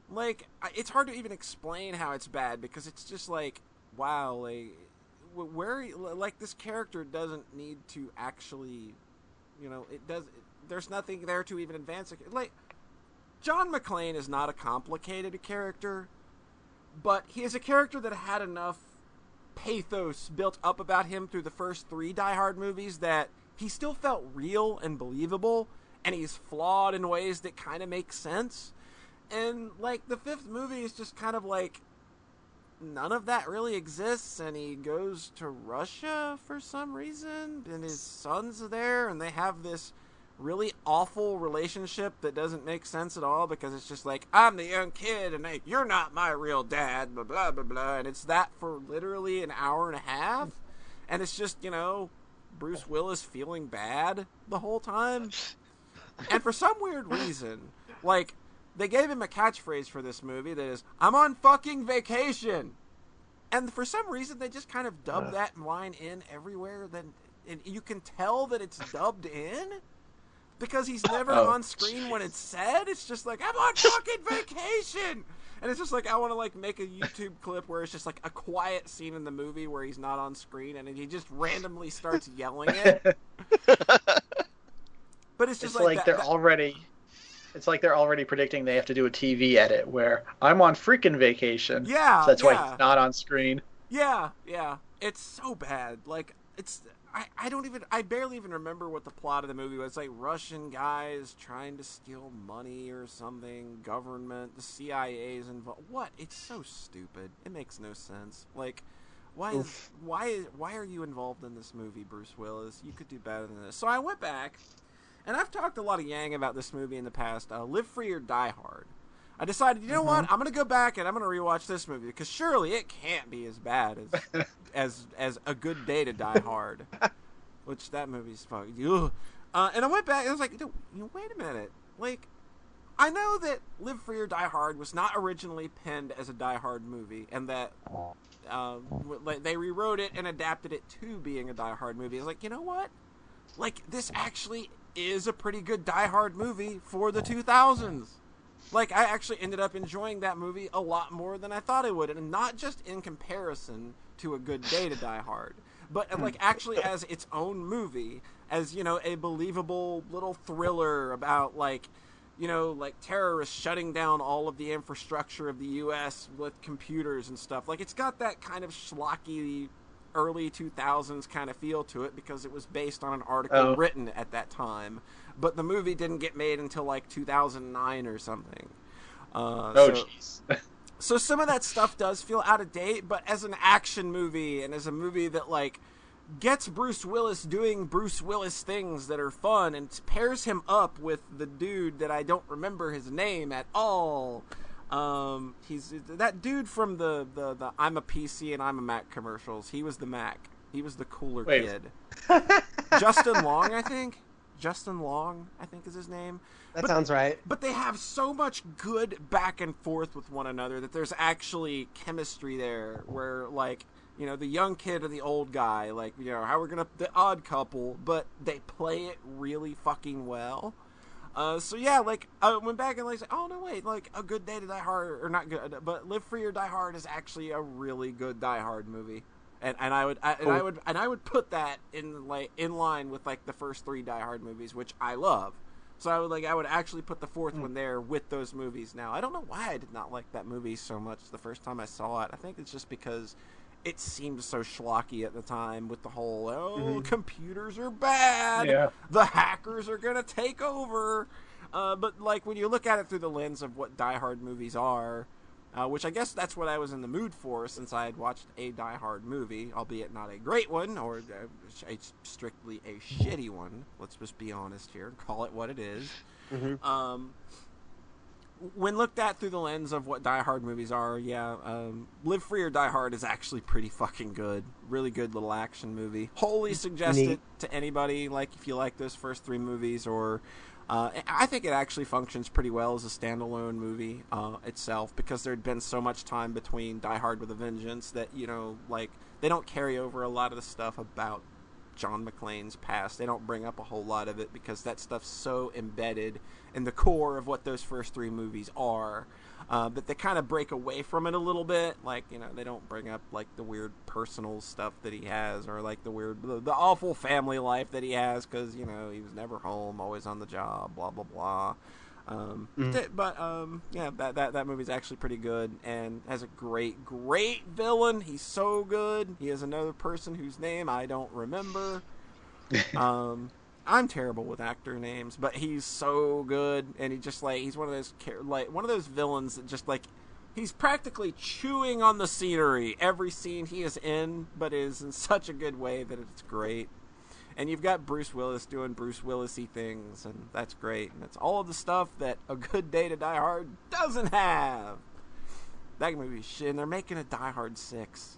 Like, it's hard to even explain how it's bad because it's just like, wow, like, wh- where, like, this character doesn't need to actually, you know, it does. There's nothing there to even advance. Like, John McClane is not a complicated character, but he is a character that had enough pathos built up about him through the first three Die Hard movies that he still felt real and believable, and he's flawed in ways that kind of make sense. And like the fifth movie is just kind of like none of that really exists, and he goes to Russia for some reason, and his son's there, and they have this really awful relationship that doesn't make sense at all because it's just like I'm the young kid and they, you're not my real dad, blah blah blah blah, and it's that for literally an hour and a half, and it's just you know Bruce Willis feeling bad the whole time, and for some weird reason, like they gave him a catchphrase for this movie that is "I'm on fucking vacation," and for some reason they just kind of dubbed that line in everywhere. Then and you can tell that it's dubbed in because he's never Oh. on screen when it's said. It's just like I'm on fucking vacation, and it's just like I want to like make a YouTube clip where it's just like a quiet scene in the movie where he's not on screen and he just randomly starts yelling it. But it's It's just like, like, that- they're that- already. It's like they're already predicting they have to do a TV edit where I'm on freaking vacation. yeah. So that's yeah. why he's not on screen. Yeah, yeah. It's so bad. Like it's I, I don't even I barely even remember what the plot of the movie was. Like Russian guys trying to steal money or something, government, the CIA's involved. What? It's so stupid. It makes no sense. Like why is Oof. why is why are you involved in this movie, Bruce Willis? You could do better than this. So I went back and I've talked a lot of Yang about this movie in the past. Uh, Live Free or Die Hard. I decided, you know what? I'm gonna go back and I'm gonna rewatch this movie because surely it can't be as bad as as as a good day to Die Hard, which that movie's fucking. Uh, and I went back and I was like, you know, wait a minute. Like, I know that Live Free or Die Hard was not originally penned as a Die Hard movie, and that uh, they rewrote it and adapted it to being a Die Hard movie. I was like, you know what? Like, this actually is a pretty good Die Hard movie for the 2000s. Like, I actually ended up enjoying that movie a lot more than I thought I would, and not just in comparison to A Good Day to Die Hard, but hmm. like actually as its own movie, as you know, a believable little thriller about like you know, like terrorists shutting down all of the infrastructure of the U.S. with computers and stuff. Like it's got that kind of schlocky early 2000s kind of feel to it because it was based on an article Oh. written at that time. But the movie didn't get made until like 2009 or something. Uh, Oh, so- jeez. so some of that stuff does feel out of date, but as an action movie and as a movie that like gets Bruce Willis doing Bruce Willis things that are fun and pairs him up with the dude that I don't remember his name at all. Um, he's that dude from the, the, the I'm a PC and I'm a Mac commercials. He was the Mac. He was the cooler Wait. kid. Justin Long, I think. Justin Long, I think is his name. That But- sounds right. but they have so much good back and forth with one another that there's actually chemistry there where like you know the young kid and the old guy like you know how we're gonna the odd couple but they play it really fucking well. Uh, so yeah like i went back and like said, oh no wait like a good day to die hard or not good but live free or die hard is actually a really good die hard movie and and I would I, and I would and I would put that in like in line with like the first three Die Hard movies, which I love. So I would like I would actually put the fourth one there with those movies. Now I don't know why I did not like that movie so much the first time I saw it. I think it's just because it seemed so schlocky at the time with the whole oh computers are bad, Yeah. the hackers are gonna take over. Uh, but like when you look at it through the lens of what Die Hard movies are, uh, which I guess that's what I was in the mood for since I had watched a Die Hard movie, albeit not a great one or uh, a strictly a shitty one. Let's just be honest here and call it what it is. Mhm. Um, when looked at through the lens of what Die Hard movies are, yeah, um, Live Free or Die Hard is actually pretty fucking good. Really good little action movie. Wholly suggest Neat. it to anybody, like if you like those first three movies, or uh, I think it actually functions pretty well as a standalone movie uh, itself because there had been so much time between Die Hard with a Vengeance that you know, like they don't carry over a lot of the stuff about John McClane's past. They don't bring up a whole lot of it because that stuff's so embedded in the core of what those first three movies are. Uh, but they kind of break away from it a little bit. Like, you know, they don't bring up, like, the weird personal stuff that he has or, like, the weird, the, the awful family life that he has because, you know, he was never home, always on the job, blah, blah, blah. Um, Mhm. But, um, yeah, that, that, that movie's actually pretty good and has a great, great villain. He's so good. He has another person whose name I don't remember. um, I'm terrible with actor names, but he's so good, and he just like he's one of those like one of those villains that just like he's practically chewing on the scenery every scene he is in, but is in such a good way that it's great. And you've got Bruce Willis doing Bruce Willisy things, and that's great. And it's all of the stuff that A Good Day to Die Hard doesn't have. That movie's shit, and they're making a Die Hard six.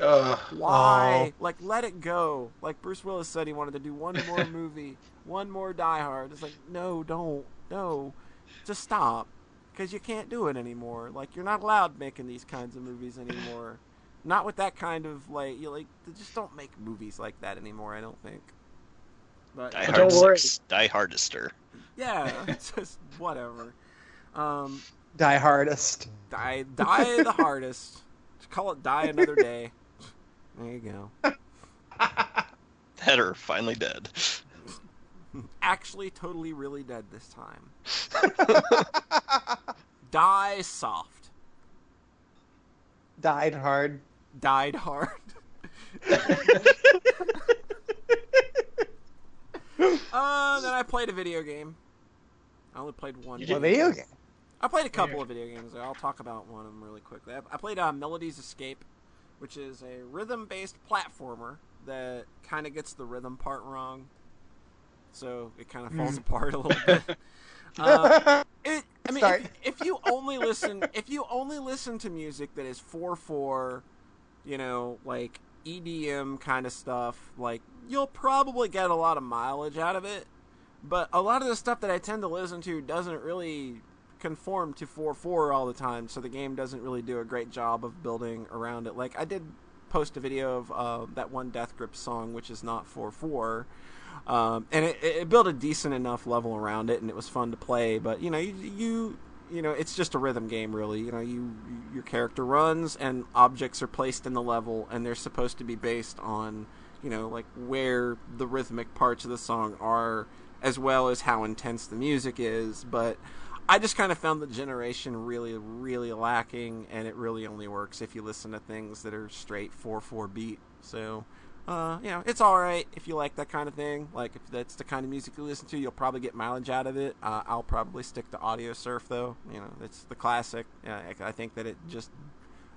Ugh. Why? Like, let it go. Like Bruce Willis said, he wanted to do one more movie, one more Die Hard. It's like, no, don't, no, just stop, because you can't do it anymore. Like, you're not allowed making these kinds of movies anymore. Not with that kind of like, you like, just don't make movies like that anymore. I don't think. But Die Don't Hard worry. 6, Die Hardester. yeah, it's just whatever. Um, Die Hardest. die, die the hardest. Just call it die another day. There you go. That are finally dead. actually totally really dead this time. Die soft. Died hard. Died hard. uh, then I played a video game. I only played one. You A did? video game. I played a couple of video games. I'll talk about one of them really quickly. I, I played uh, Melody's Escape, which is a rhythm-based platformer that kind of gets the rhythm part wrong, so it kind of falls apart a little bit. Uh, it, I mean, if, if you only listen, if you only listen to music that is four four, you know, like EDM kind of stuff, like you'll probably get a lot of mileage out of it. but a lot of the stuff that I tend to listen to doesn't really conform to 4-4 all the time, so the game doesn't really do a great job of building around it. Like I did post a video of uh, that one Death Grip song, which is not 4-4. Um, and it, it built a decent enough level around it, and it was fun to play. But you know, you, you you know, it's just a rhythm game, really. You know, you your character runs, and objects are placed in the level, and they're supposed to be based on you know, like where the rhythmic parts of the song are, as well as how intense the music is. But I just kind of found the generation really, really lacking, and it really only works if you listen to things that are straight four four beat. So uh, you know, it's all right if you like that kind of thing. Like if that's the kind of music you listen to, you'll probably get mileage out of it. Uh, I'll probably stick to Audiosurf, though. You know, it's the classic. Uh, I think that it just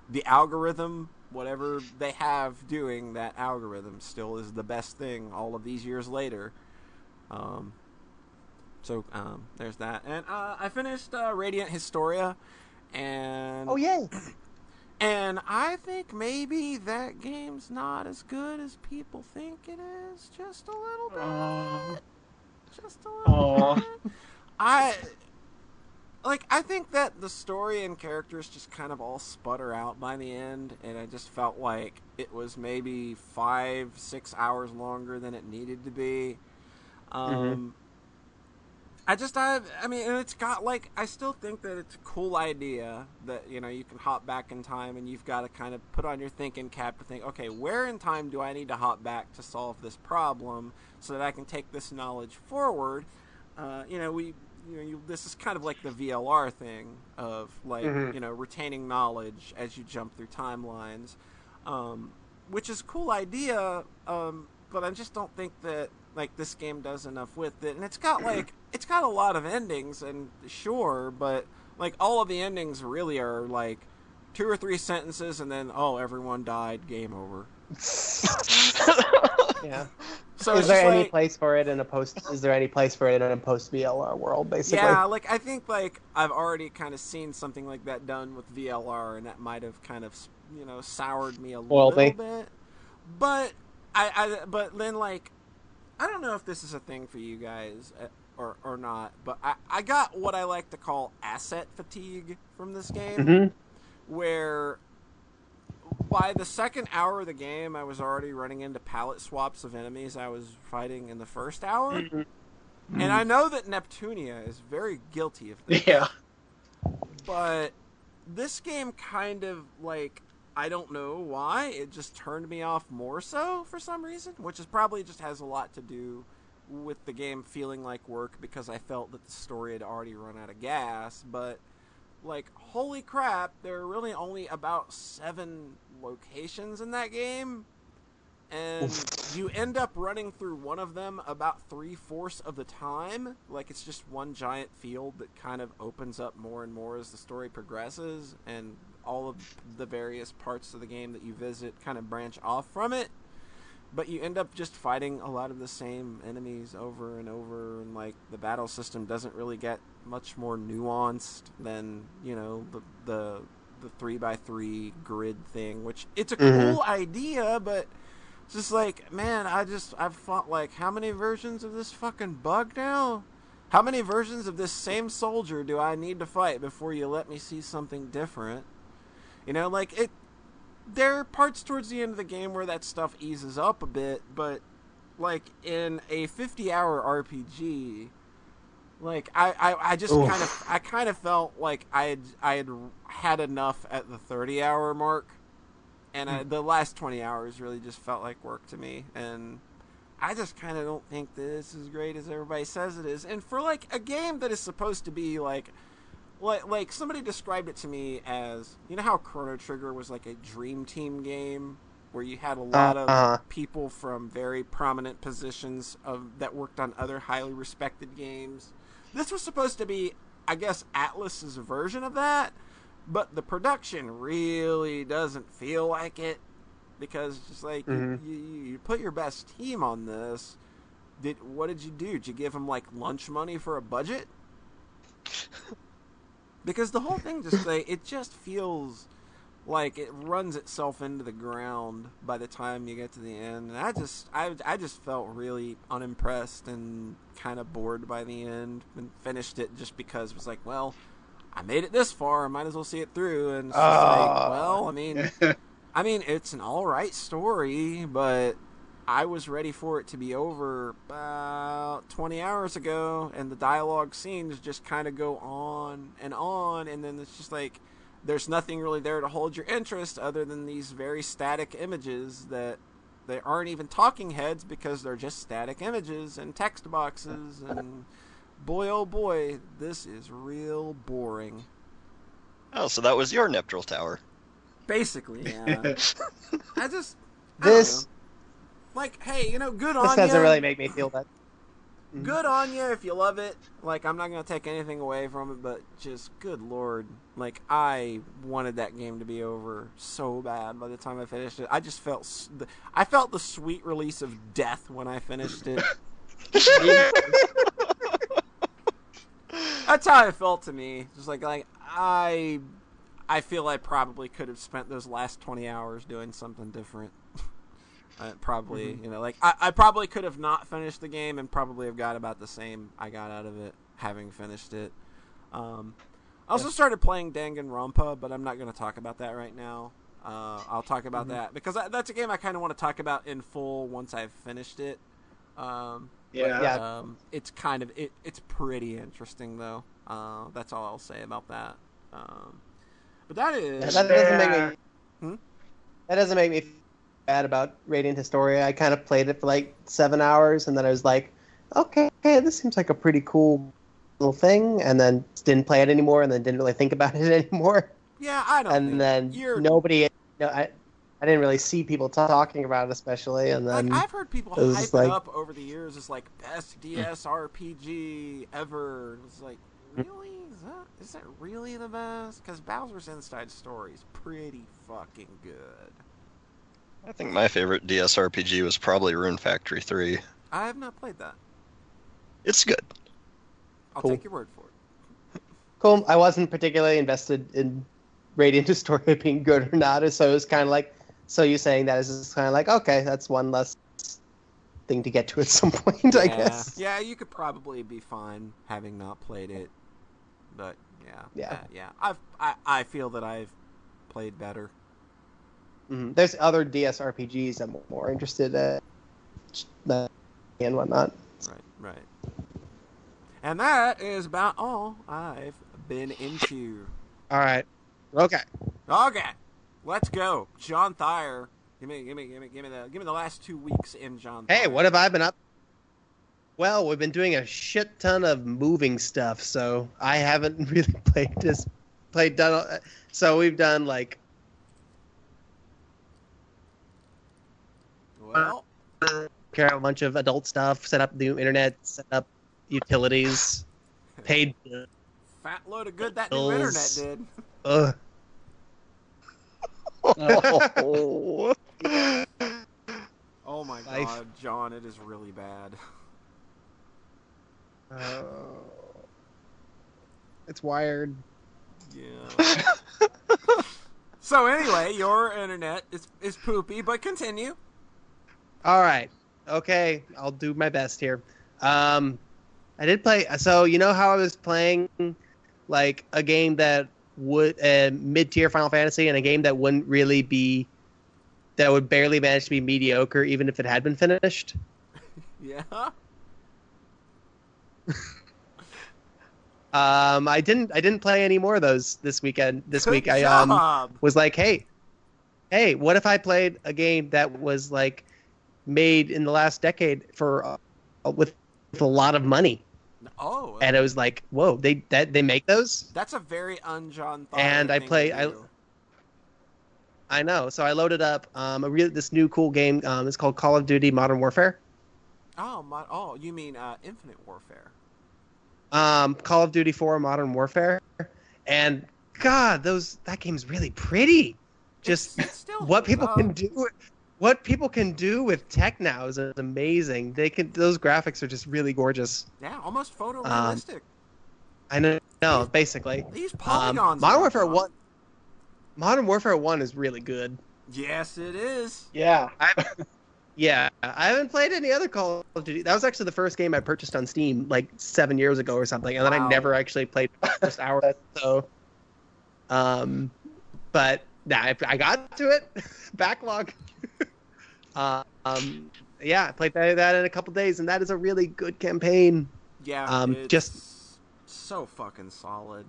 the algorithm, whatever they have doing that algorithm, still is the best thing all of these years later. Um, so um, there's that, and uh, I finished uh, Radiant Historia, and Oh yay! and I think maybe that game's not as good as people think it is. Just a little bit. Aw. Just a little Aw. bit. I like. I think that the story and characters just kind of all sputter out by the end, and I just felt like it was maybe five, six hours longer than it needed to be. Um, I just I I mean and it's got like I still think that it's a cool idea that you know you can hop back in time and you've got to kind of put on your thinking cap to think okay where in time do I need to hop back to solve this problem so that I can take this knowledge forward uh, you know we you know you, this is kind of like the VLR thing of like Mhm. you know retaining knowledge as you jump through timelines um, which is a cool idea um, but I just don't think that like this game does enough with it and it's got like it's got a lot of endings and sure but like all of the endings really are like two or three sentences and then oh everyone died game over Yeah. so is there any like, place for it in a post? Is there any place for it in a post VLR world? Basically. yeah like i think like i've already kind of seen something like that done with vlr and that might have kind of you know soured me a Spoiled little me. bit but I, I but then like i don't know if this is a thing for you guys uh, or or not but i i got what i like to call asset fatigue from this game hmm where by the second hour of the game, I was already running into palette swaps of enemies I was fighting in the first hour. And I know that Neptunia is very guilty of this, yeah. but this game kind of like I don't know why it just turned me off more so for some reason, which is probably just has a lot to do with the game feeling like work because I felt that the story had already run out of gas, but like holy crap, there are really only about 7 locations in that game. And you end up running through one of them about three fourths of the time. Like it's just one giant field that kind of opens up more and more as the story progresses, and all of the various parts of the game that you visit kind of branch off from it. But you end up just fighting a lot of the same enemies over and over, and like the battle system doesn't really get much more nuanced than you know the the the three by three grid thing, which it's a Mhm. cool idea, but it's just like, man, I just I've fought like how many versions of this fucking bug now? How many versions of this same soldier do I need to fight before you let me see something different? You know, like it there are parts towards the end of the game where that stuff eases up a bit, but like in a 50 hour RPG, like I, I, I just Oof. kind of I kind of felt like I had I had had enough at the 30 hour mark and I, hmm. the last 20 hours really just felt like work to me and I just kind of don't think that it's as great as everybody says it is and for like a game that is supposed to be like like like somebody described it to me as you know how Chrono Trigger was like a dream team game where you had a lot of Uh-huh. people from very prominent positions of that worked on other highly respected games. This was supposed to be, I guess, Atlus's version of that, but the production really doesn't feel like it because it's just like Mhm. you, you, you put your best team on this. Did what did you do? Did you give them like lunch money for a budget? because the whole thing just like it just feels like it runs itself into the ground by the time you get to the end. And I just I I just felt really unimpressed and kind of bored by the end and finished it just because it was like, well, I made it this far, I might as well see it through. And like, Ah. well, I mean, I mean, it's an all right story, but I was ready for it to be over about 20 hours ago, and the dialogue scenes just kind of go on and on, and then it's just like there's nothing really there to hold your interest other than these very static images that they aren't even talking heads because they're just static images and text boxes and boy oh boy this is real boring Oh, so that was your Neptral Tower. basically yeah i just I don't This know. Like hey you know good this on you. This doesn't really make me feel that. Mm-hmm. good on you if you love it. Like I'm not gonna take anything away from it, but just good lord, like I wanted that game to be over so bad by the time I finished it. I just felt the, I felt the sweet release of death when I finished it. That's how it felt to me. Just like like I I feel I probably could have spent those last 20 hours doing something different. Uh, probably, you know, like I, I probably could have not finished the game and probably have got about the same I got out of it having finished it. Um, I also started playing Danganronpa, but I'm not going to talk about that right now. Uh, I'll talk about that because that, that's a game I kind of want to talk about in full once I've finished it. Um, Yeah. Yeah. um, it's kind of it, it's pretty interesting though. Uh, that's all I'll say about that. Um, but that is Yeah, that doesn't make me. Hmm? That doesn't make me feel bad about Radiant Historia. I kind of played it for like seven hours, and then I was like, okay, this seems like a pretty cool little thing, and then didn't play it anymore, and then didn't really think about it anymore. yeah. I don't. think And then you're nobody, no, I, I didn't really see people talking about it, especially, and then like I've heard people it hype just like- up over the years as like best DS RPG ever. It's like really is that is that really the best? Because Bowser's Inside Story is pretty fucking good. I think my favorite DS RPG was probably Rune Factory 3. I have not played that. It's good. I'll Cool. take your word for it. cool. I wasn't particularly invested in Radiant Historia being good or not, so it was kind of like, so you saying that is just kind of like, okay, that's one less thing to get to at some point, I guess. Yeah, you could probably be fine having not played it, but yeah, Yeah. uh, yeah. I've I, I feel that I've played better. Mhm. There's other DS RPGs I'm more interested in, uh, and whatnot. Right, right. And that is about all I've been into. All right. Okay. Okay, let's go, John Thayer. Give me, give me, give me, give me the, give me the last two weeks in John. Hey, Thayer. what have I been up? Well, we've been doing a shit ton of moving stuff, so I haven't really played this. Played done. So we've done like Well, care a bunch of adult stuff, set up new internet, set up utilities, paid. fat load of good that new internet did. Ugh. Oh. Oh my Life. god, John, it is really bad. Oh. It's wired. Yeah. so anyway, your internet is is poopy, but continue. All right. Okay, I'll do my best here. Um, I did play. So you know how I was playing like a game that would uh, mid-tier Final Fantasy and a game that wouldn't really be that would barely manage to be mediocre even if it had been finished. Yeah. Um, I didn't. I didn't play any more of those this weekend. This Good week, I um job. was like, hey, hey, what if I played a game that was like made in the last decade for uh, with, with a lot of money? Oh, And it was like, whoa, they that they make those? that's a very un-John And I play- I- I know. So I loaded up um, a real this new cool game. Um, it's called Call of Duty Modern Warfare. Oh my! Oh, you mean uh, Infinite Warfare? Um, Call of Duty 4 Modern Warfare, and God, those that game's really pretty. Just It's- it still what people up. can do what people can do with tech now is amazing they can those graphics are just really gorgeous Yeah, almost Um, photorealistic. i know no basically These um, polygons. modern warfare one Modern Warfare One is really good. Yes, it is. Yeah. Yeah, I haven't played any other Call of Duty. That was actually the first game I purchased on Steam like seven years ago or something, and then I never actually played first hour. So, um, but nah, I, I got to it. Backlog. Uh, um, yeah, I played that, that in a couple days, and that is a really good campaign. Yeah, Um, just- so fucking solid.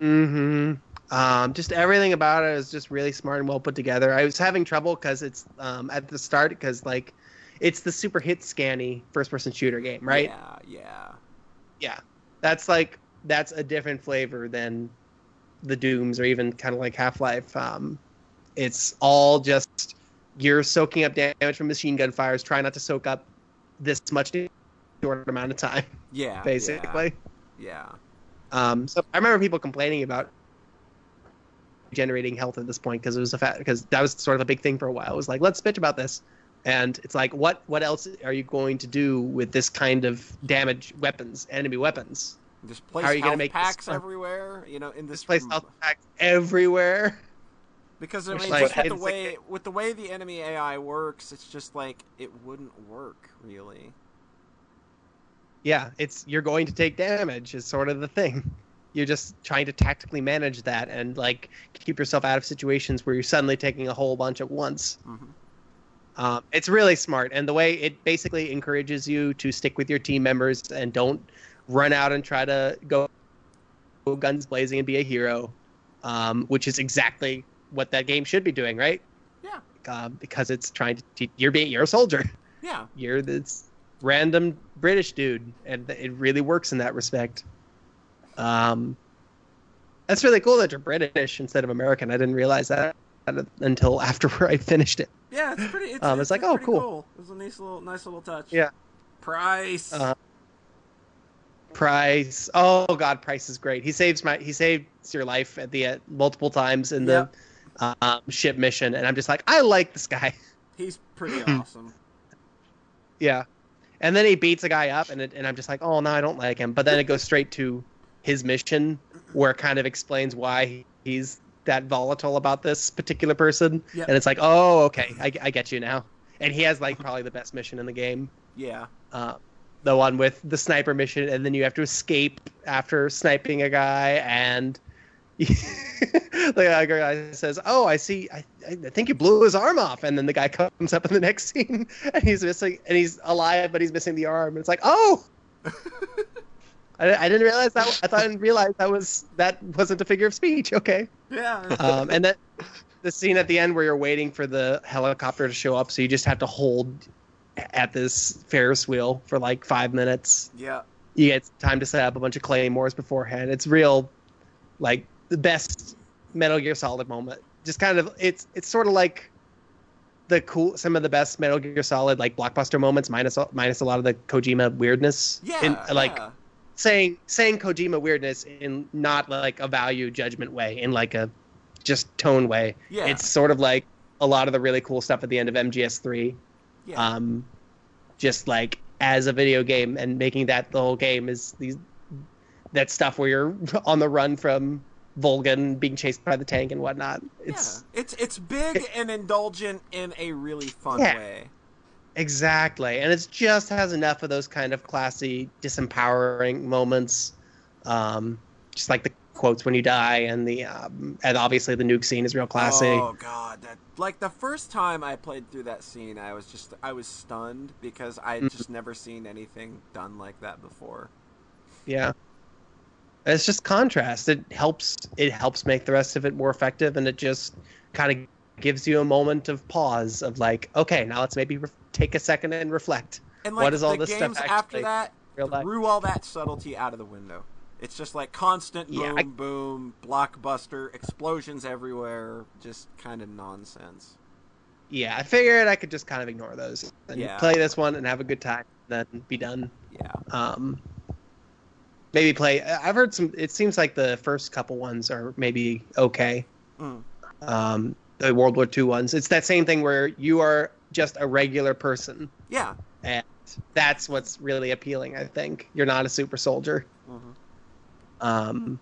Mm-hmm. Um, just everything about it is just really smart and well put together. I was having trouble because it's um, at the start because like it's the super hit scanny first person shooter game, right? Yeah, yeah. Yeah, that's like that's a different flavor than the Dooms or even kind of like Half Life. Um, it's all just you're soaking up damage from machine gun fires. Try not to soak up this much short amount of time, Yeah. basically. Yeah. Um, so I remember people complaining about generating health at this point because it was a fact because that was sort of a big thing for a while. It was like let's bitch about this, and it's like what what else are you going to do with this kind of damage weapons, enemy weapons? yeah. Just place How are you gonna health make packs everywhere, you know, in this This place health packs everywhere. Because I mean, is just like- with the it's like- way with the way the enemy AI works, it's just like it wouldn't work really. Yeah, it's you're going to take damage is sort of the thing. You're just trying to tactically manage that and like keep yourself out of situations where you're suddenly taking a whole bunch at once. hmm Um, it's really smart, and the way it basically encourages you to stick with your team members and don't run out and try to go, go guns blazing and be a hero, um, which is exactly what that game should be doing, right? Yeah. Um, because it's trying to teach you're being you're a soldier. Yeah. You're this random British dude, and it really works in that respect. Um, that's really cool that you're British instead of American. I didn't realize that until after I finished it. Yeah, it's pretty. It's, Um, it's like, oh, pretty cool. It was a nice little, nice little touch. Yeah. Price. Uh, Price, oh god, Price is great. He saves my he saves your life at the uh, multiple times in the um, ship mission, and I'm just like, I like this guy. He's pretty awesome. Yeah, and then he beats a guy up, and it, and I'm just like, oh no, I don't like him. But then it goes straight to his mission, where it kind of explains why he's that volatile about this particular person, Yep. and it's like, oh okay, I, I get you now. And he has like probably the best mission in the game. Yeah. uh, the one with the sniper mission, and then you have to escape after sniping a guy, and the guy says, "Oh, I see. I, I think you blew his arm off." And then the guy comes up in the next scene, and he's missing, and he's alive, but he's missing the arm. And it's like, "Oh." I, I didn't realize that. I thought I didn't realize that was that wasn't a figure of speech. Okay. Yeah. Um, and then the scene at the end where you're waiting for the helicopter to show up, so you just have to hold at this Ferris wheel for like five minutes. yeah. You get time to set up a bunch of claymores beforehand. It's real, like the best Metal Gear Solid moment. Just kind of, it's it's sort of like the cool, some of the best Metal Gear Solid like blockbuster moments, minus minus a lot of the Kojima weirdness. Yeah. And, like yeah. saying saying Kojima weirdness in not like a value judgment way, in like a just tone way. Yeah. It's sort of like a lot of the really cool stuff at the end of MGS3. yeah. Um, just like as a video game and making that the whole game is these that stuff where you're on the run from Volgin being chased by the tank and whatnot. It's yeah. It's it's big and indulgent in a really fun Yeah. way. exactly, and it just has enough of those kind of classy, disempowering moments. Um, just like the quotes when you die, and the um, and obviously the nuke scene is real classy. Oh god, that like the first time I played through that scene, I was just I was stunned because I Mm-hmm. had just never seen anything done like that before. Yeah. It's just contrast. It helps it helps make the rest of it more effective and it just kind of gives you a moment of pause of like, okay, now let's maybe re- take a second and reflect. And like What is all the this stuff after that threw all that subtlety out of the window. It's just like constant boom, Yeah, I- boom, blockbuster, explosions everywhere, just kind of nonsense. Yeah, I figured I could just kind of ignore those and Yeah. play this one and have a good time, and then be done. Yeah. Um, maybe play. I've heard some. It seems like the first couple ones are maybe okay. Mm. Um, the World War II ones. It's that same thing where you are just a regular person, Yeah. and that's what's really appealing. I think you're not a super soldier. Mhm. Um,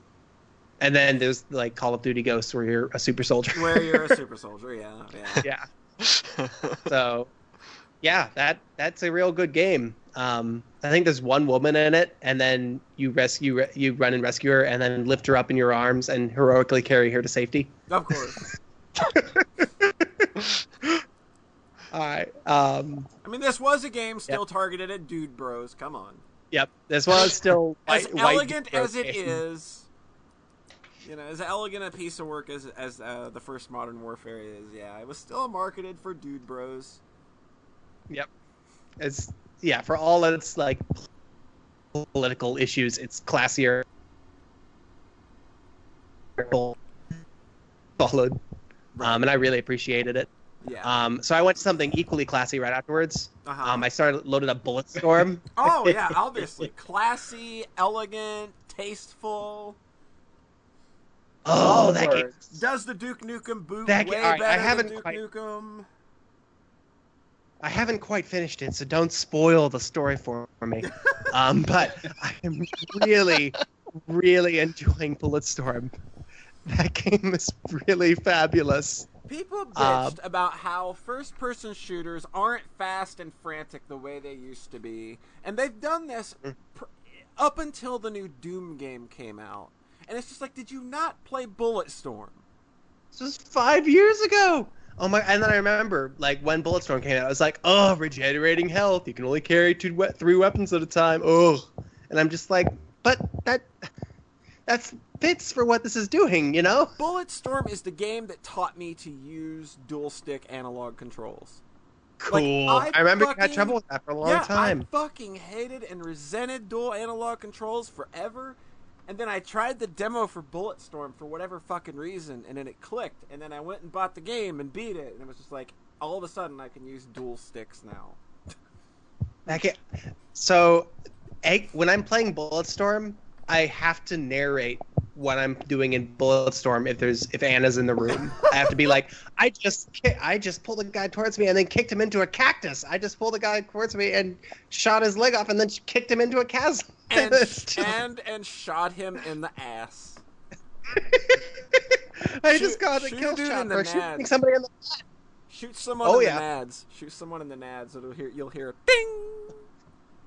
And then there's like Call of Duty Ghosts where you're a super soldier. Where you're a super soldier, yeah, yeah. yeah. So, yeah, that that's a real good game. Um, I think there's one woman in it, and then you rescue you run and rescue her, and then lift her up in your arms and heroically carry her to safety. Of course. All right. Um, I mean, this was a game still targeted at dude bros. Come on. yep. This was still As white- white elegant as it game. is, you know, as elegant a piece of work as as uh, the first Modern Warfare is, yeah, it was still marketed for dude bros. Yep. It's yeah, for all its like political issues, it's classier. Followed, um, and I really appreciated it. Yeah. Um, so I went to something equally classy right afterwards. Uh-huh. Um, I started loaded up Bulletstorm. oh yeah, obviously classy, elegant, tasteful. oh, that game! Does the Duke Nukem boot That way I better haven't than Duke quite- Nukem? I haven't quite finished it, so don't spoil the story for me. um, but I am really, really enjoying Bulletstorm. That game is really fabulous. People Uh, bitched about how first-person shooters aren't fast and frantic the way they used to be, and they've done this Mm. pr- up until the new Doom game came out. And it's just like, did you not play Bulletstorm? This was five years ago. Oh my! And then I remember, like when Bulletstorm came out, I was like, "Oh, regenerating health. You can only carry two, we- three weapons at a time." Oh, and I'm just like, "But that, that fits for what this is doing, you know?" Bulletstorm is the game that taught me to use dual stick analog controls. Cool. I I, remember fucking- had trouble with that for a long yeah, time. I fucking hated and resented dual analog controls forever. And then I tried the demo for Bulletstorm for whatever fucking reason, and then it clicked. And then I went and bought the game and beat it, and it was just like all of a sudden I can use dual sticks now. Ga- so, egg, when I'm playing Bulletstorm, I have to narrate what I'm doing in Bulletstorm if there's if Anna's in the room. I have to be like, I just ki- I just pulled a guy towards me and then kicked him into a cactus. I just pulled a guy towards me and shot his leg off and then kicked him into a chasm. And It's and and shot him in the ass. I Shoot- just got a kill a dude shot in the for shooting nads. somebody in the. Shoot someone Oh, in yeah. the nads. Shoot someone in the nads. It'll hear you'll hear a ding.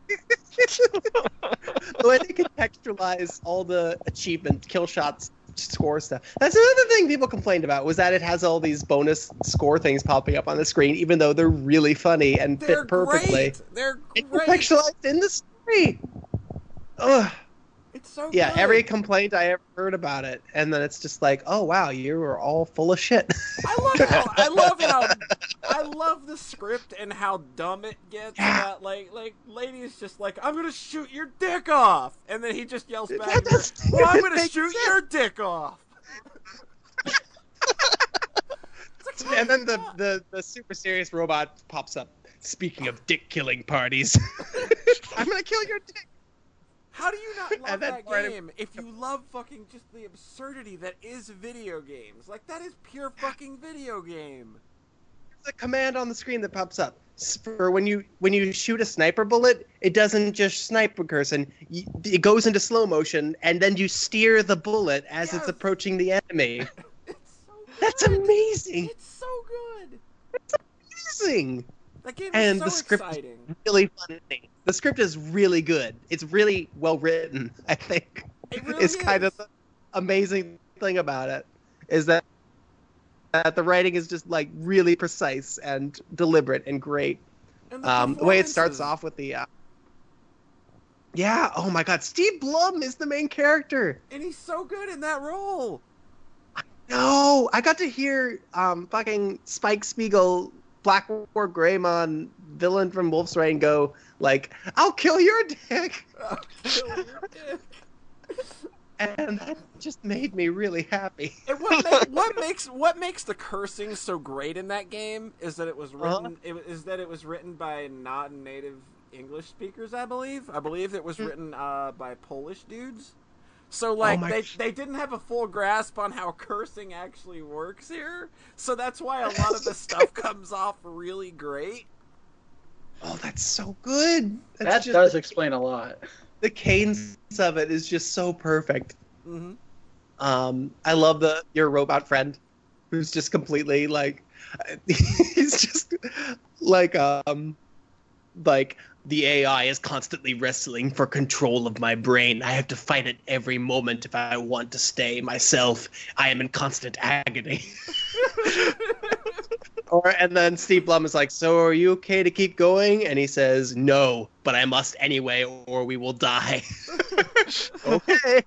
The way they contextualize all the achievement kill shots score stuff that's another thing people complained about was that it has all these bonus score things popping up on the screen even though they're really funny and They're fit perfectly great. They're it's great. contextualized in the story Ugh. It's so yeah good. every complaint i ever heard about it and then it's just like oh wow you were all full of shit I love how I love how I love the script and how dumb it gets. Yeah. That like like lady's just like I'm gonna shoot your dick off, and then he just yells back, "Well, I'm gonna shoot sense. your dick off." Like, and then the, the the super serious robot pops up speaking of dick killing parties i'm gonna kill your dick How do you not love that game if you love fucking just the absurdity that is video games? Like that is pure fucking video game. There's a command on the screen that pops up for when you when you shoot a sniper bullet. It doesn't just snipe a person; it goes into slow motion, and then you steer the bullet as Yes. it's approaching the enemy. It's so. That's amazing! It's so good. It's amazing! That game And is so the script is exciting. really funny. The script is really good. It's really well written. I think It really is kind of the amazing thing about it is that that the writing is just like really precise and deliberate and great. And the um, the way it starts off with the uh, yeah oh my god steve blum is the main character and he's so good in that role. no i got to hear um fucking spike spiegel black war greymon villain from wolf's rain go like i'll kill your dick and that just made me really happy And what, make, what makes what makes the cursing so great in that game is that it was Uh-huh. written it, is that it was written by non-native English speakers, I believe. I believe it was Hmm. written uh, by Polish dudes. So like Oh they they didn't have a full grasp on how cursing actually works here. So that's why a lot of the stuff comes off really great. Oh that's so good that's That just, does explain a lot. the cadence of it is just so perfect hmm Um, I love the your robot friend, who's just completely like, he's just like um, like the AI is constantly wrestling for control of my brain. I have to fight it every moment if I want to stay myself. I am in constant agony. or and then Steve Blum is like, "So are you okay to keep going?" And he says, "No, but I must anyway, or we will die." okay.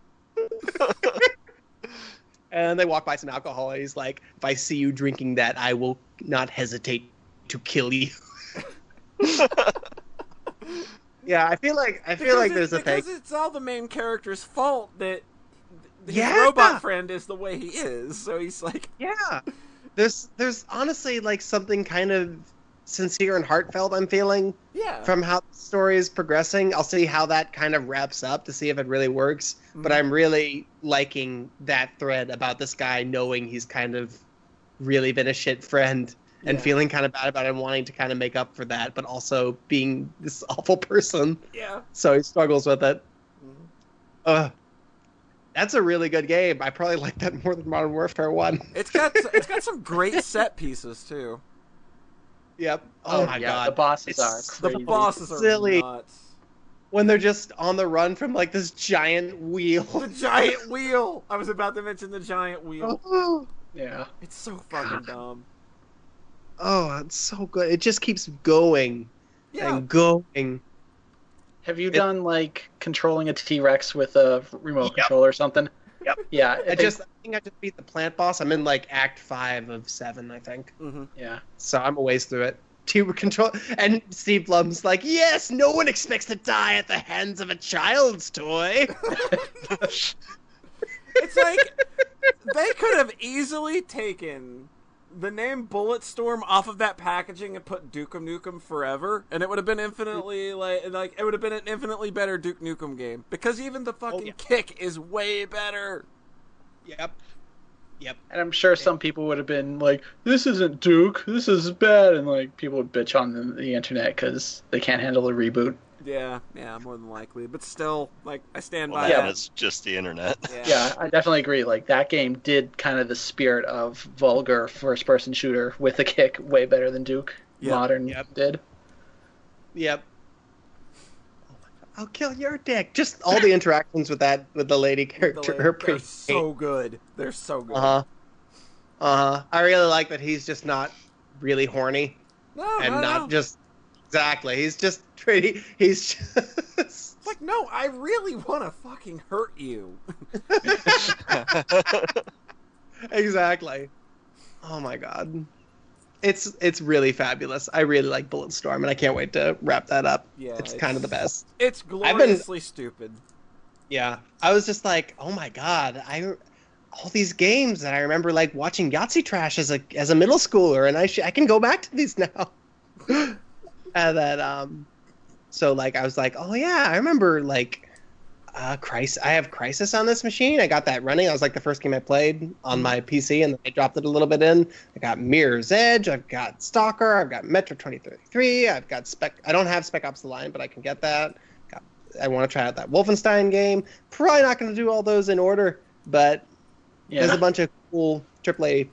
and they walk by some alcohol, and he's like, "If I see you drinking that, I will not hesitate to kill you." yeah, I feel like I feel Because like there's a thing. because it's all the main character's fault that his Yeah. robot friend is the way he is. So he's like, Yeah. There's there's honestly like something kind of sincere and heartfelt I'm feeling yeah, from how the story is progressing. I'll see how that kind of wraps up to see if it really works. But Mhm. I'm really liking that thread about this guy knowing he's kind of really been a shit friend and Yeah. feeling kind of bad about it and wanting to kind of make up for that, but also being this awful person. yeah. So he struggles with it. Mhm. Uh, that's a really good game. I probably like that more than Modern Warfare 1. It's got it's got some great set pieces too. Yep. Oh, oh my yeah, god. the bosses It's are The crazy. bosses are Silly. nuts. When they're just on the run from like this giant wheel. The giant wheel. I was about to mention the giant wheel. Oh, Yeah. It's so fucking dumb. oh, it's so good. It just keeps going Yeah, and going. Have you It- done like controlling a T Rex with a remote Yep. controller or something? Yep. Yeah. I just I think I just beat the plant boss. I'm in like act five of seven, I think. hmm Yeah. So I'm a ways through it. To control and Steve Blum's like, yes, no one expects to die at the hands of a child's toy. It's like they could have easily taken the name Bulletstorm off of that packaging and put Duke Nukem Forever, and it would have been infinitely like like it would have been an infinitely better Duke Nukem game because even the fucking oh, yeah. kick is way better. Yep. Yep. And I'm sure some people would have been like, "This isn't Duke. This is bad," and like people would bitch on the, the internet because they can't handle a reboot. Yeah, yeah, more than likely, but still, like I stand Well, by that that. was just the internet. Yeah. Yeah, I definitely agree. Like that game did kind of the spirit of vulgar first-person shooter with a kick way better than Duke Yeah. Modern Yep. did. Yep. Oh. I'll kill your dick. Just all the interactions with that with the lady The character la- are They're pretty so good. They're so good. Uh huh. Uh huh. I really like that he's just not really horny No, and no, not no. just exactly. He's just pretty. He's just. It's like, no, I really want to fucking hurt you. exactly. Oh my god. It's it's really fabulous. I really like Bulletstorm, and I can't wait to wrap that up. Yeah, it's kind of the best. It's I've been- gloriously stupid. Yeah, I was just like, oh my god, I all these games that I remember like watching Yahtzee Croshaw as a as a middle schooler, and I sh- I can go back to these now. and then um, so like I was like, oh yeah, I remember like, uh, Crysis. I have Crysis on this machine. I got that running. I was like the first game I played on my PC, and I dropped it a little bit in. I got Mirror's Edge. I've got Stalker. I've got Metro 2033. I've got Spec. I don't have Spec Ops: The Line, but I can get that. Got, I want to try out that Wolfenstein game. Probably not going to do all those in order, but there's a bunch of cool AAA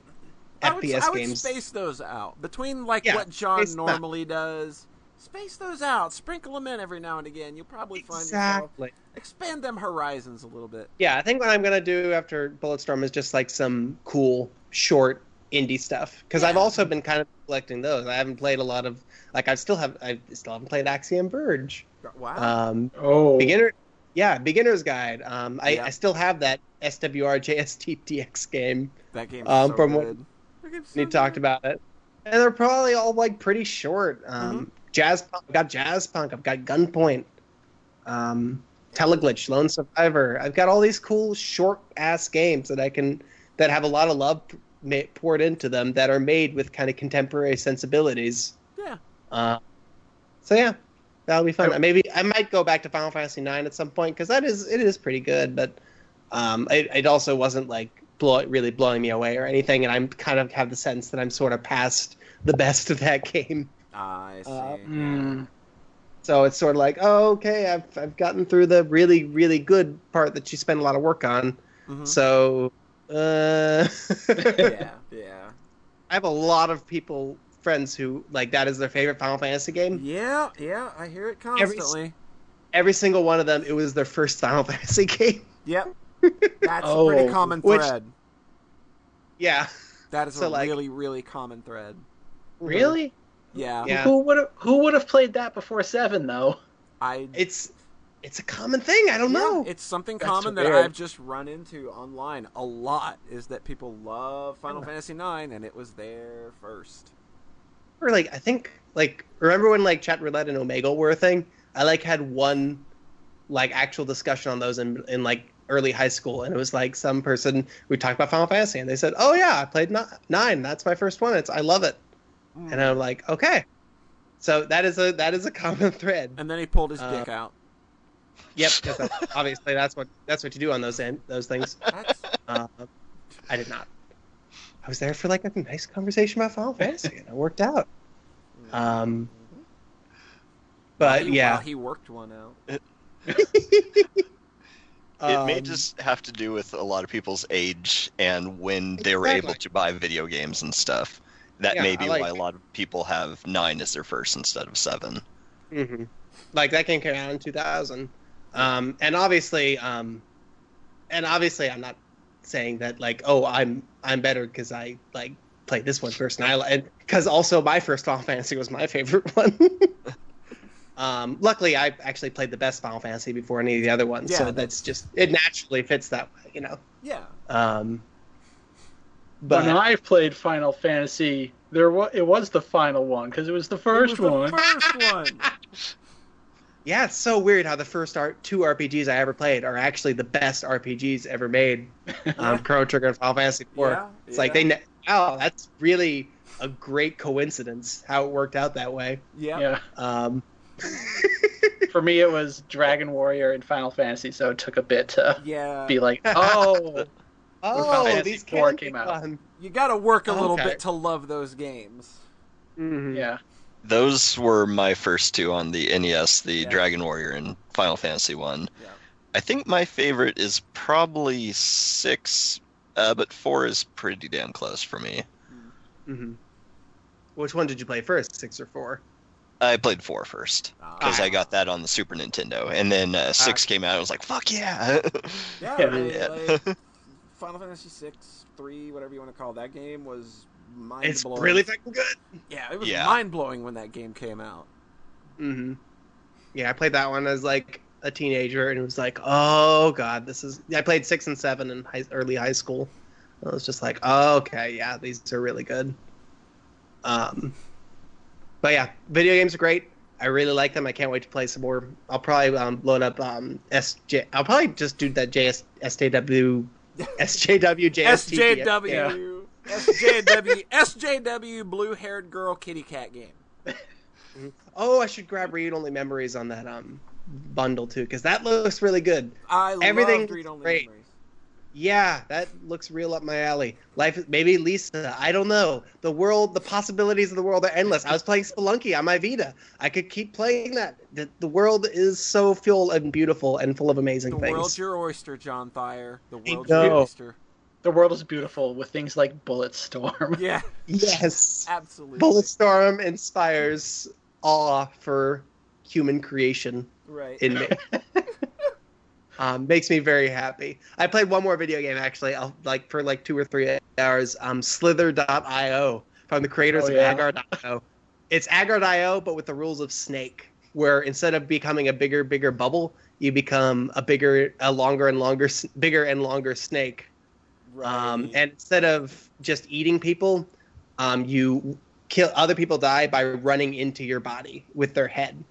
I would, FPS I would games. space those out between like Yeah, what John normally does. Space those out, sprinkle them in every now and again. You'll probably find yourself Exactly. expand them horizons a little bit. Yeah, I think what I'm gonna do after Bulletstorm is just like some cool short indie stuff because I've also been kind of collecting those. I haven't played a lot of like I still have I still haven't played Axiom Verge. Wow. Um, Oh, beginner, yeah, beginner's guide. Um, I, Yeah. I still have that SWR JSTDX game. that game's um, so from what- good. That game's We talked about it, and they're probably all like pretty short. Um, Jazzpunk, I've got Jazzpunk. I've got Gunpoint. Um, Teleglitch, Lone Survivor. I've got all these cool short ass games that I can that have a lot of love ma- poured into them that are made with kind of contemporary sensibilities. Yeah. Uh, so yeah, that'll be fun. I- Maybe I might go back to Final Fantasy IX at some point because that is it is pretty good, but um, it, it also wasn't like blow, really blowing me away or anything, and I'm kind of have the sense that I'm sort of past the best of that game. I see. Uh, Mm. So it's sort of like, oh, okay, I've I've gotten through the really really good part that you spent a lot of work on. Mhm. So, uh, yeah, yeah, I have a lot of people, friends who like that is their favorite Final Fantasy game. yeah, yeah. I hear it Every- constantly. Every single one of them, it was their first Final Fantasy game. Yep, that's a pretty Oh, common which- thread. Yeah. That is so, a like- really, really common thread. Really? Yeah, Yeah. Who would have Who would have played that before seven though? I. It's it's a common thing. I don't yeah, know. it's something That's common that. I've just run into online a lot. Is that people love Final Fantasy IX, and it was there first. or like I think like remember when like chat roulette and Omegle were a thing? I like had one like actual discussion on those in in like early high school, and it was like some person we talked about Final Fantasy, and they said, "Oh yeah, I played nine. That's my first one. It's I love it." Mm. And I'm like, okay. So that is a that is a common thread. And then he pulled his Uh, dick out. Yep, that's, obviously that's what that's what you do on those end, those things. Uh, I did not. I was there for like a nice conversation about Final Fantasy, and it worked out. Um, but he, yeah, well, he worked one out. It may Um, just have to do with a lot of people's age and when they were able to buy video games and stuff. That Yeah, may be like- why a lot of people have nine as their first instead of seven. mhm. like that game came out in 2000, um, and obviously, um, and obviously, I'm not saying that like, oh, I'm I'm better because I like played this one first, and I because also my first Final Fantasy was my favorite one. um, luckily, I actually played the best Final Fantasy before any of the other ones, Yeah, so that's- that's just it naturally fits that way, you know. Yeah. Um, but when I played Final Fantasy, there was it was the final one because it was the first it was one. The first one. yeah, it's so weird how the first R- two RPGs I ever played are actually the best RPGs ever made. Um, Chrono Trigger and Final Fantasy IV. Yeah, it's like they, ne- wow, that's really a great coincidence how it worked out that way. Yeah. Yeah. Um, For me, it was Dragon Warrior and Final Fantasy, so it took a bit to Yeah. be like, oh, oh, Fantasy these IV can came out. fun. You got to work a little Okay. bit to love those games. Mhm. yeah. Those were my first two on the NES, the Yeah. Dragon Warrior and Final Fantasy one. Yeah. I think my favorite is probably six, uh, but four is pretty damn close for me. Mhm. Which one did you play first, six or four? I played four first because Ah. I got that on the Super Nintendo, and then uh, six came out. I was like, "Fuck yeah!" Yeah, Yeah. I- Yeah. like, Final Fantasy six, three, whatever you want to call it, that game was mind It's blowing. really fucking good. yeah, it was Yeah. mind blowing when that game came out. Mm-hmm. Yeah, I played that one as like a teenager, and it was like, oh god, this is. I played six and seven in high, early high school. I was just like, oh, okay, yeah, these are really good. Um, but yeah, video games are great. I really like them. I can't wait to play some more. I'll probably um, load up um, SJ. I'll probably just do that JS SJW SJW JSTG. SJW, SJW, SJW, blue haired girl kitty cat game. Oh, I should grab read only memories on that um bundle too, because that looks really good. I Everything Read Only great. Memories. Yeah, that looks real up my alley. Life, maybe Lisa. I don't know. The world, the possibilities of the world are endless. I was playing Spelunky on my Vita. I could keep playing that. The, the world is so full and beautiful and full of amazing The things. The world's your oyster, John Thayer. The I world's your oyster. The world is beautiful with things like Bulletstorm. Yeah, yes, absolutely. Bulletstorm inspires awe for human creation Right. in me. um, makes me very happy. I played one more video game actually. I'll, like for like two or three hours. Um, Slither.io from the creators Oh, of. Agar.io. It's Agar.io, but with the rules of Snake, where instead of becoming a bigger, bigger bubble, you become a bigger, a longer and longer, bigger and longer snake. right. Um, and instead of just eating people, um, you kill other people die by running into your body with their head.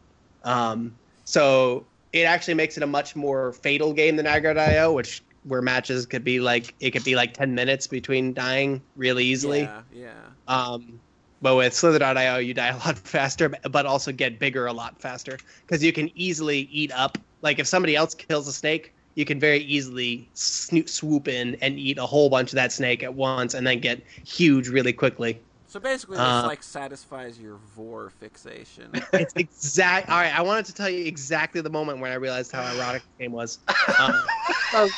Um, so it actually makes it a much more fatal game than Agar.io, which where matches could be like it could be like ten minutes between dying really easily. Yeah, yeah. Um, but with Slither.io, you die a lot faster, but also get bigger a lot faster because you can easily eat up. Like if somebody else kills a snake, you can very easily snoop, swoop in and eat a whole bunch of that snake at once, and then get huge really quickly. So basically, this uh, like satisfies your vor fixation. It's exact. All right, I wanted to tell you exactly the moment when I realized how erotic the game was. Um, oh.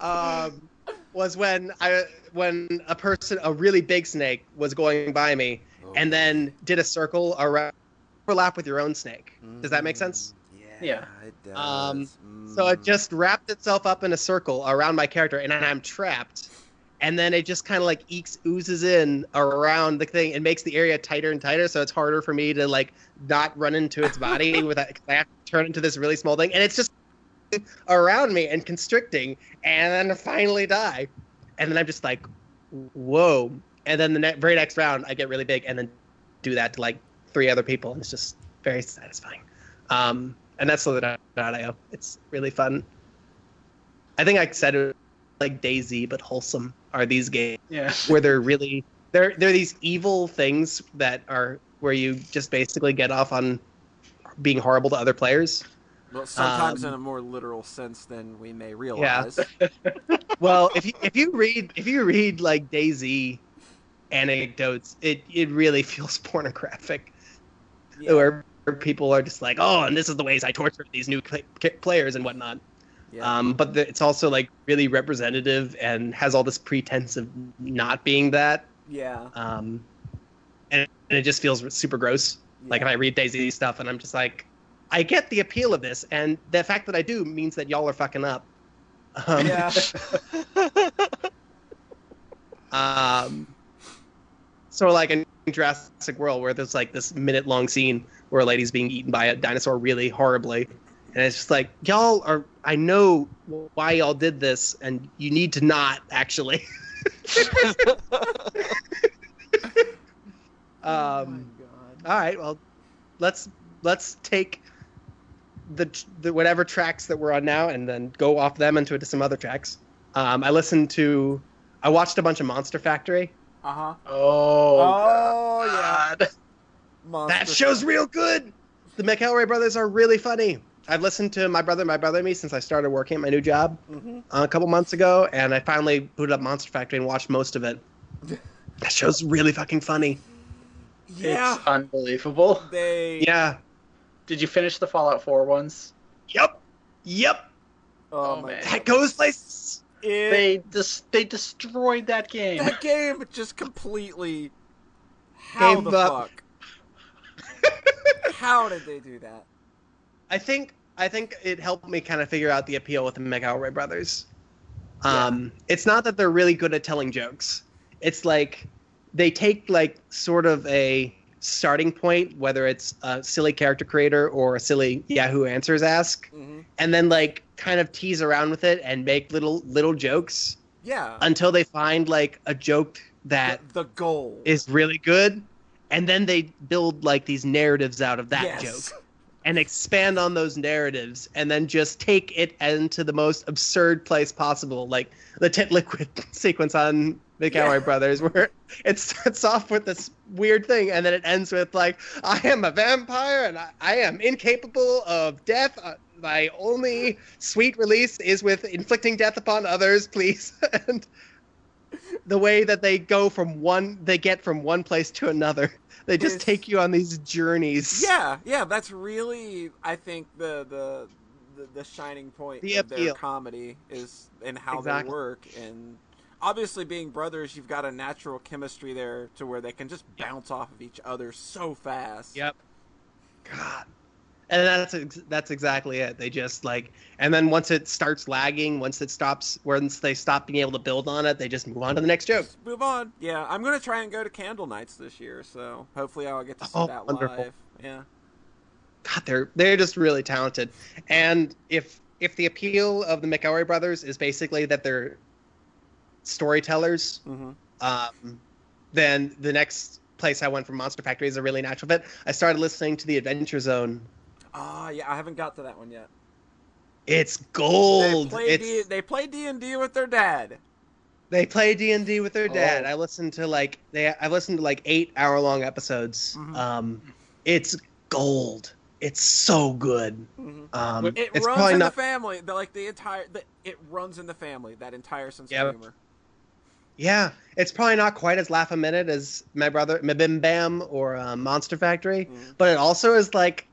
um, was when I when a person, a really big snake, was going by me, oh. and then did a circle around overlap with your own snake. Does that make mm. sense? Mm, Yeah, Yeah. it does. Um, So it Mm. just wrapped itself up in a circle around my character, and I'm trapped. And then it just kind of like ekes, oozes in around the thing and makes the area tighter and tighter, so it's harder for me to like not run into its body without. I have to turn into this really small thing, and it's just around me and constricting, and then finally die. And then I'm just like, whoa! And then the ne- very next round, I get really big, and then do that to like three other people, and it's just very satisfying. Um, and that's Slither.io. It's really fun. I think I said it like DayZ, but wholesome are these games Yeah. where they're really they're they're these evil things that are where you just basically get off on being horrible to other players. Well, sometimes um, in a more literal sense than we may realize. Yeah. Well, if you if you read if you read like DayZ anecdotes, it it really feels pornographic. Yeah. Where people are just like, oh, and this is the ways I torture these new pla- players and whatnot. yeah. Um, but the, it's also like really representative and has all this pretense of not being that. yeah. Um, and, and it just feels super gross. Like if I read DayZ stuff and I'm just like, I get the appeal of this, and the fact that I do means that y'all are fucking up. Um, yeah. Um, so like in Jurassic World, where there's like this minute long scene where a lady's being eaten by a dinosaur really horribly, and it's just like y'all are. I know why y'all did this, and you need to not actually. oh um, god. all right, well, let's let's take the the whatever tracks that we're on now, and then go off them into some other tracks. Um, I listened to, I watched a bunch of Monster Factory. Uh huh. Oh. Oh, yeah. God. Monster That show's real good. The McElroy brothers are really funny. I've listened to my brother, my brother, and me since I started working at my new job Mhm. uh, a couple months ago, and I finally booted up Monster Factory and watched most of it. That show's really fucking funny. Yeah. It's unbelievable. They. Yeah. Did you finish the Fallout 4 ones? Yep. Yep. Oh, Oh, my man. god. That goes places. It, They dis- they destroyed that game. that game just completely. How Gave the up. fuck? How did they do that? I think I think it helped me kind of figure out the appeal with the McElroy brothers. Um, It's not that they're really good at telling jokes. It's like they take like sort of a starting point, whether it's a silly character creator or a silly Yahoo Answers ask, hmm and then like kind of tease around with it and make little little jokes Yeah. until they find like a joke that the, the goal is really good, and then they build like these narratives out of that yes. joke and expand on those narratives and then just take it into the most absurd place possible like the tit liquid sequence on the Yeah. Cowboy Brothers where it starts off with this weird thing and then it ends with like I am a vampire and I, I am incapable of death uh, my only sweet release is with inflicting death upon others please and the way that they go from one they get from one place to another they just It's- take you on these journeys Yeah, yeah, that's really I think the the the, the shining point The of their comedy is in how Exactly. they work and obviously being brothers you've got a natural chemistry there to where they can just bounce off of each other so fast. Yep. God. And that's ex- that's exactly it. They just like, and then once it starts lagging, once it stops, once they stop being able to build on it, they just move on to the next joke. Just move on. Yeah, I'm gonna try and go to Candlenights this year, so hopefully I'll get to see Oh, that wonderful. live. Yeah. God, they're they're just really talented. And if if the appeal of the McElroy brothers is basically that they're storytellers, hmm um, then the next place I went from Monster Factory is a really natural fit. I started listening to the Adventure Zone. Ah, yeah, I haven't got to that one yet. It's gold. They play D- they play D and D with their dad. They play D and D with their dad. Oh. I listened to like they. I listened to like eight hour long episodes. Mhm. Um, it's gold. It's so good. hmm Um, It it's runs in not. the family. The, like the entire, the, it runs in the family. That entire sense Yeah. of humor. Yeah, it's probably not quite as laugh a minute as my brother Mabim Bam or uh, Monster Factory, Mhm. but it also is like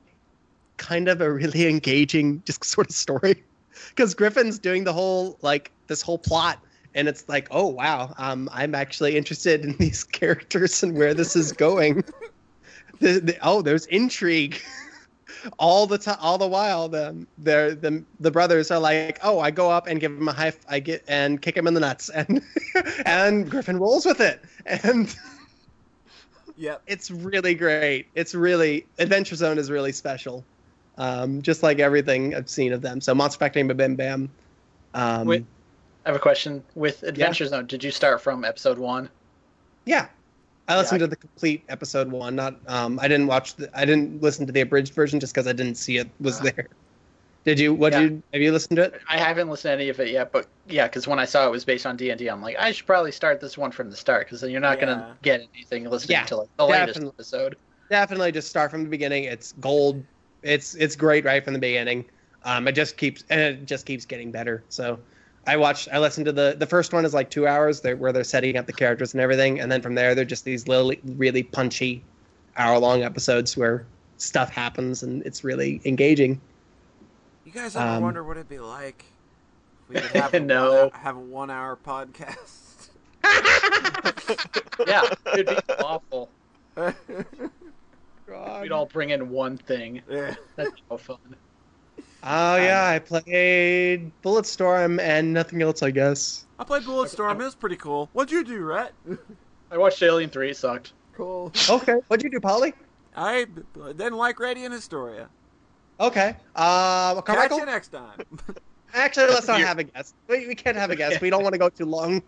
kind of a really engaging just sort of story because Griffin's doing the whole like this whole plot and it's like, oh wow, um, I'm actually interested in these characters and where this is going. the, the, oh, there's intrigue. all the time, all the while, the the the the brothers are like, oh, I go up and give him a high, I get and kick him in the nuts, and and Griffin rolls with it, and yeah, it's really great. It's really Adventure Zone is really special, um, just like everything I've seen of them. So Monster Factory and Bim Bam. Um, Wait. I have a question. With Adventure Zone, did you start from episode one? Yeah, I listened Yeah, to the complete episode one. Not, um, I didn't watch the, I didn't listen to the abridged version just because I didn't see it was Ah. there. Did you? What Yeah. did you? Have you listened to it? I haven't listened to any of it yet, but yeah, because when I saw it was based on D and I'm like, I should probably start this one from the start because then you're not Yeah. gonna get anything listening Yeah, to like the latest episode. Definitely, just start from the beginning. It's gold. It's it's great right from the beginning. Um, it just keeps and it just keeps getting better. So, I watched. I listened to the the first one is like two hours there where they're setting up the characters and everything, and then from there they're just these little really punchy hour long episodes where stuff happens and it's really engaging. You guys ever Um, wonder what it'd be like if we could have a No. one, have a one hour podcast? Yeah, it'd be awful. We'd all bring in one thing. yeah. That's so fun. Oh yeah, I played Bulletstorm and nothing else, I guess. I played Bulletstorm. It was pretty cool. What'd you do, Rhett? I watched Alien Three. It sucked. cool. Okay, what'd you do, Polly? I didn't like Radiant Historia. Okay, uh, Catch Carmichael. you next time. Actually, let's not have a guest. We, we can't have a guest. We don't want to go too long.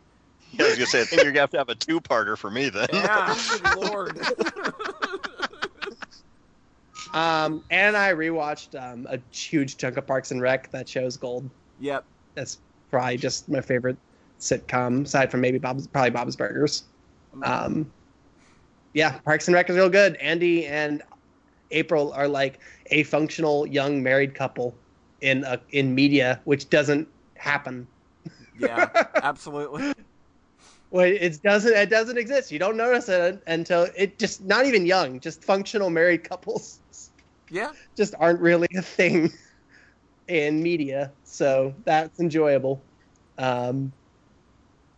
Yeah, I was gonna say, I think you're gonna have to have a two-parter for me then. yeah, good lord. Um, and I rewatched um, a huge chunk of Parks and Rec. That show's gold. yep. That's probably just my favorite sitcom, aside from maybe Bob's, probably Bob's Burgers. Um, yeah, Parks and Rec is real good. Andy and April are like a functional young married couple in a, in media, which doesn't happen. yeah, absolutely. Well, it doesn't. It doesn't exist. You don't notice it until it just not even young, just functional married couples Yeah. just aren't really a thing in media. So that's enjoyable. Um,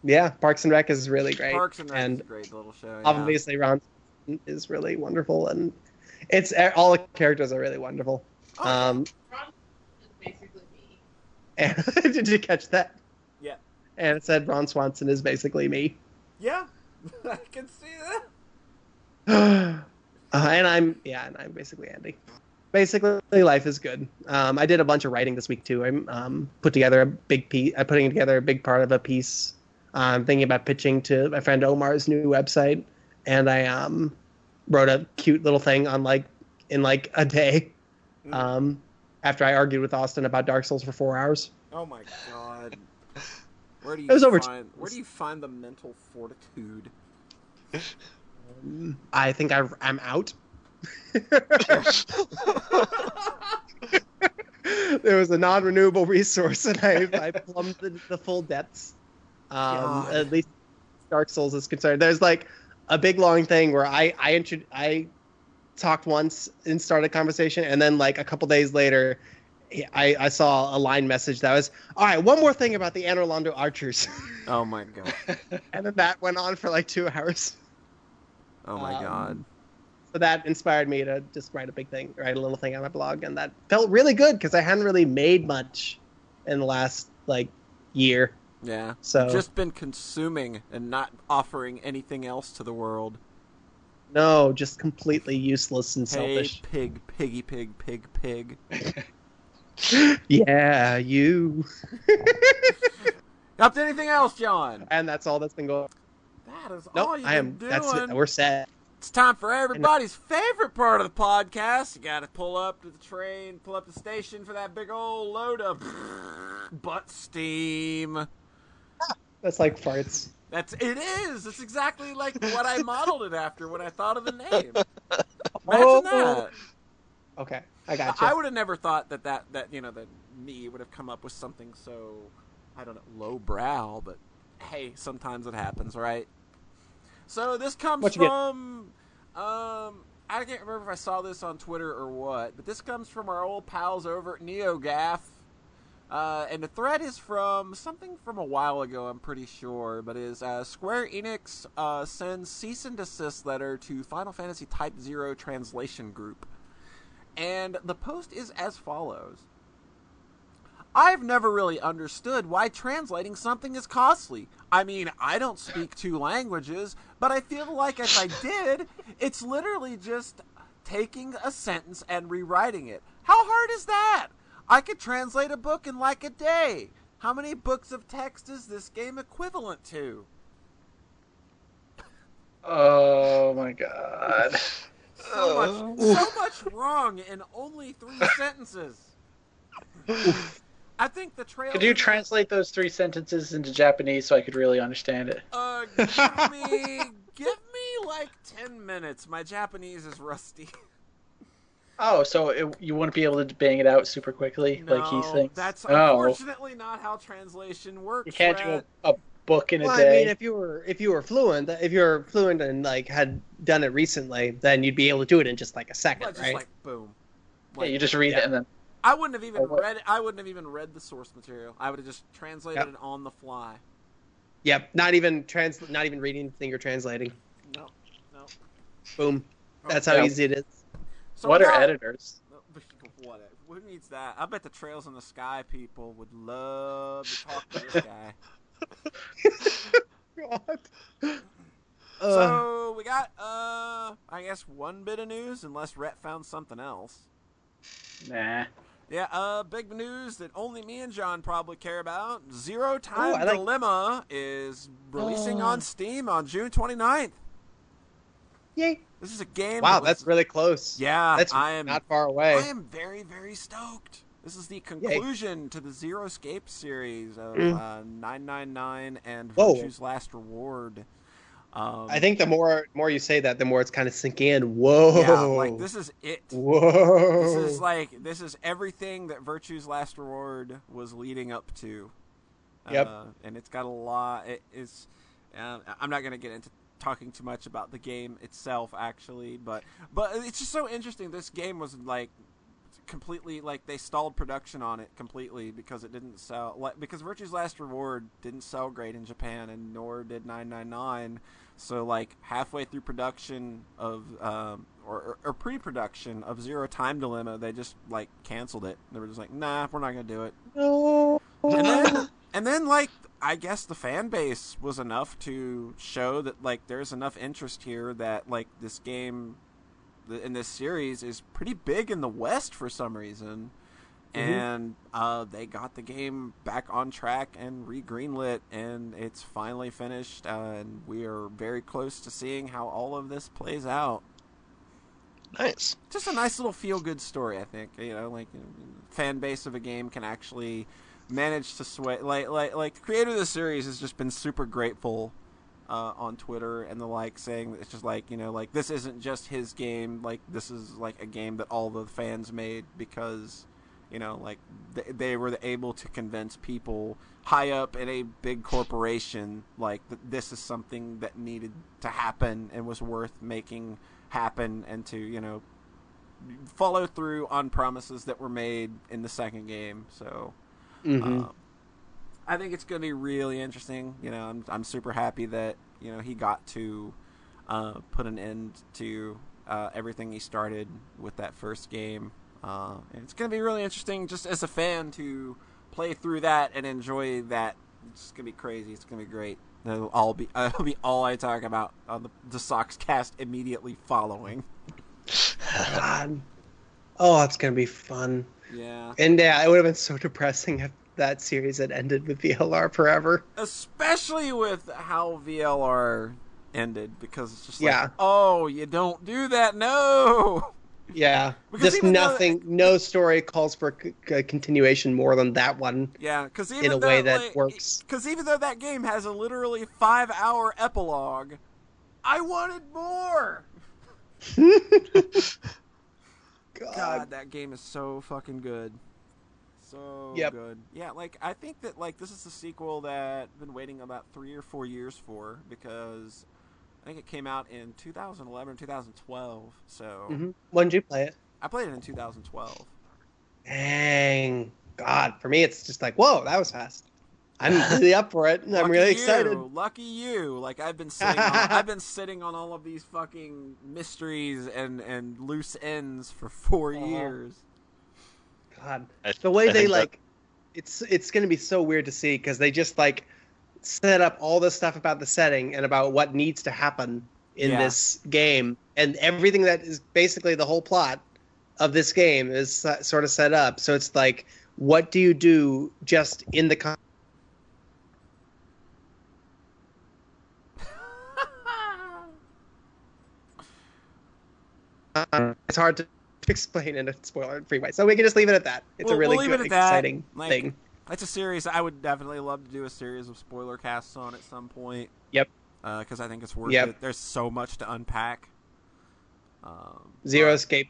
yeah, Parks and Rec is really great. Parks and Rec and is a great little show. Yeah. obviously Ron is really wonderful, and it's all the characters are really wonderful. Oh, Um, Ron is basically me. and, did you catch that? Yeah. And it said Ron Swanson is basically me. yeah, I can see that. uh, and I'm yeah, and I'm basically Andy. Basically, life is good. Um, I did a bunch of writing this week too. I'm um, put together a big piece. I'm putting together a big part of a piece. I'm thinking about pitching to my friend Omar's new website, and I um, wrote a cute little thing on like in like a day. Mm. Um, after I argued with Austin about Dark Souls for four hours. Oh my god. Where do you It was over find where do you find the mental fortitude? I think I, I'm out. there was a non-renewable resource, and I, I plumbed the, the full depths. Um, at least Dark Souls is concerned. There's like a big long thing where I I intro- I talked once and started a conversation, and then like a couple days later, I, I saw a line message that was, "All right, one more thing about the Anor Londo archers," Oh my god. and then that went on for like two hours. Oh my Um, god. So that inspired me to just write a big thing, write a little thing on my blog, and that felt really good because I hadn't really made much in the last like year. Yeah. So Just been consuming and not offering anything else to the world. no, just completely useless and Hey, selfish. pig, piggy, pig, pig, pig. Yeah, you. Up to anything else, John? And that's all that's been going. That is Nope, all you've I am. been That's it. We're set. It's time for everybody's favorite part of the podcast. You got to pull up to the train, pull up the station for that big old load of butt steam. That's like farts. That's it is. It's exactly like what I modeled it after when I thought of the name. Imagine Oh. that. Okay, I got you. I would have never thought that that that you know that me would have come up with something so I don't know low brow, but hey, sometimes it happens, right? So this comes from um I can't remember if I saw this on Twitter or what, but this comes from our old pals over at NeoGaf. Uh, and the thread is from something from a while ago, I'm pretty sure, but is uh, Square Enix uh, sends cease and desist letter to Final Fantasy Type Zero Translation Group. And the post is as follows I've never really understood why translating something is costly. I mean, I don't speak two languages, but I feel like if I did, it's literally just taking a sentence and rewriting it. How hard is that? I could translate a book in like a day. How many books of text is this game equivalent to? Oh my god. So much, oh. so much wrong in only three sentences. I think the trail. Could you translate those three sentences into Japanese so I could really understand it? Uh, give me, give me like ten minutes. My Japanese is rusty. Oh, so it, you wouldn't be able to bang it out super quickly like he No, thinks? That's oh, unfortunately not how translation works. you can't do a, a book in a Well, I mean, if you were if you were fluent, if you were fluent and like had done it recently, then you'd be able to do it in just like a second, Well, just right? like boom. yeah, you just read yeah. it and then I wouldn't have even Or what? read. I wouldn't have even read the source material. I would have just translated Yep. it on the fly. Yep. Not even trans. Not even reading anything you're translating. No, no. Boom. That's how easy it is. So what we are editors? What? Who needs that? I bet the Trails in the Sky people would love to talk to this guy. God. so we got, uh, I guess one bit of news, unless Rhett found something else. Nah. Yeah, uh, big news that only me and John probably care about. Zero Time Oh, I like- Dilemma is releasing Oh. on Steam on June 29th. Yay! This is a game. Wow, that was- that's really close. yeah. That's I am. not far away. I am very, very stoked. This is the conclusion to the Zero Escape series of Mm. uh, 999 and Whoa. Virtue's Last Reward. Um, I think the more more you say that, the more it's kind of sinking in. Whoa! yeah, like this is it. Whoa! This is like this is everything that Virtue's Last Reward was leading up to. Yep. Uh, and it's got a lot. It is. Uh, I'm not gonna get into talking too much about the game itself, actually, but but it's just so interesting. This game was like completely like they stalled production on it completely because it didn't sell like because Virtue's Last Reward didn't sell great in Japan and nor did 999 so like halfway through production of um, or, or, pre-production of Zero Time Dilemma they just like canceled it they were just like nah we're not gonna do it no. and then and then like I guess the fan base was enough to show that like there's enough interest here that like this game in this series is pretty big in the West for some reason. Mhm. And uh, they got the game back on track and re-greenlit, and it's finally finished. Uh, and we are very close to seeing how all of this plays out Nice. just a nice little feel good story. I think you know, like you know, fan base of a game can actually manage to sway. Like like like the creator of the series has just been super grateful uh, on Twitter and the like, saying it's just like you know, like this isn't just his game. Like this is like a game that all the fans made because you know, like they, they were able to convince people high up in a big corporation like that this is something that needed to happen and was worth making happen and to you know follow through on promises that were made in the second game so Mhm. uh, I think it's going to be really interesting. You know, I'm I'm super happy that you know he got to uh, put an end to uh, everything he started with that first game. Uh, and it's going to be really interesting, just as a fan, to play through that and enjoy that. It's going to be crazy. It's going to be great. That'll all be it'll be all I talk about on the the Sox cast immediately following. God. Oh, it's gonna be fun. Yeah. And yeah, it would have been so depressing if that series had ended with VLR forever. especially with how VLR ended because it's just like, Yeah. oh, you don't do that, no. Yeah, Because just though- nothing. No story calls for c- c- continuation more than that one. Yeah, because even In a though, way that like, works. Because even though that game has a literally five-hour epilogue, I wanted more. God. God, that game is so fucking good. So Yep. good. Yeah, like I think that like this is the sequel that I've been waiting about three or four years for because I think it came out in 2011 or 2012. So hmm When did you play it? I played it in 2012. Dang. God, for me, it's just like, whoa, that was fast. I'm really up for it. I'm Lucky really you, excited. Lucky you! Like I've been sitting, on, I've been sitting on all of these fucking mysteries and and loose ends for 4 Uh-huh. years. God, I- the way I they think that- like, it's it's gonna be so weird to see because they just like set up all this stuff about the setting and about what needs to happen in Yeah. this game, and everything that is basically the whole plot of this game is uh, sort of set up. So it's like, what do you do just in the con- it's hard to explain in a spoiler-free way. So we can just leave it at that. It's We'll- a really we'll good, it exciting Like, thing. That's a series I would definitely love to do a series of spoiler casts on at some point. Yep. Because I think it's worth Yep. it. There's so much to unpack. Um, Zero but- Escape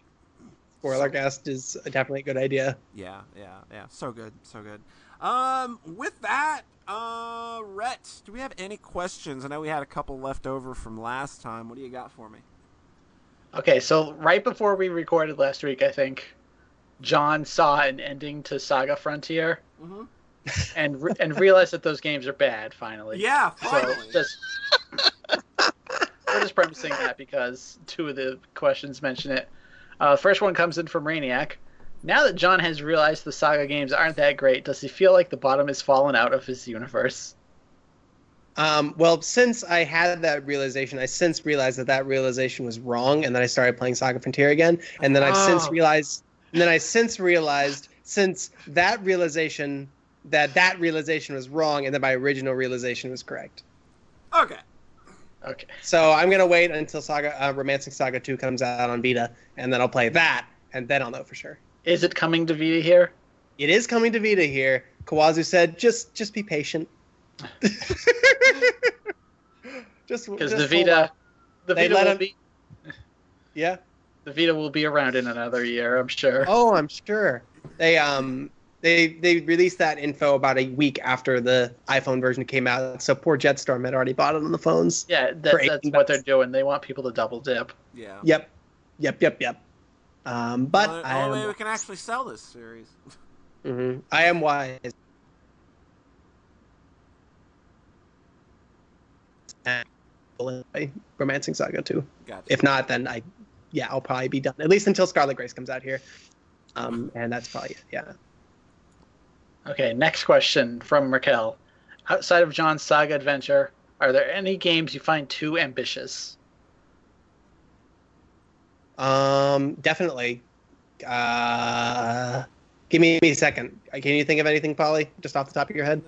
spoiler cast is definitely a good idea. Yeah, yeah, yeah. So good, so good. Um, with that, uh, Rhett, do we have any questions? I know we had a couple left over from last time. What do you got for me? Okay, so right before we recorded last week, I think John saw an ending to Saga Frontier Mm-hmm. and re- and realized that those games are bad. Finally, Yeah, So finally. just we're just premising that because two of the questions mention it. Uh, first one comes in from Rainiac. Now that John has realized the Saga games aren't that great, does he feel like the bottom has fallen out of his universe? Um, well, since I had that realization, I since realized that that realization was wrong, and then I started playing Saga Frontier again, and then I've since Oh. realized, and then I since realized since that realization that that realization was wrong, and then my original realization was correct. okay. Okay. So I'm gonna wait until Saga uh, Romancing Saga Two comes out on Vita, and then I'll play that, and then I'll know for sure. Is it coming to Vita here? It is coming to Vita here. Kawazu said, "Just, just be patient." just Because the Vita, the They Vita let will him- be yeah. the Vita will be around in another year, I'm sure. Oh, I'm sure. They um they they released that info about a week after the iPhone version came out. So poor Jetstorm had already bought it on the phones. Yeah, that, 18 that's what they're doing. They want people to double dip. Yeah. Yep, yep, yep, yep. Um, but Well, I am we can actually sell this series. mhm. I am wise. Romancing Saga too. Gotcha. If not, then I, yeah, I'll probably be done at least until Scarlet Grace comes out here. Um, and that's probably it. Yeah. Okay, next question from Raquel. Outside of John's Saga Adventure, are there any games you find too ambitious? Um, definitely. Uh, give me a second. Uh, Can you think of anything, Polly, just off the top of your head?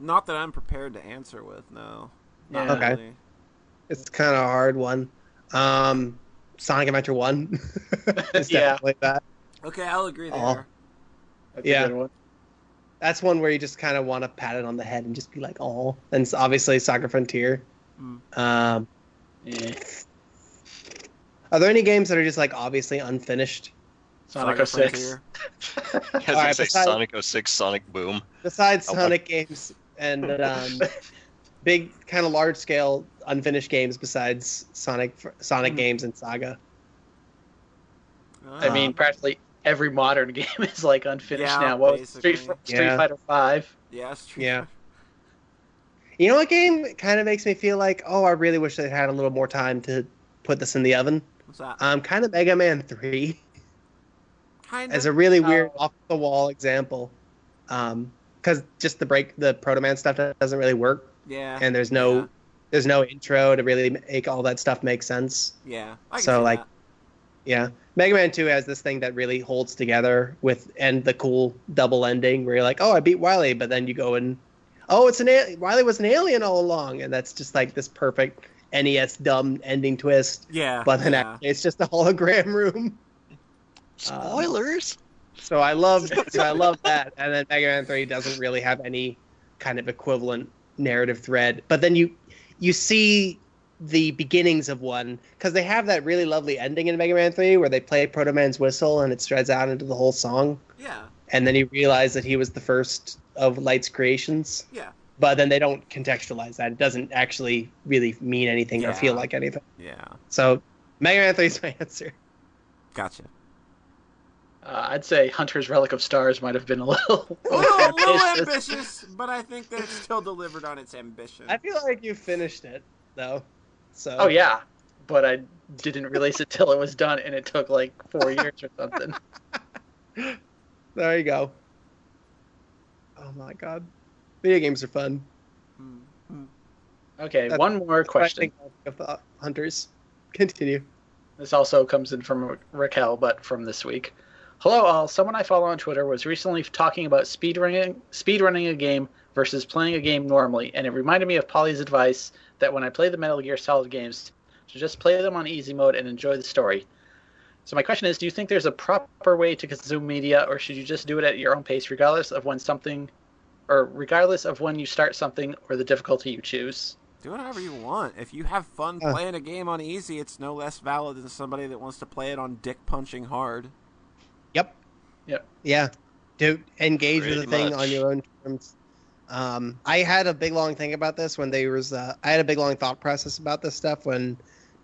Not that I'm prepared to answer with. No. Not Yeah. Okay. really. It's kind of a hard one. Um, Sonic Adventure One. it's Yeah. definitely that. Okay, I'll agree there. Oh. That's Yeah. a good one. That's one where you just kind of want to pat it on the head and just be like, "Oh." And it's obviously Saga Frontier. Mm. Um, Yeah. are there any games that are just like obviously unfinished Sonic 06. Frontier. I was gonna Alright, say besides- Sonic 06, Sonic Boom. besides Oh, Sonic games and um, big kind of large scale unfinished games besides Sonic Sonic Hmm. games and Saga? I mean, practically every modern game is like unfinished Yeah, now. What was Street. Street Yeah. Fighter Five? yeah, it's true. Yeah. You know what game kind of makes me feel like, oh, I really wish they had a little more time to put this in the oven. What's that? Um, kind of Mega Man Three kind as a really weird Oh. off the wall example, um, because just the break the Proto Man stuff doesn't really work, yeah. and there's no Yeah. there's no intro to really make all that stuff make sense. Yeah. I So, like, that. Yeah, Mega Man Two has this thing that really holds together with and the cool double ending where you're like, oh, I beat Wily, but then you go and oh, it's an a- Wily was an alien all along, and that's just like this perfect NES dumb ending twist. Yeah. But then yeah. actually it's just a hologram room. Spoilers. Um, so I love so I love that, and then Mega Man Three doesn't really have any kind of equivalent narrative thread. But then you you see the beginnings of one because they have that really lovely ending in Mega Man Three where they play Proto Man's whistle and it spreads out into the whole song, Yeah. and then you realize that he was the first of Light's creations. Yeah. But then they don't contextualize that; it doesn't actually really mean anything or feel like anything. Yeah. So Mega Man Three is my answer. Gotcha. Uh, I'd say Hunter's Relic of Stars might have been a little, A little, a little ambitious. ambitious, but I think that it still delivered on its ambition. I feel like you finished it though. So Oh yeah, but I didn't release it till it was done, and it took like four years or something. there you go. Oh my god, video games are fun. Mm, mm. Okay, That's- one more question. of the hunters. Continue. This also comes in from Raquel, but from this week. Hello, all. Someone I follow on Twitter was recently talking about speedrunning speedrunning a game versus playing a game normally, and it reminded me of Polly's advice that when I play the Metal Gear Solid games, to just play them on easy mode and enjoy the story. So my question is, do you think there's a proper way to consume media, or should you just do it at your own pace, regardless of when something, or regardless of when you start something or the difficulty you choose? Do whatever you want. If you have fun Uh. playing a game on easy, it's no less valid than somebody that wants to play it on dick punching hard. Yep. Yep. Yeah. Do engage with the Pretty thing much. on your own terms. Um, I had a big long thing about this when there was. Uh, I had a big long thought process about this stuff when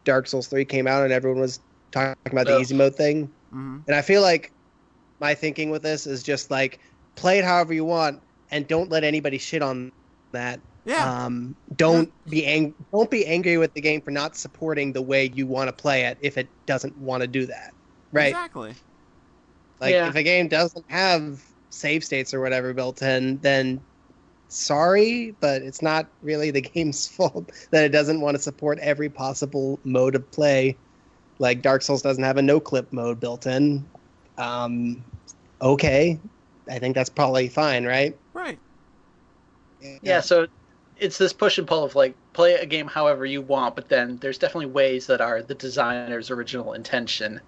Dark Souls three came out and everyone was talking about the Ugh. easy mode thing. Mm-hmm. And I feel like my thinking with this is just like play it however you want and don't let anybody shit on that. Yeah. Um, don't be ang- don't be angry with the game for not supporting the way you want to play it if it doesn't want to do that. Right. Exactly. Like Yeah. if a game doesn't have save states or whatever built in, then sorry, but it's not really the game's fault that it doesn't want to support every possible mode of play. Like Dark Souls doesn't have a no clip mode built in. Um, okay, I think that's probably fine, right? Right. Yeah, so it's this push and pull of like play a game however you want, but then there's definitely ways that are the designer's original intention.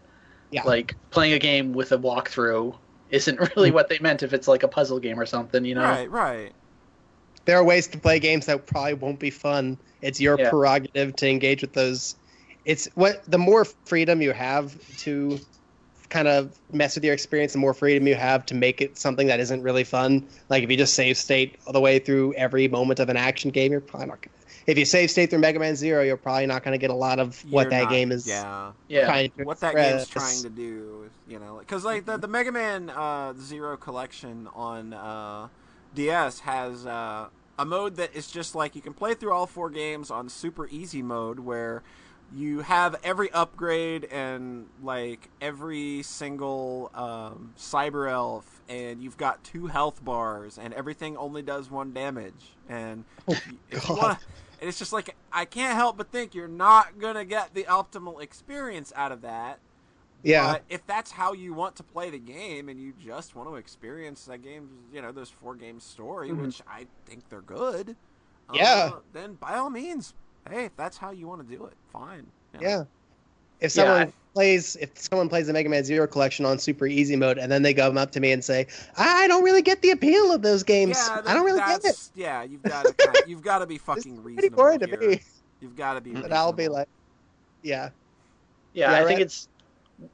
Yeah. Like playing a game with a walkthrough isn't really what they meant if it's like a puzzle game or something, you know? Right. Right. there are ways to play games that probably won't be fun. It's your Yeah. prerogative to engage with those. It's what the more freedom you have to kind of mess with your experience, the more freedom you have to make it something that isn't really fun. Like if you just save state all the way through every moment of an action game, you're probably not. Gonna, if you save state through Mega Man Zero, you're probably not going to get a lot of what You're that not- game is Yeah. Yeah. trying to what that game's express. trying to do, you know, because like the the Mega Man uh, Zero collection on uh, DS has uh, a mode that is just like you can play through all four games on super easy mode, where you have every upgrade and like every single um, cyber elf, and you've got two health bars, and everything only does one damage, and if you God. Want and it's just like I can't help but think you're not gonna get the optimal experience out of that. Yeah, But if that's how you want to play the game and you just want to experience that game, you know, those four game story, Mhm. which I think they're good. uh, Yeah. then by all means, hey, if that's how you want to do it, fine. You know. yeah. If someone I- plays, if someone plays the Mega Man Zero collection on super easy mode, and then they come up to me and say, "I don't really get the appeal of those games. Yeah, I don't really get it." Yeah, you've got to kind of, you've got to be fucking Pretty reasonable boring to me. You've got to be. But I'll be like, yeah, Yeah, Yeah, I think it's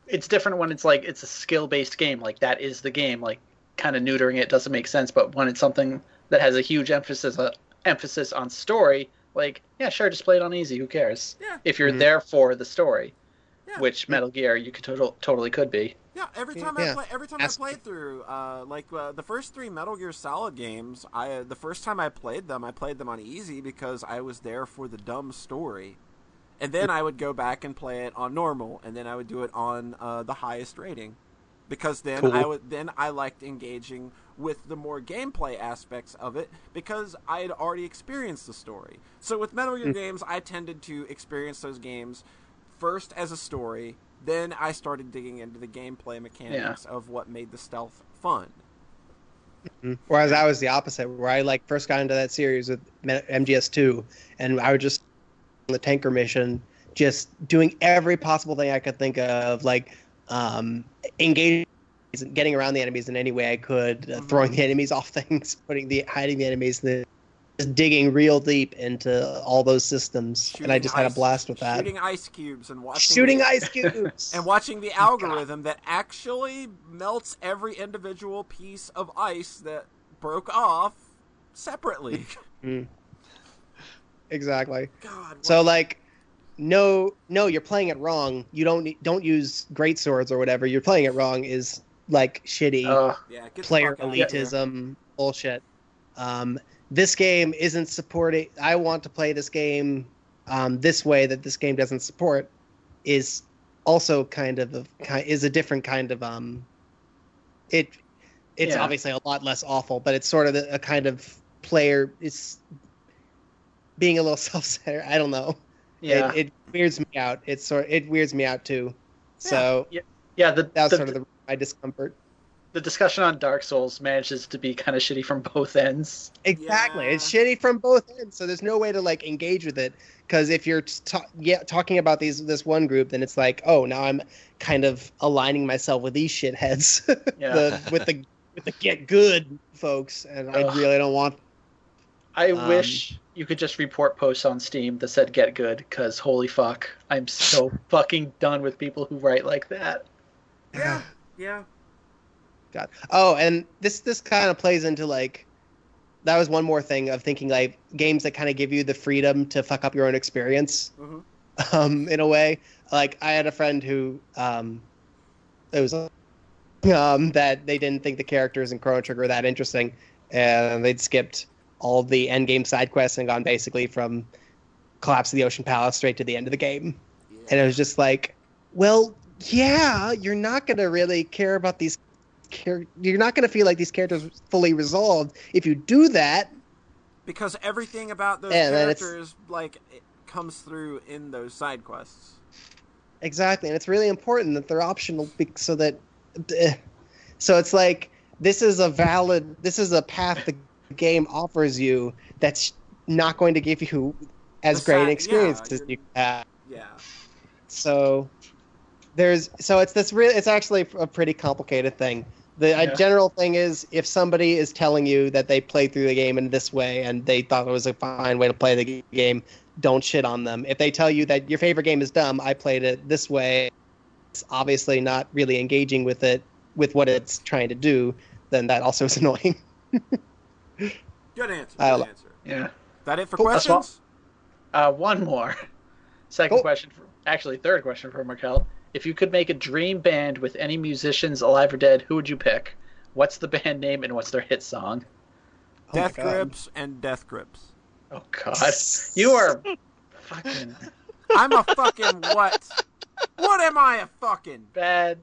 it's different when it's like it's a skill based game, like that is the game. Like kind of neutering it doesn't make sense, but when it's something that has a huge emphasis uh, emphasis on story, like yeah, sure, just play it on easy. Who cares? Yeah. If you're Mhm. there for the story, Yeah. which Metal Gear you could total, totally could be. Yeah, every Yeah, time I play, every time Has I played through, uh, like uh, the first three Metal Gear Solid games, I uh, the first time I played them, I played them on easy because I was there for the dumb story, and then I would go back and play it on normal, and then I would do it on uh, the highest rating, because then Cool. I would then I liked engaging with the more gameplay aspects of it because I had already experienced the story. So with Metal Gear Mm. games, I tended to experience those games first as a story, then I started digging into the gameplay mechanics of what made the stealth fun. Whereas I was the opposite, where I like first got into that series with MGS2, and I would just on the tanker mission, just doing every possible thing I could think of, like um, engaging, getting around the enemies in any way I could, uh, throwing the enemies off things, putting the hiding the enemies, the, just digging real deep into all those systems, and I Shooting just had a blast with that. Shooting ice cubes and watching Shooting the, ice cubes. and watching the algorithm that actually melts every individual piece of ice that broke off separately. exactly. God. So what- like, no, no, you're playing it wrong. You don't don't use great swords or whatever. You're playing it wrong. Is like shitty Oh, Yeah, player fuck out of elitism bullshit. Um, this game isn't supporting. I want to play this game um, this way that this game doesn't support is also kind of a is a different kind of um. It it's Yeah. obviously a lot less awful, but it's sort of a, a kind of player. is being a little self-centered. I don't know. yeah, It, it weirds me out. It's sort. It weirds me out too. So yeah. The that was the, sort of the, my discomfort. The discussion on Dark Souls manages to be kind of shitty from both ends. Exactly. Yeah. It's shitty from both ends, so there's no way to like engage with it. Because if you're ta- yeah, talking about these this one group, then it's like, oh, now I'm kind of aligning myself with these shitheads, Yeah. the, with the with the get good folks, and I really don't want. I Um, wish you could just report posts on Steam that said "Get Good" because holy fuck, I'm so fucking done with people who write like that. Yeah, yeah. God. Oh, and this this kind of plays into like that was one more thing of thinking like games that kind of give you the freedom to fuck up your own experience. Mhm. um, in a way. Like I had a friend who um, it was um, that they didn't think the characters in Chrono Trigger were that interesting, and they'd skipped all the end game side quests and gone basically from collapse of the Ocean Palace straight to the end of the game. yeah. And it was just like, well, yeah, you're not gonna really care about these. Char- you're not gonna feel like these characters fully resolved if you do that. because everything about those Yeah, characters like it comes through in those side quests. Exactly, and it's really important that they're optional so that eh. so it's like this is a valid this is a path the game offers you that's not going to give you as The great an experience yeah, as you have. Yeah. So there's so it's this real it's actually a pretty complicated thing. The Yeah. a general thing is if somebody is telling you that they played through the game in this way and they thought it was a fine way to play the game, don't shit on them. If they tell you that your favorite game is dumb, I played it this way, it's obviously not really engaging with it with what it's trying to do, then that also is annoying. Good answer. Good answer. Yeah. That it for Cool. Questions? Uh, one more. Second Cool. question, for, actually third question for Markel. If you could make a dream band with any musicians alive or dead, who would you pick? What's the band name and what's their hit song? Oh Death grips and death grips. Oh God, you are fucking I'm a fucking what? What am I a fucking? bad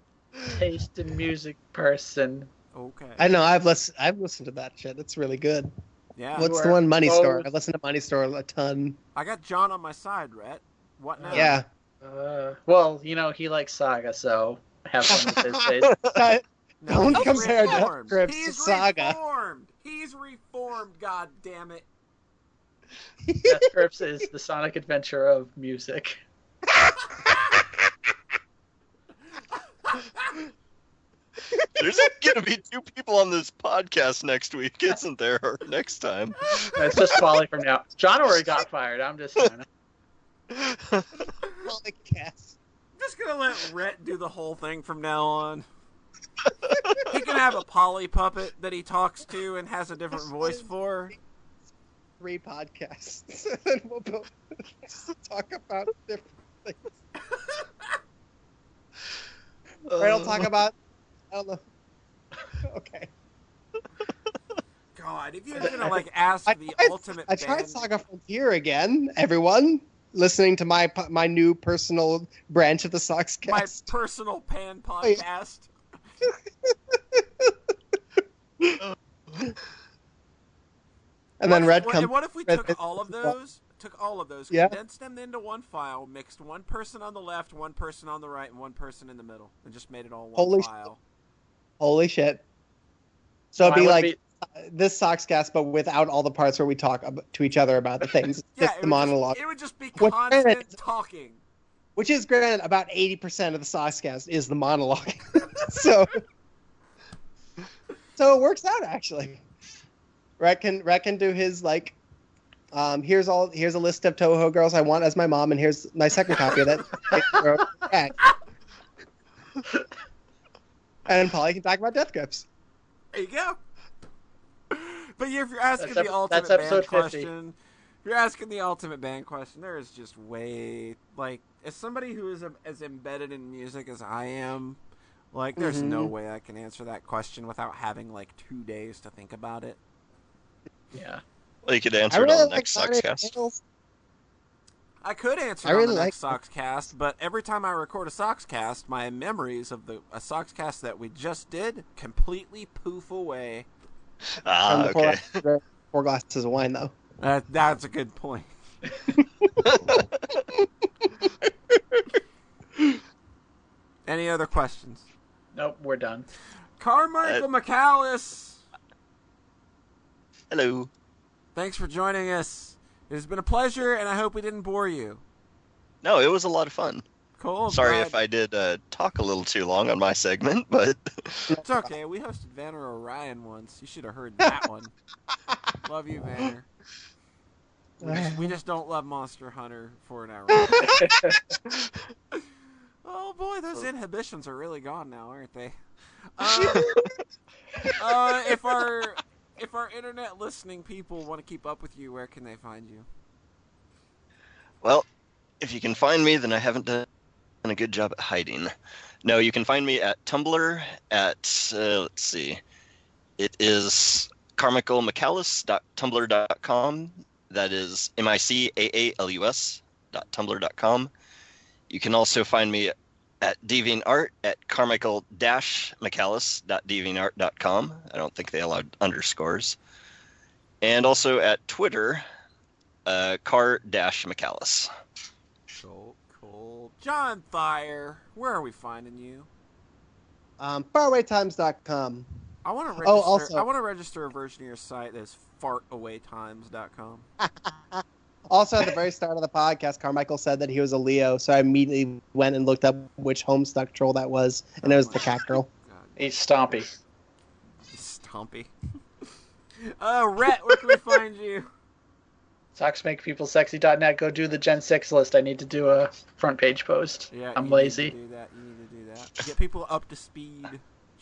taste in music person. Okay. I know I've listened I've listened to that shit. It's really good. yeah. What's the one Money Store? both- I listened to Money Store a ton. I got John on my side, Rhett. What now? Yeah. Uh, well, you know he likes Saga, so have fun with his taste. No, Don't he's compare Death reformed. Grips to He's Saga. reformed. He's reformed. God damn it. Death Grips is the Sonic Adventure of music. There's going to be two people on this podcast next week, isn't there? Or next time. It's just Polly from now. John already got fired. I'm just trying to. Well, I guess. just gonna let Rhett do the whole thing from now on. he can have a Polly puppet that he talks to and has a different voice for. Three podcasts, and we'll both just talk about different things. Right, I'll talk uh, about. I don't know. Okay. God, if you're gonna like ask I the tried, ultimate I tried band, Saga Frontier again. Everyone listening to my my new personal branch of the Sox cast. my personal pan oh, podcast. and then What Red if, what, comes. what if we Red took comes- all of those, took all of those, Yeah. condensed them into one file, mixed one person on the left, one person on the right, and one person in the middle, and just made it all one Holy shit. file? Holy shit! So it'd be like be- this Sox cast, but without all the parts where we talk to each other about the things. Yeah, just the monologue, Just, it would just be constant talking. which is granted about eighty percent of the Sox cast is the monologue. so, so it works out actually. Rhett can Rhett can do his like. Um, here's all. Here's a list of Touhou girls I want as my mom, and here's my second copy of that. And Polly can talk about death grips. There you go. But if you're asking That's the ep- ultimate that's band 50. question, if you're asking the ultimate band question, there is just way like as somebody who is a, as embedded in music as I am, Like, there's no Mhm. way I can answer that question without having like two days to think about it. Yeah. Well, you could I answer it on the like next Sonic Sockscast. Tales. I could answer I on the next like- Sox cast, but every time I record a Sox cast, my memories of the a Sox cast that we just did completely poof away. From Ah, the four, okay. glasses- four glasses of wine, though. That that's a good point. Any other questions? Nope, we're done. Carmichael Uh, McAllus, Hello. thanks for joining us. It has been a pleasure, and I hope we didn't bore you. No, it was a lot of fun. Cool. Sorry if I did uh, talk a little too long on my segment, but It's okay. We hosted Vanner Orion once. You should have heard that one. love you, Vanner. We just, we just don't love Monster Hunter for an hour. oh boy, those inhibitions are really gone now, aren't they? Uh, uh, if our if our internet listening people want to keep up with you, where can they find you? well, if you can find me, then I haven't done a good job at hiding. No, you can find me at Tumblr at uh, let's see, it is carmichaelmcallus.tumblr.com. That is m i c a a l u s dot tumblr. You can also find me at DeviantArt at carmichael mcallus.deviantart.com. I don't think they allowed underscores. And also at Twitter, uh, car mcallus. Cool, cool. John Thayer, where are we finding you? Um, farawaytimes.com. I want to register. Oh, also- I want to register a version of your site that's fartawaytimes.com. Also, at the very start of the podcast, Carmichael said that he was a Leo, so I immediately went and looked up which Homestuck troll that was, and it was the cat girl. God, He's Stompy. He's Stompy. uh, Rhett, where can we find you? SocksMakePeopleSexy.net. Go do the Gen 6 list. I need to do a front page post. Yeah, I'm you lazy. Need to do that. You need to do that. Get people up to speed.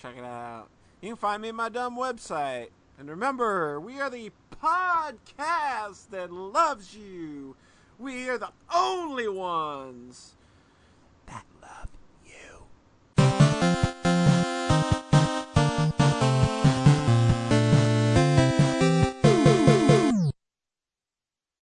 Check it out. You can find me at my dumb website. And remember, we are the podcast that loves you. We are the only ones